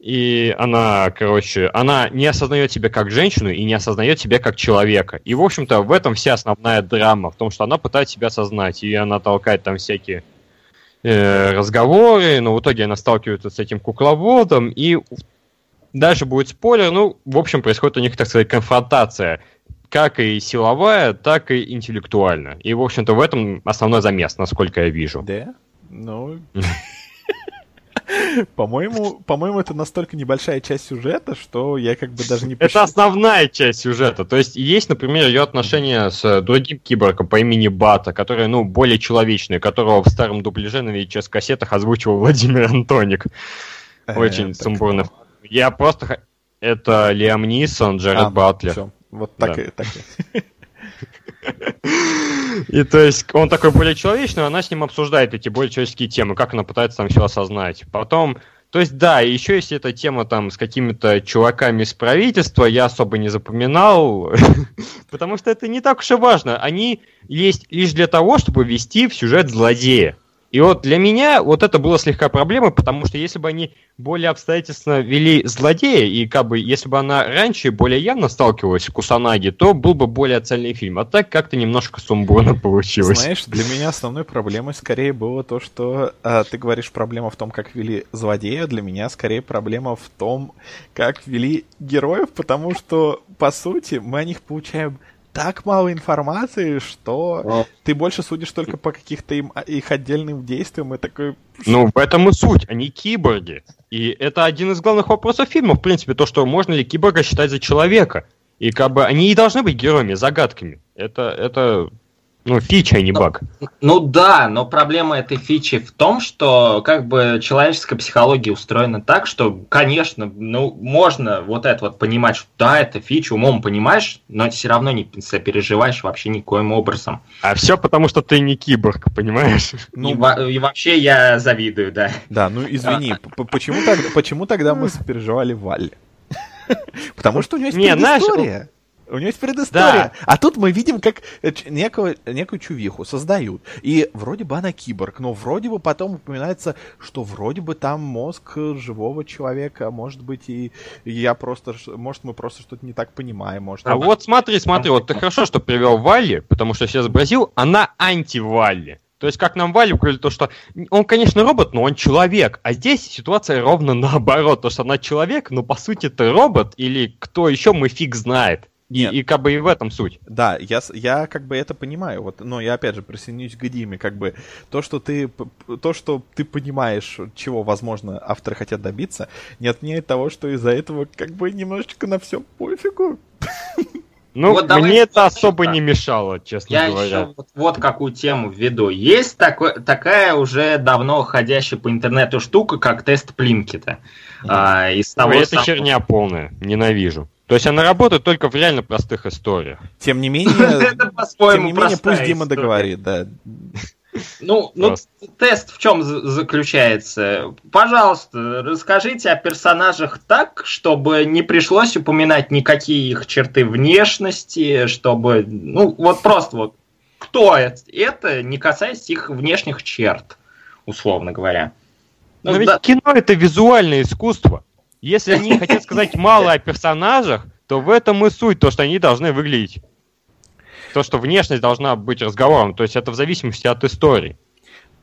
И она, короче, она не осознает себя как женщину и не осознает себя как человека. И, в общем-то, в этом вся основная драма, в том, что она пытается себя осознать, и она толкает там всякие э, разговоры, но в итоге она сталкивается с этим кукловодом, и дальше будет спойлер, ну, в общем, происходит у них, так сказать, конфронтация, как и силовая, так и интеллектуальная. И, в общем-то, в этом основной замес, насколько я вижу. Да? Ну... По-моему, по-моему, это настолько небольшая часть сюжета, что я как бы даже не. Это основная часть сюжета. То есть есть, например, ее отношения с другим киборгом по имени Бата, который, ну, более человечный, которого в старом дубляже на VHS-кассетах озвучивал Владимир Антоник. Э, Очень сумбурно. Я просто... Это Лиам Нисон, Джаред а, Батлер. Вот так и так. И то есть он такой более человечный, она с ним обсуждает эти более человеческие темы, как она пытается там все осознать. Потом, то есть да, еще если эта тема там с какими-то чуваками из правительства, я особо не запоминал, потому что это не так уж и важно. Они есть лишь для того, чтобы ввести в сюжет злодея. И вот для меня вот это было слегка проблемой, потому что если бы они более обстоятельственно вели злодея, и как бы если бы она раньше более явно сталкивалась с Кусанаги, то был бы более цельный фильм. А так как-то немножко сумбурно получилось. Знаешь, для меня основной проблемой скорее было то, что а, ты говоришь проблема в том, как вели злодея, для меня скорее проблема в том, как вели героев, потому что, по сути, мы о них получаем так мало информации, что Но... ты больше судишь только по каких-то им, их отдельным действиям и такой... Ну, в этом и суть, они киборги. И это один из главных вопросов фильма, в принципе, то, что можно ли киборга считать за человека. И как бы они и должны быть героями, загадками. Это, это ну, фича, а не ну, баг. Ну да, но проблема этой фичи в том, что как бы человеческая психология устроена так, что, конечно, ну, можно вот это вот понимать, что да, это фича, умом понимаешь, но все равно не переживаешь вообще никоим образом. А все потому, что ты не киборг, понимаешь? Ну, и, во- и вообще я завидую, да. Да, ну извини, почему, тогда, почему тогда мы сопереживали Валли? Потому что у него есть предыстория. У него есть предыстория. Да. А тут мы видим, как э, некую, некую чувиху создают. И вроде бы она киборг, но вроде бы потом упоминается, что вроде бы там мозг живого человека, может быть и я просто, может мы просто что-то не так понимаем. Может, а вот смотри, смотри, вот ты хорошо, что привел Валли, потому что сейчас изобразил, она анти-Валли. То есть, как нам Валю говорили, то, что он, конечно, робот, но он человек. А здесь ситуация ровно наоборот. То, что она человек, но по сути это робот, или кто еще, мы фиг знает. Нет. И, и как бы и в этом суть. Да, я, я как бы это понимаю. Вот, но я опять же присоединюсь к Диме, как бы то, что ты то, что ты понимаешь, чего, возможно, авторы хотят добиться, не отменяет того, что из-за этого как бы немножечко на все пофигу. Ну, вот мне это особо так. не мешало, честно Я говоря. Еще вот, вот какую тему введу. Есть такой, такая уже давно ходящая по интернету штука, как тест Плинкета. Mm. А, из того это самого... херня полная. Ненавижу. То есть она работает только в реально простых историях. Тем не менее, тем не менее, пусть Дима договорит, да. Ну, ну тест в чем заключается? Пожалуйста, расскажите о персонажах так, чтобы не пришлось упоминать никакие их черты внешности, чтобы, ну, вот просто вот кто это, не касаясь их внешних черт, условно говоря. Ну, Но да. ведь кино это визуальное искусство. Если они хотят сказать мало о персонажах, то в этом и суть, то, что они должны выглядеть. То, что внешность должна быть разговором, то есть это в зависимости от истории.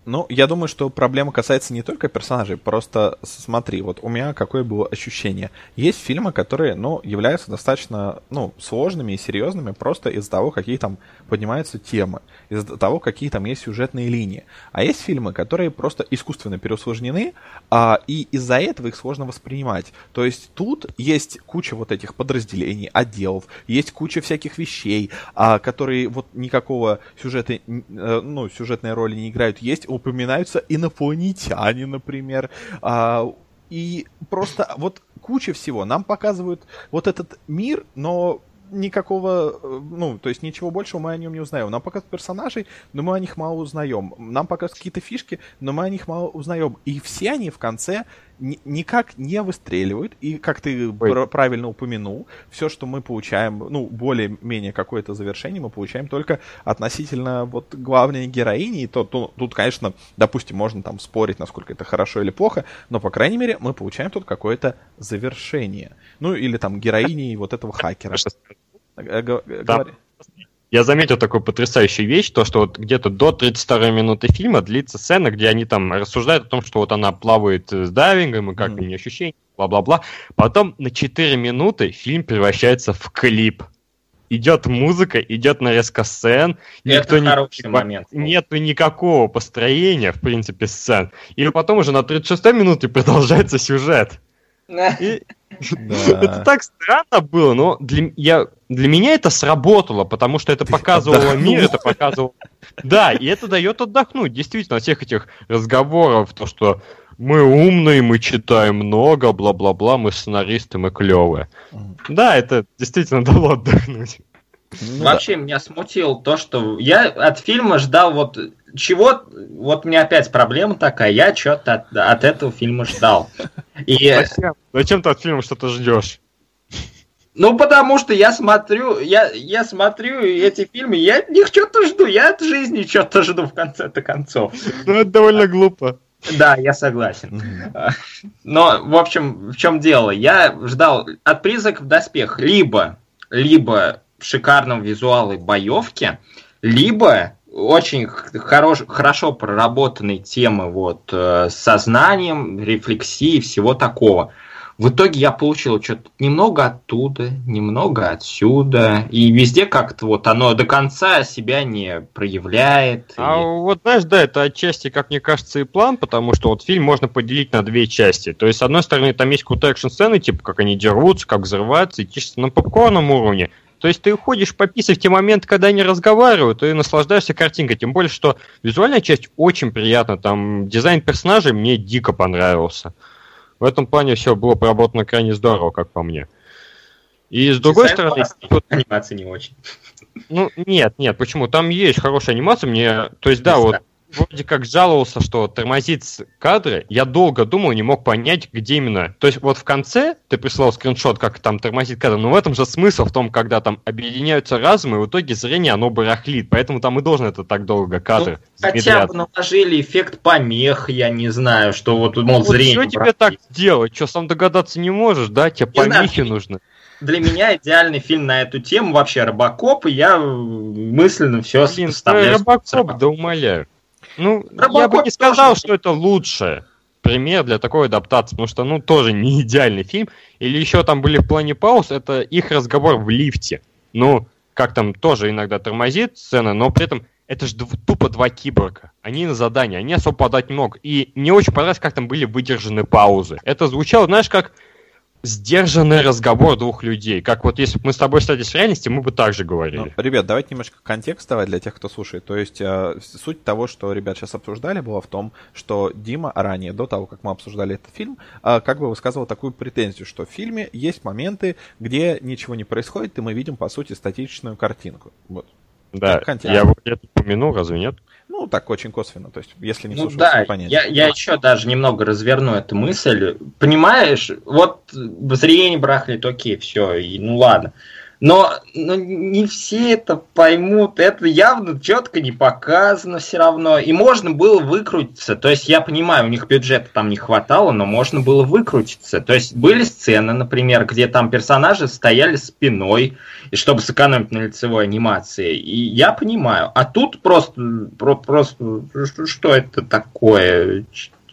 Ну, я думаю, что проблема касается не только персонажей, просто смотри, вот у меня какое было ощущение. Есть фильмы, которые, ну, являются достаточно, ну, сложными и серьезными просто из-за того, какие там поднимаются темы, из-за того, какие там есть сюжетные линии. А есть фильмы, которые просто искусственно переусложнены, а, и из-за этого их сложно воспринимать. То есть тут есть куча вот этих подразделений, отделов, есть куча всяких вещей, а, которые вот никакого сюжета, э, ну, сюжетной роли не играют. Есть упоминаются инопланетяне, например, а, и просто вот куча всего. Нам показывают вот этот мир, но никакого, э, ну, то есть ничего большего мы о нем не узнаем. Нам показывают персонажей, но мы о них мало узнаем. Нам показывают какие-то фишки, но мы о них мало узнаем. И все они в конце никак не выстреливают. И, как ты пр- правильно упомянул, все, что мы получаем, ну, более-менее какое-то завершение, мы получаем только относительно вот главной героини. И то, то, тут, конечно, допустим, можно там спорить, насколько это хорошо или плохо, но, по крайней мере, мы получаем тут какое-то завершение. Ну, или там героини вот этого хакера. Говори. Я заметил такую потрясающую вещь, то, что вот где-то до 32 минуты фильма длится сцена, где они там рассуждают о том, что вот она плавает с дайвингом, и как mm. у нее ощущения, бла-бла-бла. Потом на 4 минуты фильм превращается в клип. Идет музыка, идет нарезка сцен. Это никто хороший не, момент. Нету никакого построения, в принципе, сцен. И потом уже на 36 минуте продолжается сюжет. И... Это так странно было, но для, я, для меня это сработало, потому что это показывало мир, это показывало... Да, и это дает отдохнуть, действительно, от всех этих разговоров, то, что мы умные, мы читаем много, бла-бла-бла, мы сценаристы, мы клевые. Да, это действительно дало отдохнуть. Ну, Вообще да. меня смутило то, что я от фильма ждал вот чего, вот у меня опять проблема такая, я что-то от, от этого фильма ждал. И... Зачем? Зачем ты от фильма что-то ждешь? Ну, потому что я смотрю, я, я смотрю эти фильмы, я от них что-то жду, я от жизни что-то жду в конце-то концов. Ну, это довольно глупо. Да, я согласен. Но, в общем, в чем дело? Я ждал от призраков доспех либо, либо шикарном визуале боевки, либо очень хорош, хорошо проработанной темы вот, э, с сознанием, рефлексией, всего такого. В итоге я получил что-то немного оттуда, немного отсюда, и везде как-то вот оно до конца себя не проявляет. А и... вот знаешь, да, это отчасти, как мне кажется, и план, потому что вот фильм можно поделить на две части. То есть, с одной стороны, там есть крутые экшн-сцены, типа как они дерутся, как взрываются, и чисто на попкорном уровне. То есть ты уходишь пописать в те моменты, когда они разговаривают, и наслаждаешься картинкой. Тем более, что визуальная часть очень приятна. Там дизайн персонажей мне дико понравился. В этом плане все было проработано крайне здорово, как по мне. И с другой дизайн стороны... Тут... Анимация не очень. Ну, нет, нет, почему? Там есть хорошая анимация, мне... То есть, да, вот вроде как жаловался, что тормозит кадры. Я долго думал, не мог понять, где именно. То есть вот в конце ты прислал скриншот, как там тормозит кадр, но в этом же смысл в том, когда там объединяются разумы, и в итоге зрение оно барахлит. Поэтому там и должен это так долго кадры ну, Хотя бы наложили эффект помех, я не знаю, что вот, мол, вот зрение... Что тебе так делать? Что, сам догадаться не можешь, да? Тебе не помехи знаю, нужны для меня идеальный фильм на эту тему вообще Робокоп, и я мысленно все Блин, составляю. Робокоп, да умоляю. Ну, Робокоп я бы не сказал, тоже... что это лучше пример для такой адаптации, потому что, ну, тоже не идеальный фильм. Или еще там были в плане пауз, это их разговор в лифте. Ну, как там тоже иногда тормозит сцена, но при этом это же тупо два киборга. Они на задании, они особо подать не могут. И мне очень понравилось, как там были выдержаны паузы. Это звучало, знаешь, как сдержанный разговор двух людей. Как вот если бы мы с тобой встретились в реальности, мы бы так же говорили. Ну, ребят, давайте немножко контекст давать для тех, кто слушает. То есть э, суть того, что ребят сейчас обсуждали, была в том, что Дима ранее, до того, как мы обсуждали этот фильм, э, как бы высказывал такую претензию, что в фильме есть моменты, где ничего не происходит, и мы видим, по сути, статичную картинку. Вот. Да, я вот это упомянул, разве нет? Ну, так, очень косвенно, то есть, если не Ну слушался, да, не понять. я, я еще даже немного разверну эту мысль. Понимаешь, вот зрение брахлит, окей, все, и, ну ладно. Но, но не все это поймут, это явно четко не показано все равно. И можно было выкрутиться. То есть я понимаю, у них бюджета там не хватало, но можно было выкрутиться. То есть были сцены, например, где там персонажи стояли спиной, и чтобы сэкономить на лицевой анимации. И я понимаю. А тут просто, про- просто что- это такое?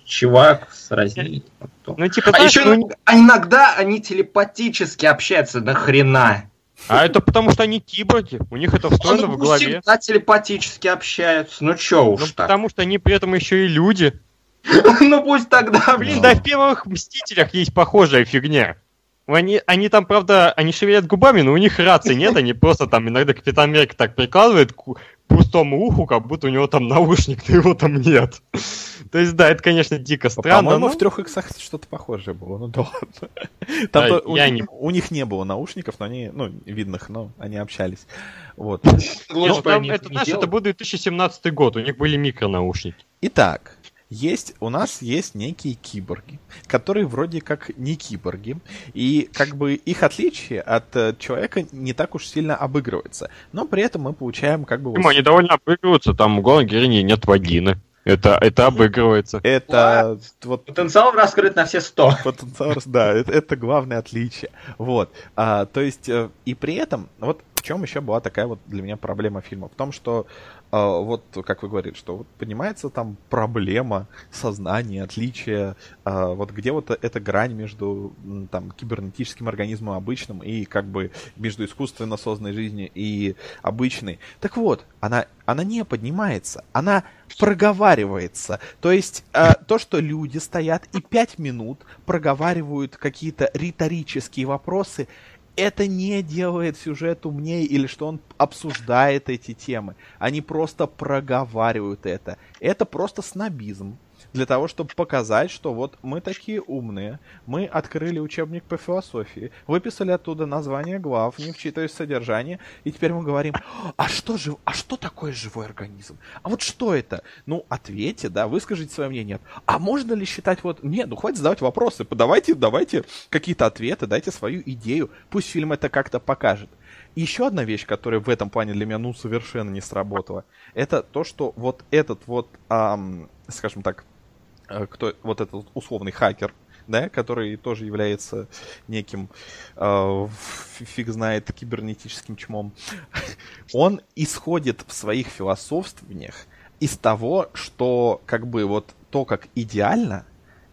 Чувак сразили. Ну, типа, А знаешь, еще ну, а иногда они телепатически общаются, нахрена? А это потому что они киборги, у них это встроено Ну, в голове. всегда телепатически общаются. Ну чё Ну, уж так. потому что они при этом еще и люди. Ну пусть тогда, блин. Ну. Да, в первых Мстителях есть похожая фигня. Они, они там, правда, они шевелят губами, но у них рации нет, они просто там иногда Капитан Америка так прикладывает к пустому уху, как будто у него там наушник, но его там нет. То есть, да, это, конечно, дико странно. По-моему, но- в трех иксах что-то похожее было, ну да ладно. Да, Там то- у, я них, не- у них не было наушников, но они, ну, видных, но они общались. Вот. Ну, там это, знаешь, это был 2017 год, у них были микронаушники. Итак, есть, у нас есть некие киборги, которые вроде как не киборги, и как бы их отличие от э, человека не так уж сильно обыгрывается. Но при этом мы получаем как бы... вот? Они довольно обыгрываются, там у главной героини нет вагины. Это, это обыгрывается. Это вот Потенциал раскрыт на все сто. Потенциал, да, это, это главное отличие. Вот. А, то есть, э, и при этом, вот в чем еще была такая вот для меня проблема фильма? В том, что вот, как вы говорите, что вот поднимается там проблема сознания, отличия, а, вот где вот эта грань между там кибернетическим организмом обычным и как бы между искусственно созданной жизнью и обычной. Так вот, она, она не поднимается, она проговаривается. То есть а, то, что люди стоят и пять минут проговаривают какие-то риторические вопросы, это не делает сюжет умнее или что он обсуждает эти темы. Они просто проговаривают это. Это просто снобизм. Для того, чтобы показать, что вот мы такие умные, мы открыли учебник по философии, выписали оттуда название глав, не вчитываясь в содержание, и теперь мы говорим, а что, жив... а что такое живой организм? А вот что это? Ну, ответьте, да, выскажите свое мнение. А можно ли считать вот... Нет, ну хватит задавать вопросы, давайте, давайте какие-то ответы, дайте свою идею, пусть фильм это как-то покажет. Еще одна вещь, которая в этом плане для меня ну совершенно не сработала, это то, что вот этот вот, ам, скажем так, кто вот этот условный хакер, да, который тоже является неким, э, фиг знает, кибернетическим чмом, он исходит в своих философствованиях из того, что как бы вот то, как идеально,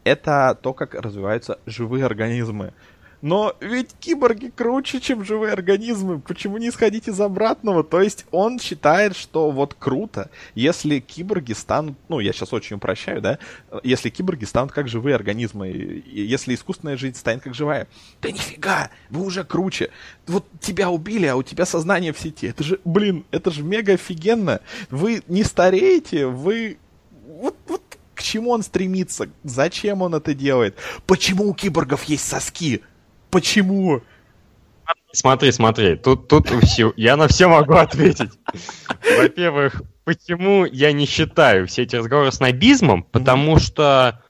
это то, как развиваются живые организмы. Но ведь киборги круче, чем живые организмы. Почему не исходить из обратного? То есть он считает, что вот круто, если киборги станут, ну я сейчас очень упрощаю, да, если киборги станут как живые организмы, если искусственная жизнь станет как живая. Да нифига, вы уже круче. Вот тебя убили, а у тебя сознание в сети. Это же, блин, это же мега офигенно. Вы не стареете, вы... Вот, вот к чему он стремится? Зачем он это делает? Почему у киборгов есть соски? Почему? Смотри, смотри, тут, тут все, я на все могу ответить. Во-первых, почему я не считаю все эти разговоры снобизмом? Потому что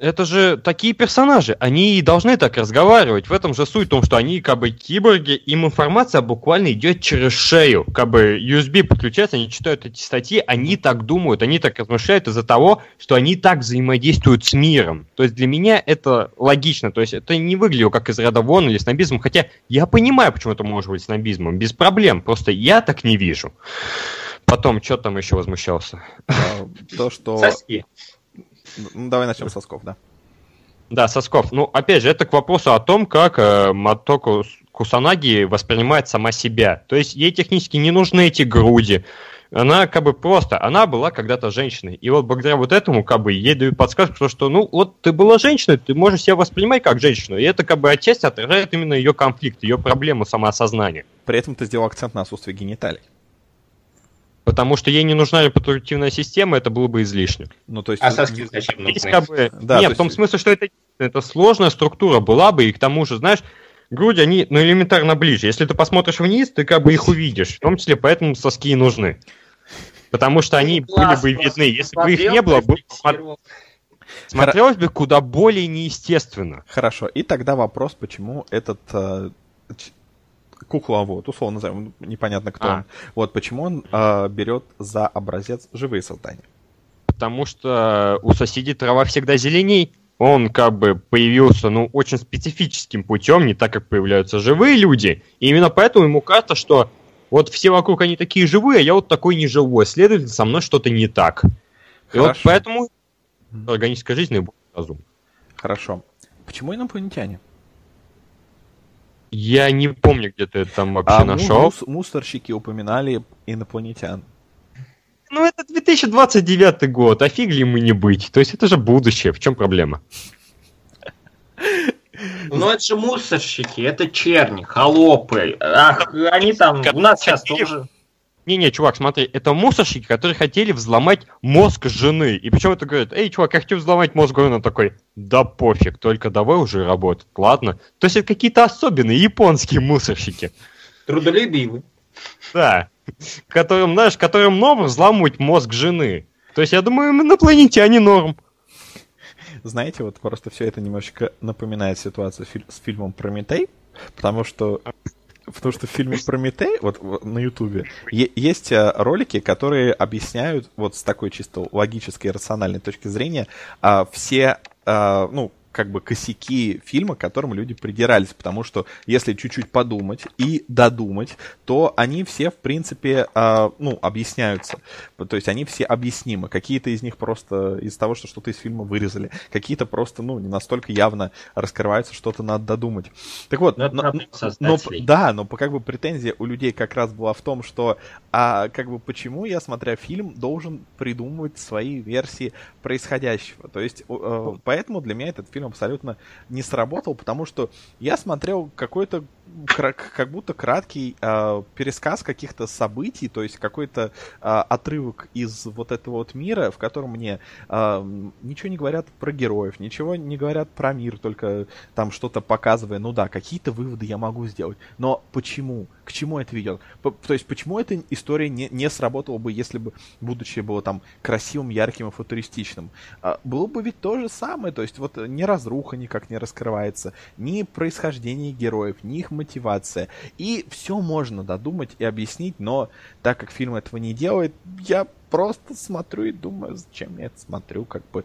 это же такие персонажи, они и должны так разговаривать. В этом же суть в том, что они как бы киборги, им информация буквально идет через шею. Как бы USB подключается, они читают эти статьи, они так думают, они так размышляют из-за того, что они так взаимодействуют с миром. То есть для меня это логично. То есть это не выглядело как из ряда вон или снобизм, хотя я понимаю, почему это может быть снобизмом, без проблем. Просто я так не вижу. Потом, что там еще возмущался? А, То, что... Соски. Ну, давай начнем с сосков, да. Да, Сосков. Ну, опять же, это к вопросу о том, как э, Матоко Кусанаги воспринимает сама себя. То есть ей технически не нужны эти груди. Она как бы просто, она была когда-то женщиной. И вот благодаря вот этому как бы ей дают подсказку, что, что ну вот ты была женщиной, ты можешь себя воспринимать как женщину. И это как бы отчасти отражает именно ее конфликт, ее проблему самоосознания. При этом ты сделал акцент на отсутствие гениталий. Потому что ей не нужна репродуктивная система, это было бы излишне. Ну, то есть... А соски зачем Есть нужны? как бы... Да, Нет, то в том есть- смысле, что это, это сложная структура была бы, и к тому же, знаешь, груди, они ну, элементарно ближе. Если ты посмотришь вниз, ты как бы их увидишь. В том числе поэтому соски и нужны. Потому что они класс, были бы видны. Если бы их не было, бы смотрелось бы куда более неестественно. Хорошо, и тогда вопрос, почему этот э, кукла, вот, условно назовем, непонятно кто А. он, вот, почему он э, берет за образец живые создания? Потому что у соседей трава всегда зеленей. Он как бы появился, ну, очень специфическим путем, не так, как появляются живые люди. И именно поэтому ему кажется, что вот все вокруг они такие живые, а я вот такой не живой. Следовательно, со мной что-то не так. И вот Хорошо. поэтому органическая жизнь наиболее разумна. Хорошо. Почему инопланетяне? Я не помню, где ты это там вообще А нашел. мус- мусорщики упоминали инопланетян. Ну, это 2029 год, а фиг ли ему не быть? То есть это же будущее, в чем проблема? Ну это же мусорщики, это черни, холопы. Ах, они там, у нас сейчас тоже... Не-не, чувак, смотри, это мусорщики, которые хотели взломать мозг жены. И причем это говорят, эй, чувак, я хочу взломать мозг жены. Он такой, да пофиг, только давай уже работать, ладно? То есть это какие-то особенные японские мусорщики. Трудолюбивы. Да. Которым, знаешь, которым норм взламывать мозг жены. То есть я думаю, им инопланетяне норм. Знаете, вот просто все это немножечко напоминает ситуацию с фильмом Прометей, потому что потому что в фильме Прометей, вот на Ютубе, есть э, ролики, которые объясняют вот с такой чисто логической и рациональной точки зрения а, все, а, ну, как бы косяки фильма, к которым люди придирались, потому что если чуть-чуть подумать и додумать, то они все, в принципе, а, ну, объясняются. То есть они все объяснимы. Какие-то из них просто из того, что что-то из фильма вырезали. Какие-то просто, ну, не настолько явно раскрываются, что-то надо додумать. Так вот, Ну, но- но, создателей. да, но как бы претензия у людей как раз была в том, что а как бы почему я, смотря фильм, должен придумывать свои версии происходящего. То есть э, поэтому для меня этот фильм абсолютно не сработал, потому что я смотрел какой-то как будто краткий э, пересказ каких-то событий, то есть какой-то э, отрывок из вот этого вот мира, в котором мне э, ничего не говорят про героев, ничего не говорят про мир, только там что-то показывая, ну да, какие-то выводы я могу сделать. Но почему? К чему это ведет? П- то есть почему эта история не, не сработала бы, если бы будущее было там красивым, ярким и футуристичным? А, было бы ведь то же самое, то есть вот э, ни разруха никак не раскрывается, ни происхождение героев, ни их мотивация. И все можно додумать и объяснить, но так как фильм этого не делает, я просто смотрю и думаю, зачем я это смотрю, как бы.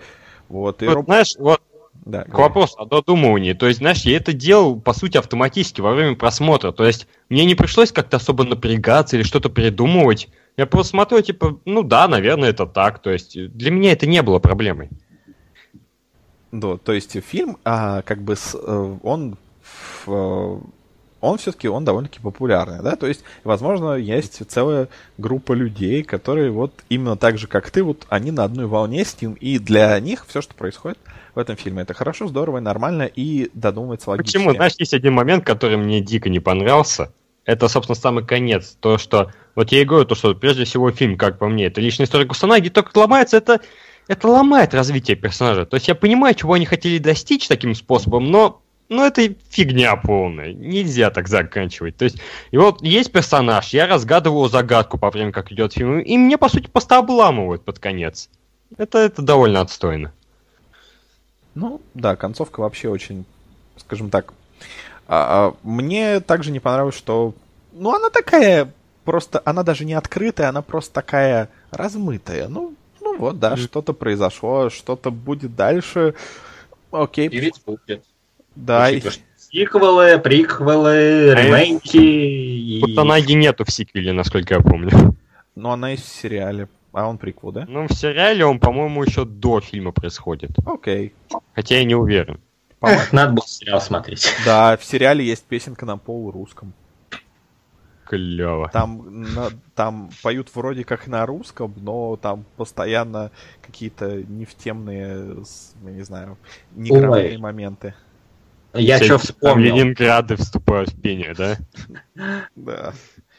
Вот, и Вот, Роб- знаешь, вот да, К говори. вопросу о додумывании. То есть, знаешь, я это делал, по сути, автоматически во время просмотра. То есть, мне не пришлось как-то особо напрягаться или что-то придумывать. Я просто смотрю, типа, ну да, наверное, это так. То есть, для меня это не было проблемой. Да, то есть фильм, а, как бы, с, э, он, в, он все-таки, он довольно-таки популярный, да, то есть, возможно, есть целая группа людей, которые вот именно так же, как ты, вот они на одной волне с ним, и для них все, что происходит в этом фильме, это хорошо, здорово и нормально, и додумывается логически. Почему? Знаешь, есть один момент, который мне дико не понравился. Это, собственно, самый конец. То, что... Вот я и говорю, то, что прежде всего фильм, как по мне, это личная история Кусанаги, только ломается это... Это ломает развитие персонажа. То есть я понимаю, чего они хотели достичь таким способом, но ну, это фигня полная. Нельзя так заканчивать. То есть, и вот есть персонаж, я разгадываю загадку по времени, как идет фильм, и мне, по сути, просто обламывают под конец. Это, это довольно отстойно. Ну, да, концовка вообще очень, скажем так. а, а, мне также не понравилось, что. Ну, она такая. Просто она даже не открытая, она просто такая размытая. Ну, ну вот, да, Мгм. что-то произошло, что-то будет дальше. Окей. И ведь будет. Да, и- Сиквелы, приквелы, ремейки. и- Кутанаги нету в сиквеле, насколько я помню. но она есть в сериале. А он приквел, да? Ну, в сериале он, по-моему, еще до фильма происходит. Окей. Хотя я не уверен. Эх, надо было сериал смотреть. Да, в сериале есть песенка на полурусском. Клево. Там, на- там поют вроде как на русском, но там постоянно какие-то нефтемные, я не знаю, неграмотные моменты. Я что вспомнил. Ленинграды вступают в пение, да? Да.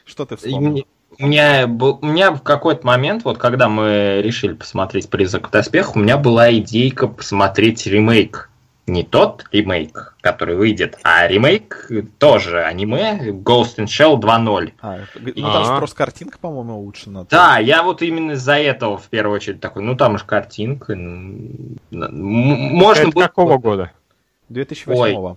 Что ты И вспомнил? У меня, был, у меня в какой-то момент, вот когда мы решили посмотреть «Призрак в доспехах», у меня была идейка посмотреть ремейк не тот ремейк, который выйдет, а ремейк тоже аниме Ghost in Shell 2.0. А, ну там же просто картинка, по-моему, улучшена. Да, я вот именно из-за этого в первую очередь такой, ну там уж картинка. Ну, можно Это какого года? 2008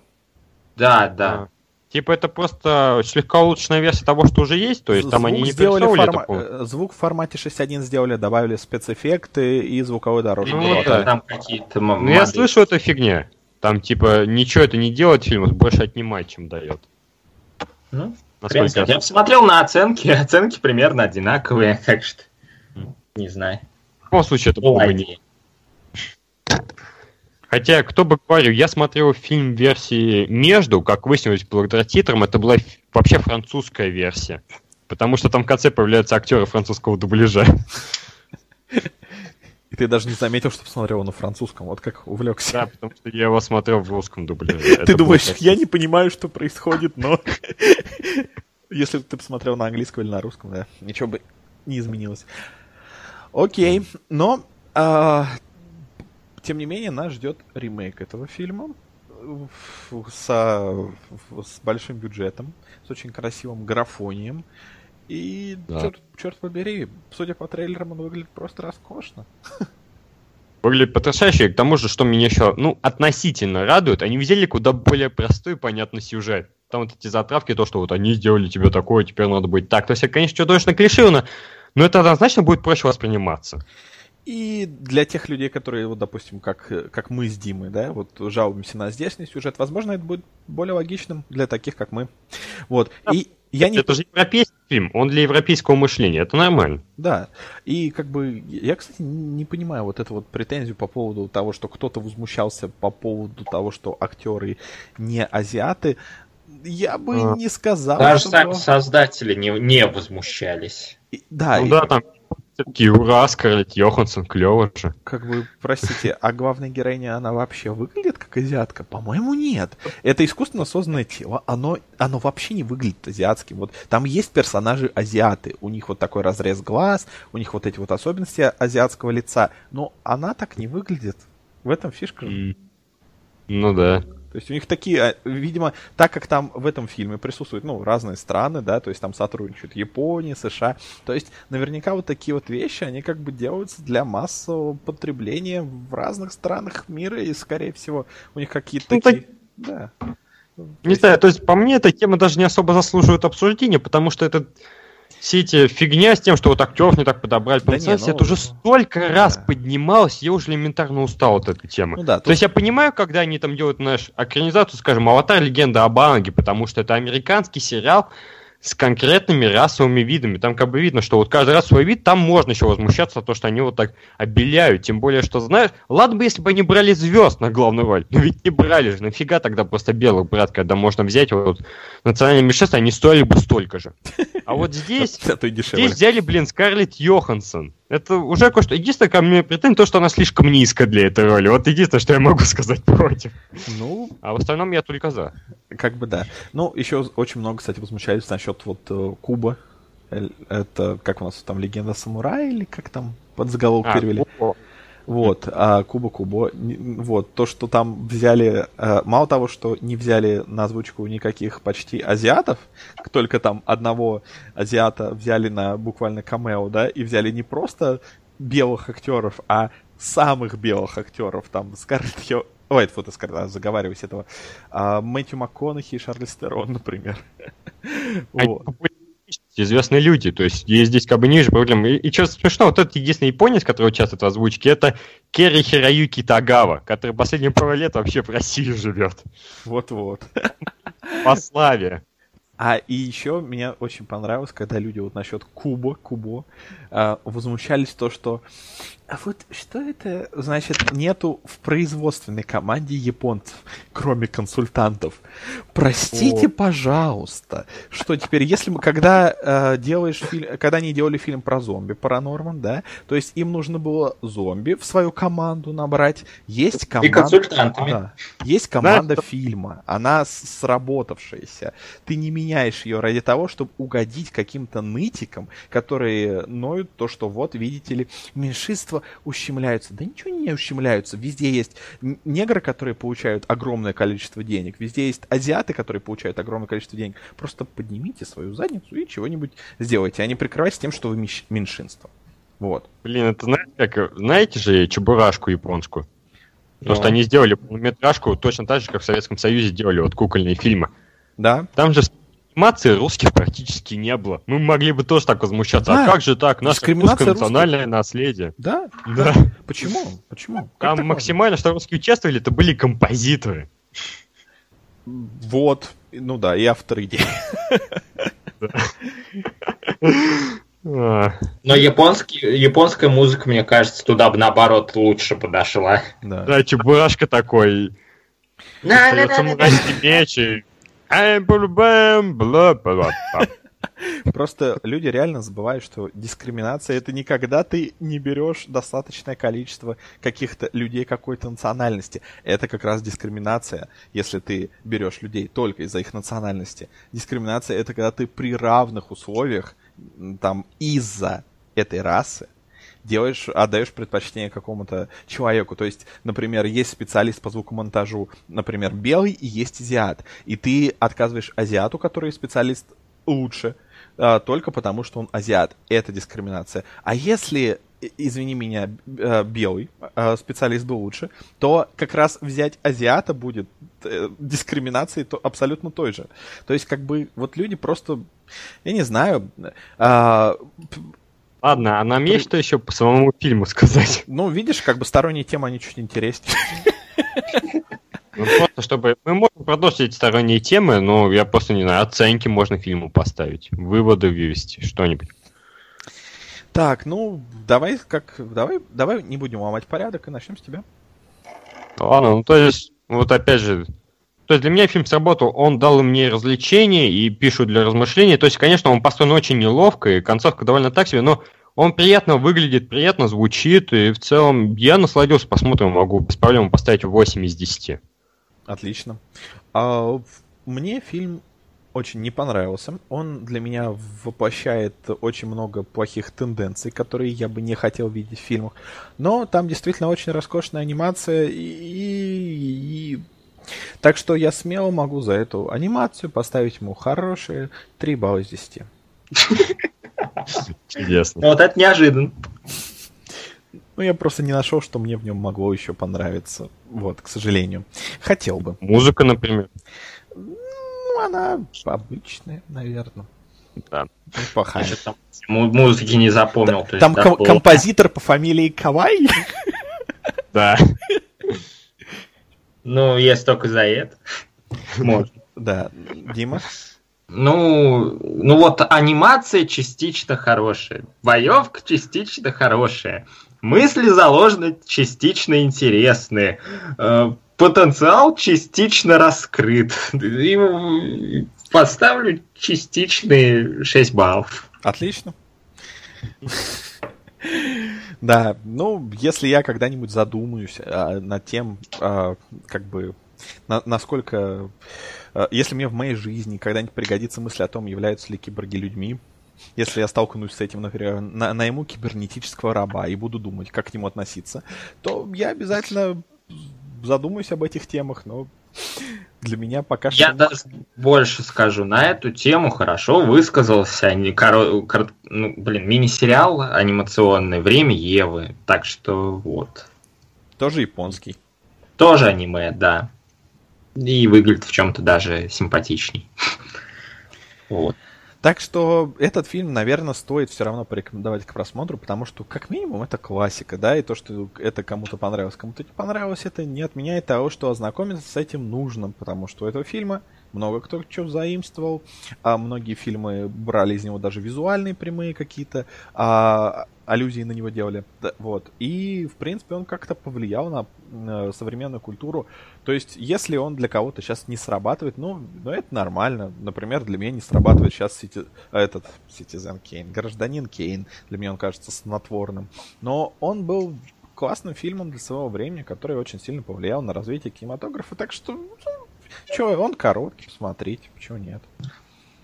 Да, да. А. Типа это просто слегка улучшенная версия того, что уже есть, то есть звук там они не сделали форма... Э, звук в формате 6.1 сделали, добавили спецэффекты и звуковой дорожку. Ну, да. там какие-то Ну я слышу эту фигня. Там типа ничего это не делает фильм, больше отнимать, чем дает. Ну, я посмотрел на оценки, оценки примерно одинаковые, так что не знаю. В любом случае это было бы не... Хотя, кто бы говорил, я смотрел фильм версии между, как выяснилось благодаря титрам, это была вообще французская версия. Потому что там в конце появляются актеры французского дубляжа. И ты даже не заметил, что посмотрел на французском, вот как увлекся. Да, потому что я его смотрел в русском дубляже. Ты думаешь, я не понимаю, что происходит, но... Если бы ты посмотрел на английском или на русском, да, ничего бы не изменилось. Окей, но а, тем не менее нас ждет ремейк этого фильма с, с большим бюджетом, с очень красивым графонием. И, да. черт, черт побери, судя по трейлерам, он выглядит просто роскошно. Выглядит потрясающе, и к тому же, что меня еще, ну, относительно радует, они взяли куда более простой и понятный сюжет. Там вот эти затравки, то, что вот они сделали тебе такое, теперь надо быть так. То есть, конечно, чудовищно клишировано, но это однозначно будет проще восприниматься. И для тех людей, которые, вот, допустим, как, как мы с Димой, да, вот жалуемся на здешний сюжет, возможно, это будет более логичным для таких, как мы. Вот. И я не... Это же европейский фильм, он для европейского мышления, это нормально. Да. И как бы я, кстати, не понимаю вот эту вот претензию по поводу того, что кто-то возмущался по поводу того, что актеры не азиаты. Я бы а. не сказал. Даже что... создатели не, не возмущались. И, да, ну и... да, там все-таки ура, Скарлетт Йоханссон, клево же. Как бы, простите, а главная героиня, она вообще выглядит как азиатка? По-моему, нет. Это искусственно созданное тело, оно, оно вообще не выглядит азиатским. Вот там есть персонажи азиаты, у них вот такой разрез глаз, у них вот эти вот особенности азиатского лица, но она так не выглядит. В этом фишка. Mm. Ну да. То есть у них такие, а, видимо, так как там в этом фильме присутствуют, ну, разные страны, да, то есть там сотрудничают Япония, США, то есть наверняка вот такие вот вещи, они как бы делаются для массового потребления в разных странах мира, и, скорее всего, у них какие-то ну, такие... Так... Да. Не знаю, то есть по мне эта тема даже не особо заслуживает обсуждения, потому что это все эти фигня с тем, что вот актеров не так подобрали, да не, ну, это уже столько да. раз поднималось, я уже элементарно устал от этой темы. Ну, да, тут... То есть я понимаю, когда они там делают, знаешь, экранизацию, скажем, «Аватар. Легенда об Аанге», потому что это американский сериал, с конкретными расовыми видами. Там как бы видно, что вот каждый раз свой вид, там можно еще возмущаться, то, что они вот так обеляют. Тем более, что, знаешь, ладно бы, если бы они брали звезд на главную роль, но ведь не брали же. Нафига тогда просто белых брат, когда можно взять вот национальные меньшинства, они стоили бы столько же. А вот здесь, здесь взяли, блин, Скарлетт Йоханссон. Это уже кое-что. Единственное, ко мне претензия, то, что она слишком низко для этой роли. Вот единственное, что я могу сказать против. Ну... А в остальном я только за. Как бы да. Ну, еще очень много, кстати, возмущались насчет вот э, Куба. Это, как у нас там, легенда самурая или как там под заголовок а, перевели? Кубо. Вот, а Куба Кубо, вот, то, что там взяли, э, мало того, что не взяли на озвучку никаких почти азиатов, только там одного азиата взяли на буквально камео, да, и взяли не просто белых актеров, а самых белых актеров, там, Скарлетт Йо... Ой, это вот Скарлетт, заговариваюсь этого. А, Мэтью МакКонахи и Шарлиз Стерон, например. А известные люди. То есть есть здесь как бы ниже проблем. И, и что смешно, вот этот единственный японец, который участвует в озвучке, это Керри Хироюки Тагава, который последние пару лет вообще в России живет. Вот-вот. По славе. А и еще меня очень понравилось, когда люди вот насчет Куба, Кубо, э, возмущались то, что а вот что это значит? Нету в производственной команде японцев, кроме консультантов? Простите, О. пожалуйста, что теперь, если мы когда э, делаешь фильм, когда они делали фильм про зомби, Паранорман, да, то есть им нужно было зомби в свою команду набрать, есть команда, и консультантами, да, есть команда да, фильма, она сработавшаяся, ты не меняешь ее ради того, чтобы угодить каким-то нытикам, которые ноют то, что вот видите ли меньшинство достоинства ущемляются. Да ничего не ущемляются. Везде есть негры, которые получают огромное количество денег. Везде есть азиаты, которые получают огромное количество денег. Просто поднимите свою задницу и чего-нибудь сделайте, а не прикрывайтесь тем, что вы меньшинство. Вот. Блин, это знаете, как, знаете же чебурашку японскую? Потому что они сделали полнометражку точно так же, как в Советском Союзе делали вот кукольные фильмы. Да. Там же анимации русских практически не было. Мы могли бы тоже так возмущаться. А да. А как же так? Наше русское национальное наследие. Да? Да. Почему? Почему? Как Там максимально, что русские участвовали, это были композиторы. Вот. Ну да, и авторы идеи. Но японский, японская музыка, мне кажется, туда бы наоборот лучше подошла. Да, да Чебурашка такой. Самурайский меч и... Просто люди реально забывают, что дискриминация это не когда ты не берешь достаточное количество каких-то людей какой-то национальности. Это как раз дискриминация, если ты берешь людей только из-за их национальности. Дискриминация это когда ты при равных условиях там из-за этой расы делаешь, отдаешь предпочтение какому-то человеку. То есть, например, есть специалист по звукомонтажу, например, белый, и есть азиат. И ты отказываешь азиату, который специалист лучше, а, только потому, что он азиат. Это дискриминация. А если извини меня, а, белый а, специалист был лучше, то как раз взять азиата будет э, дискриминацией то абсолютно той же. То есть, как бы, вот люди просто, я не знаю, Ладно, а нам есть что еще по самому фильму сказать? Ну, видишь, как бы сторонние темы, они чуть интереснее. Ну, просто чтобы... Мы можем продолжить сторонние темы, но я просто не знаю, оценки можно фильму поставить, выводы вывести, что-нибудь. Так, ну, давай как... Давай, давай не будем ломать порядок и начнем с тебя. Ладно, ну то есть, вот опять же, то есть для меня фильм сработал, он дал мне развлечения и пишут для размышления. То есть, конечно, он построен очень неловко, и концовка довольно так себе, но он приятно выглядит, приятно звучит, и в целом я насладился, посмотрим, могу без проблем поставить 8 из 10. Отлично. А, мне фильм очень не понравился. Он для меня воплощает очень много плохих тенденций, которые я бы не хотел видеть в фильмах. Но там действительно очень роскошная анимация и, и так что я смело могу за эту анимацию поставить ему хорошие 3 балла из 10. Чудесно. Вот это неожиданно. Ну, я просто не нашел, что мне в нем могло еще понравиться. Вот, к сожалению. Хотел бы. Музыка, например. Ну, она обычная, наверное. Да. Неплохая. Значит, там музыки не запомнил. Да, там ком- композитор по фамилии Кавай? Да. Ну, если только за это. Может. Да. Дима? Ну, ну вот анимация частично хорошая, боевка частично хорошая, мысли заложены частично интересные, э, потенциал частично раскрыт. И поставлю частичные 6 баллов. Отлично. Да, ну, если я когда-нибудь задумаюсь а, над тем, а, как бы, на, насколько... А, если мне в моей жизни когда-нибудь пригодится мысль о том, являются ли киборги людьми, если я столкнусь с этим, например, на, найму кибернетического раба и буду думать, как к нему относиться, то я обязательно задумаюсь об этих темах, но для меня пока что... Я даже больше скажу, на эту тему хорошо высказался они, коро... кор... ну, блин, мини-сериал анимационный «Время Евы», так что вот. Тоже японский. Тоже аниме, да. И выглядит в чем-то даже симпатичней. Вот. Так что этот фильм, наверное, стоит все равно порекомендовать к просмотру, потому что, как минимум, это классика, да, и то, что это кому-то понравилось, кому-то не понравилось, это не отменяет того, что ознакомиться с этим нужно, потому что у этого фильма много кто что заимствовал, а многие фильмы брали из него даже визуальные прямые какие-то а, аллюзии на него делали, да, вот. И в принципе он как-то повлиял на, на современную культуру. То есть, если он для кого-то сейчас не срабатывает, ну, ну это нормально. Например, для меня не срабатывает сейчас сити, этот Citizen Кейн, гражданин Кейн. Для меня он кажется снотворным. Но он был классным фильмом для своего времени, который очень сильно повлиял на развитие кинематографа. Так что Че, он короткий, посмотрите, почему нет.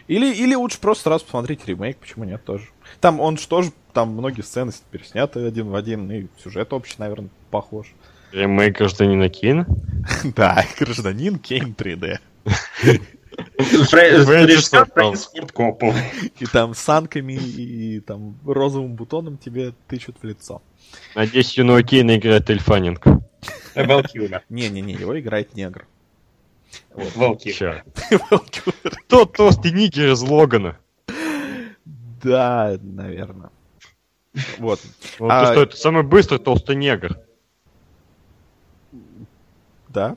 Или, или лучше просто сразу посмотреть ремейк, почему нет тоже. Там он же тоже, там многие сцены пересняты один в один, и сюжет общий, наверное, похож. Ремейк гражданина Кейна? Да, гражданин Кейн 3D. Режиссер Фрэнсис Форд Коппола. И там с санками и там розовым бутоном тебе тычут в лицо. Надеюсь, юного Кейна играет Эль Фаннинг. Килмер. Не-не-не, его играет негр. Чё? Тот толстый нигер из Логана. Да, наверное. Вот. Вот А- ты что, это самый быстрый толстый негр. Да.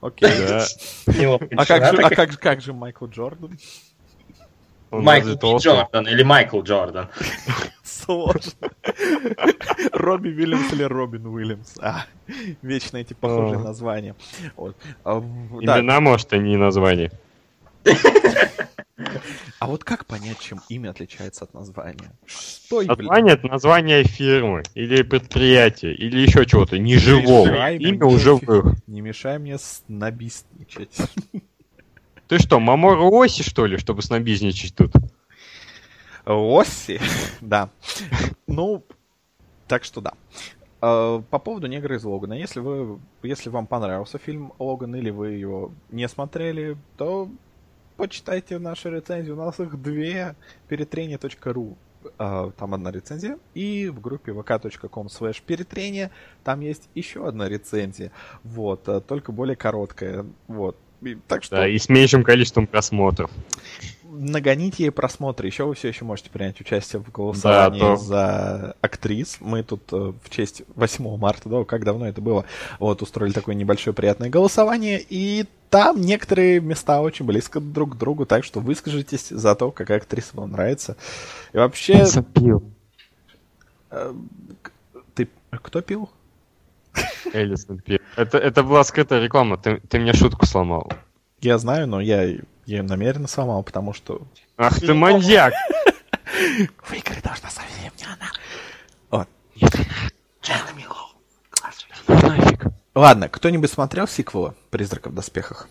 Окей. Да. А как же, а как же, как же Майкл Джордан? Майкл? Джордан или Майкл Джордан? Сложно. Робби Уильямс или Робин Уильямс. А, вечно эти похожие А. названия. Вот. А, да. Имена, может, а не название. А вот как понять, чем имя отличается от названия? Что Название это название фирмы, или предприятия, или еще чего-то неживого. Мешай. Имя уже в... Не мешай мне снобистничать. Ты что, Мамору Оси, что ли, чтобы снобизничать тут? Оси, да. Ну, так что да. Э, По поводу негра из Логана. Если вы, если вам понравился фильм Логан или вы его не смотрели, то почитайте наши рецензии. У нас их две. Перетрение.ру э, там одна рецензия. И в группе vk.com slash перетрение там есть еще одна рецензия. Вот, э, только более короткая. Вот. И так что Да, и с меньшим количеством просмотров. Нагоните ей просмотры. Еще вы все еще можете принять участие в голосовании Да, то- за актрис. Мы тут э, в честь 8 марта, да, как давно это было, вот устроили такое небольшое приятное голосование. И там некоторые места очень близко друг к другу, так что выскажитесь за то, какая актриса вам нравится. И вообще... э, ты кто пил? Элисон Пир. Это, это была скрытая реклама, ты, ты мне шутку сломал. Я знаю, но я я ее намеренно сломал, потому что Ах ты маньяк! в игры должна совсем не она. Вот. Нафиг. Ладно, кто-нибудь смотрел сиквела «Призрака в доспехах»?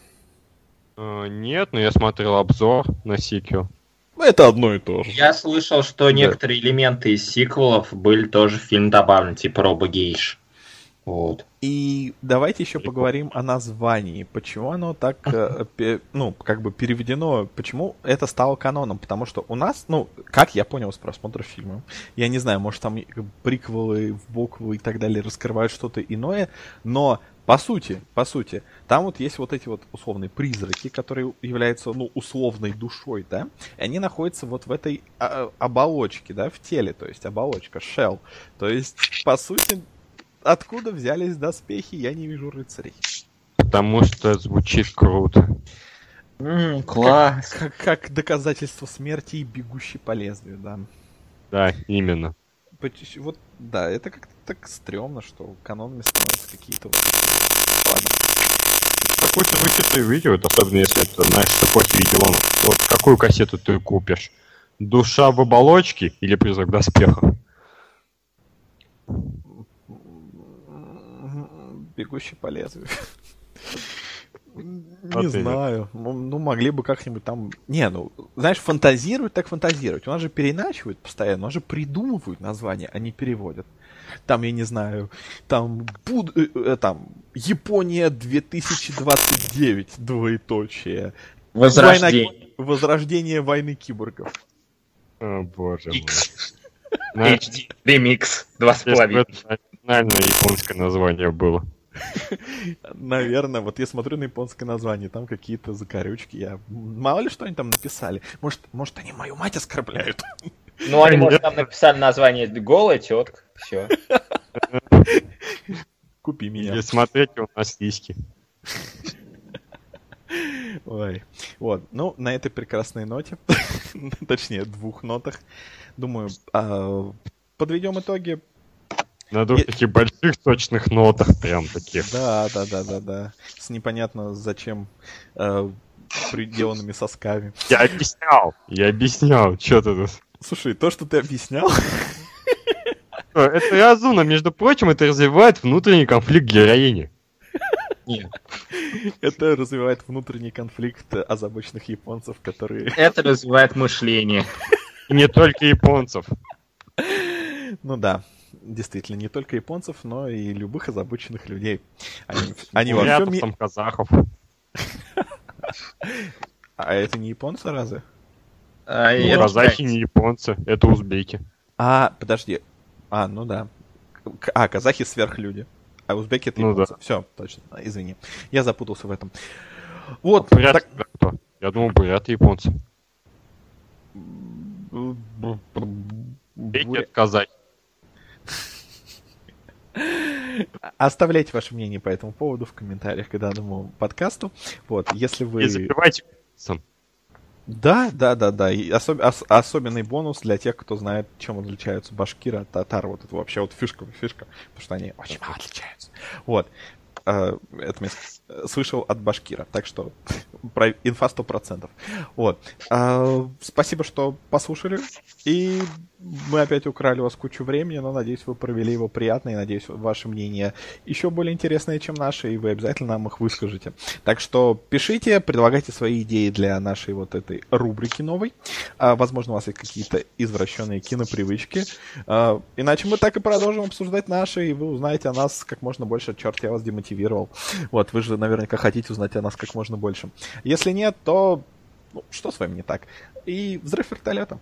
Э, Нет, но я смотрел обзор на сиквел. Это одно и то же. Я слышал, что некоторые элементы из сиквелов были тоже в фильм добавлены, типа Робо Гейш. Вот. И давайте еще поговорим о названии. Почему оно так, э, ну, как бы переведено, почему это стало каноном? Потому что у нас, ну, как я понял с просмотра фильма, я не знаю, может там приквелы, буквы и так далее раскрывают что-то иное, но по сути, по сути, там вот есть вот эти вот условные призраки, которые являются, ну, условной душой, да, и они находятся вот в этой а, оболочке, да, в теле, то есть оболочка, shell. То есть, по сути, откуда взялись доспехи, я не вижу рыцарей. Потому что звучит круто. класс. Как, как доказательство смерти и бегущий по лезвию, да. Да, именно. Вот, да, это как-то так стрёмно, что канонами становятся какие-то вот... Звучит и видео, особенно если это, знаешь, такой видео. Вот какую кассету ты купишь? Душа в оболочке или призрак в доспехах? Бегущий по лезвию. Не знаю. Ну, могли бы как-нибудь там... Не, ну, знаешь, фантазировать так фантазировать. У нас же переначивают постоянно, у нас же придумывают названия, а не переводят. Там, я не знаю, там, буд... э, э, там Япония 2029, двоеточие. Возрождение. Война- Возрождение войны киборгов. О, боже мой. HD. Половиной. это национальное японское название было. Наверное, вот я смотрю на японское название, там какие-то закорючки. Я... Мало ли что они там написали. Может, может они мою мать оскорбляют? Ну, они, может, там написали название «Голая тетка». Все. Купи меня. Или смотреть у нас сиськи. Ой. Вот. Ну, на этой прекрасной ноте, точнее, двух нотах, думаю, а, подведем итоги. На двух таких больших точных нотах, прям таких. Да, да, да, да, да. С непонятно зачем э, приделанными сосками. Я объяснял, я объяснял, что ты тут. Слушай, то, что ты объяснял, Это разумно, между прочим, это развивает внутренний конфликт героини. Нет. Это развивает внутренний конфликт озабоченных японцев, которые... Это развивает мышление. И не только японцев. Ну да, действительно, не только японцев, но и любых озабоченных людей. Они, они во всем там казахов. А это не японцы разве? А, Ну, казахи не японцы, это узбеки. А, подожди. А, ну да. А, казахи сверхлюди. А узбеки это Ну японцы. Все, точно. Извини. Я запутался в этом. Вот. Так- это кто? Я думал, буряты японцы. Буря- это казахи. Оставляйте ваше мнение по этому поводу в комментариях к данному подкасту. Вот, если вы... И забивайте. Да, да, да, да. И особ- ос- особенный бонус для тех, кто знает, чем отличаются башкиры от татар. Вот это вообще вот фишка, фишка, потому что они очень мало отличаются. Вот. Э, Это я с- слышал от башкира, так что про инфа 100%. Вот. А, Спасибо, что послушали. И мы опять украли у вас кучу времени, но надеюсь, вы провели его приятно, и надеюсь, ваше мнение еще более интересное, чем наше, и вы обязательно нам их выскажете. Так что пишите, предлагайте свои идеи для нашей вот этой рубрики новой. А, возможно, у вас есть какие-то извращенные кинопривычки. А, иначе мы так и продолжим обсуждать наши, и вы узнаете о нас как можно больше. Черт, я вас демотивировал. Вот, вы же наверняка хотите узнать о нас как можно больше. Если нет, то ну, что с вами не так? И взрыв вертолета.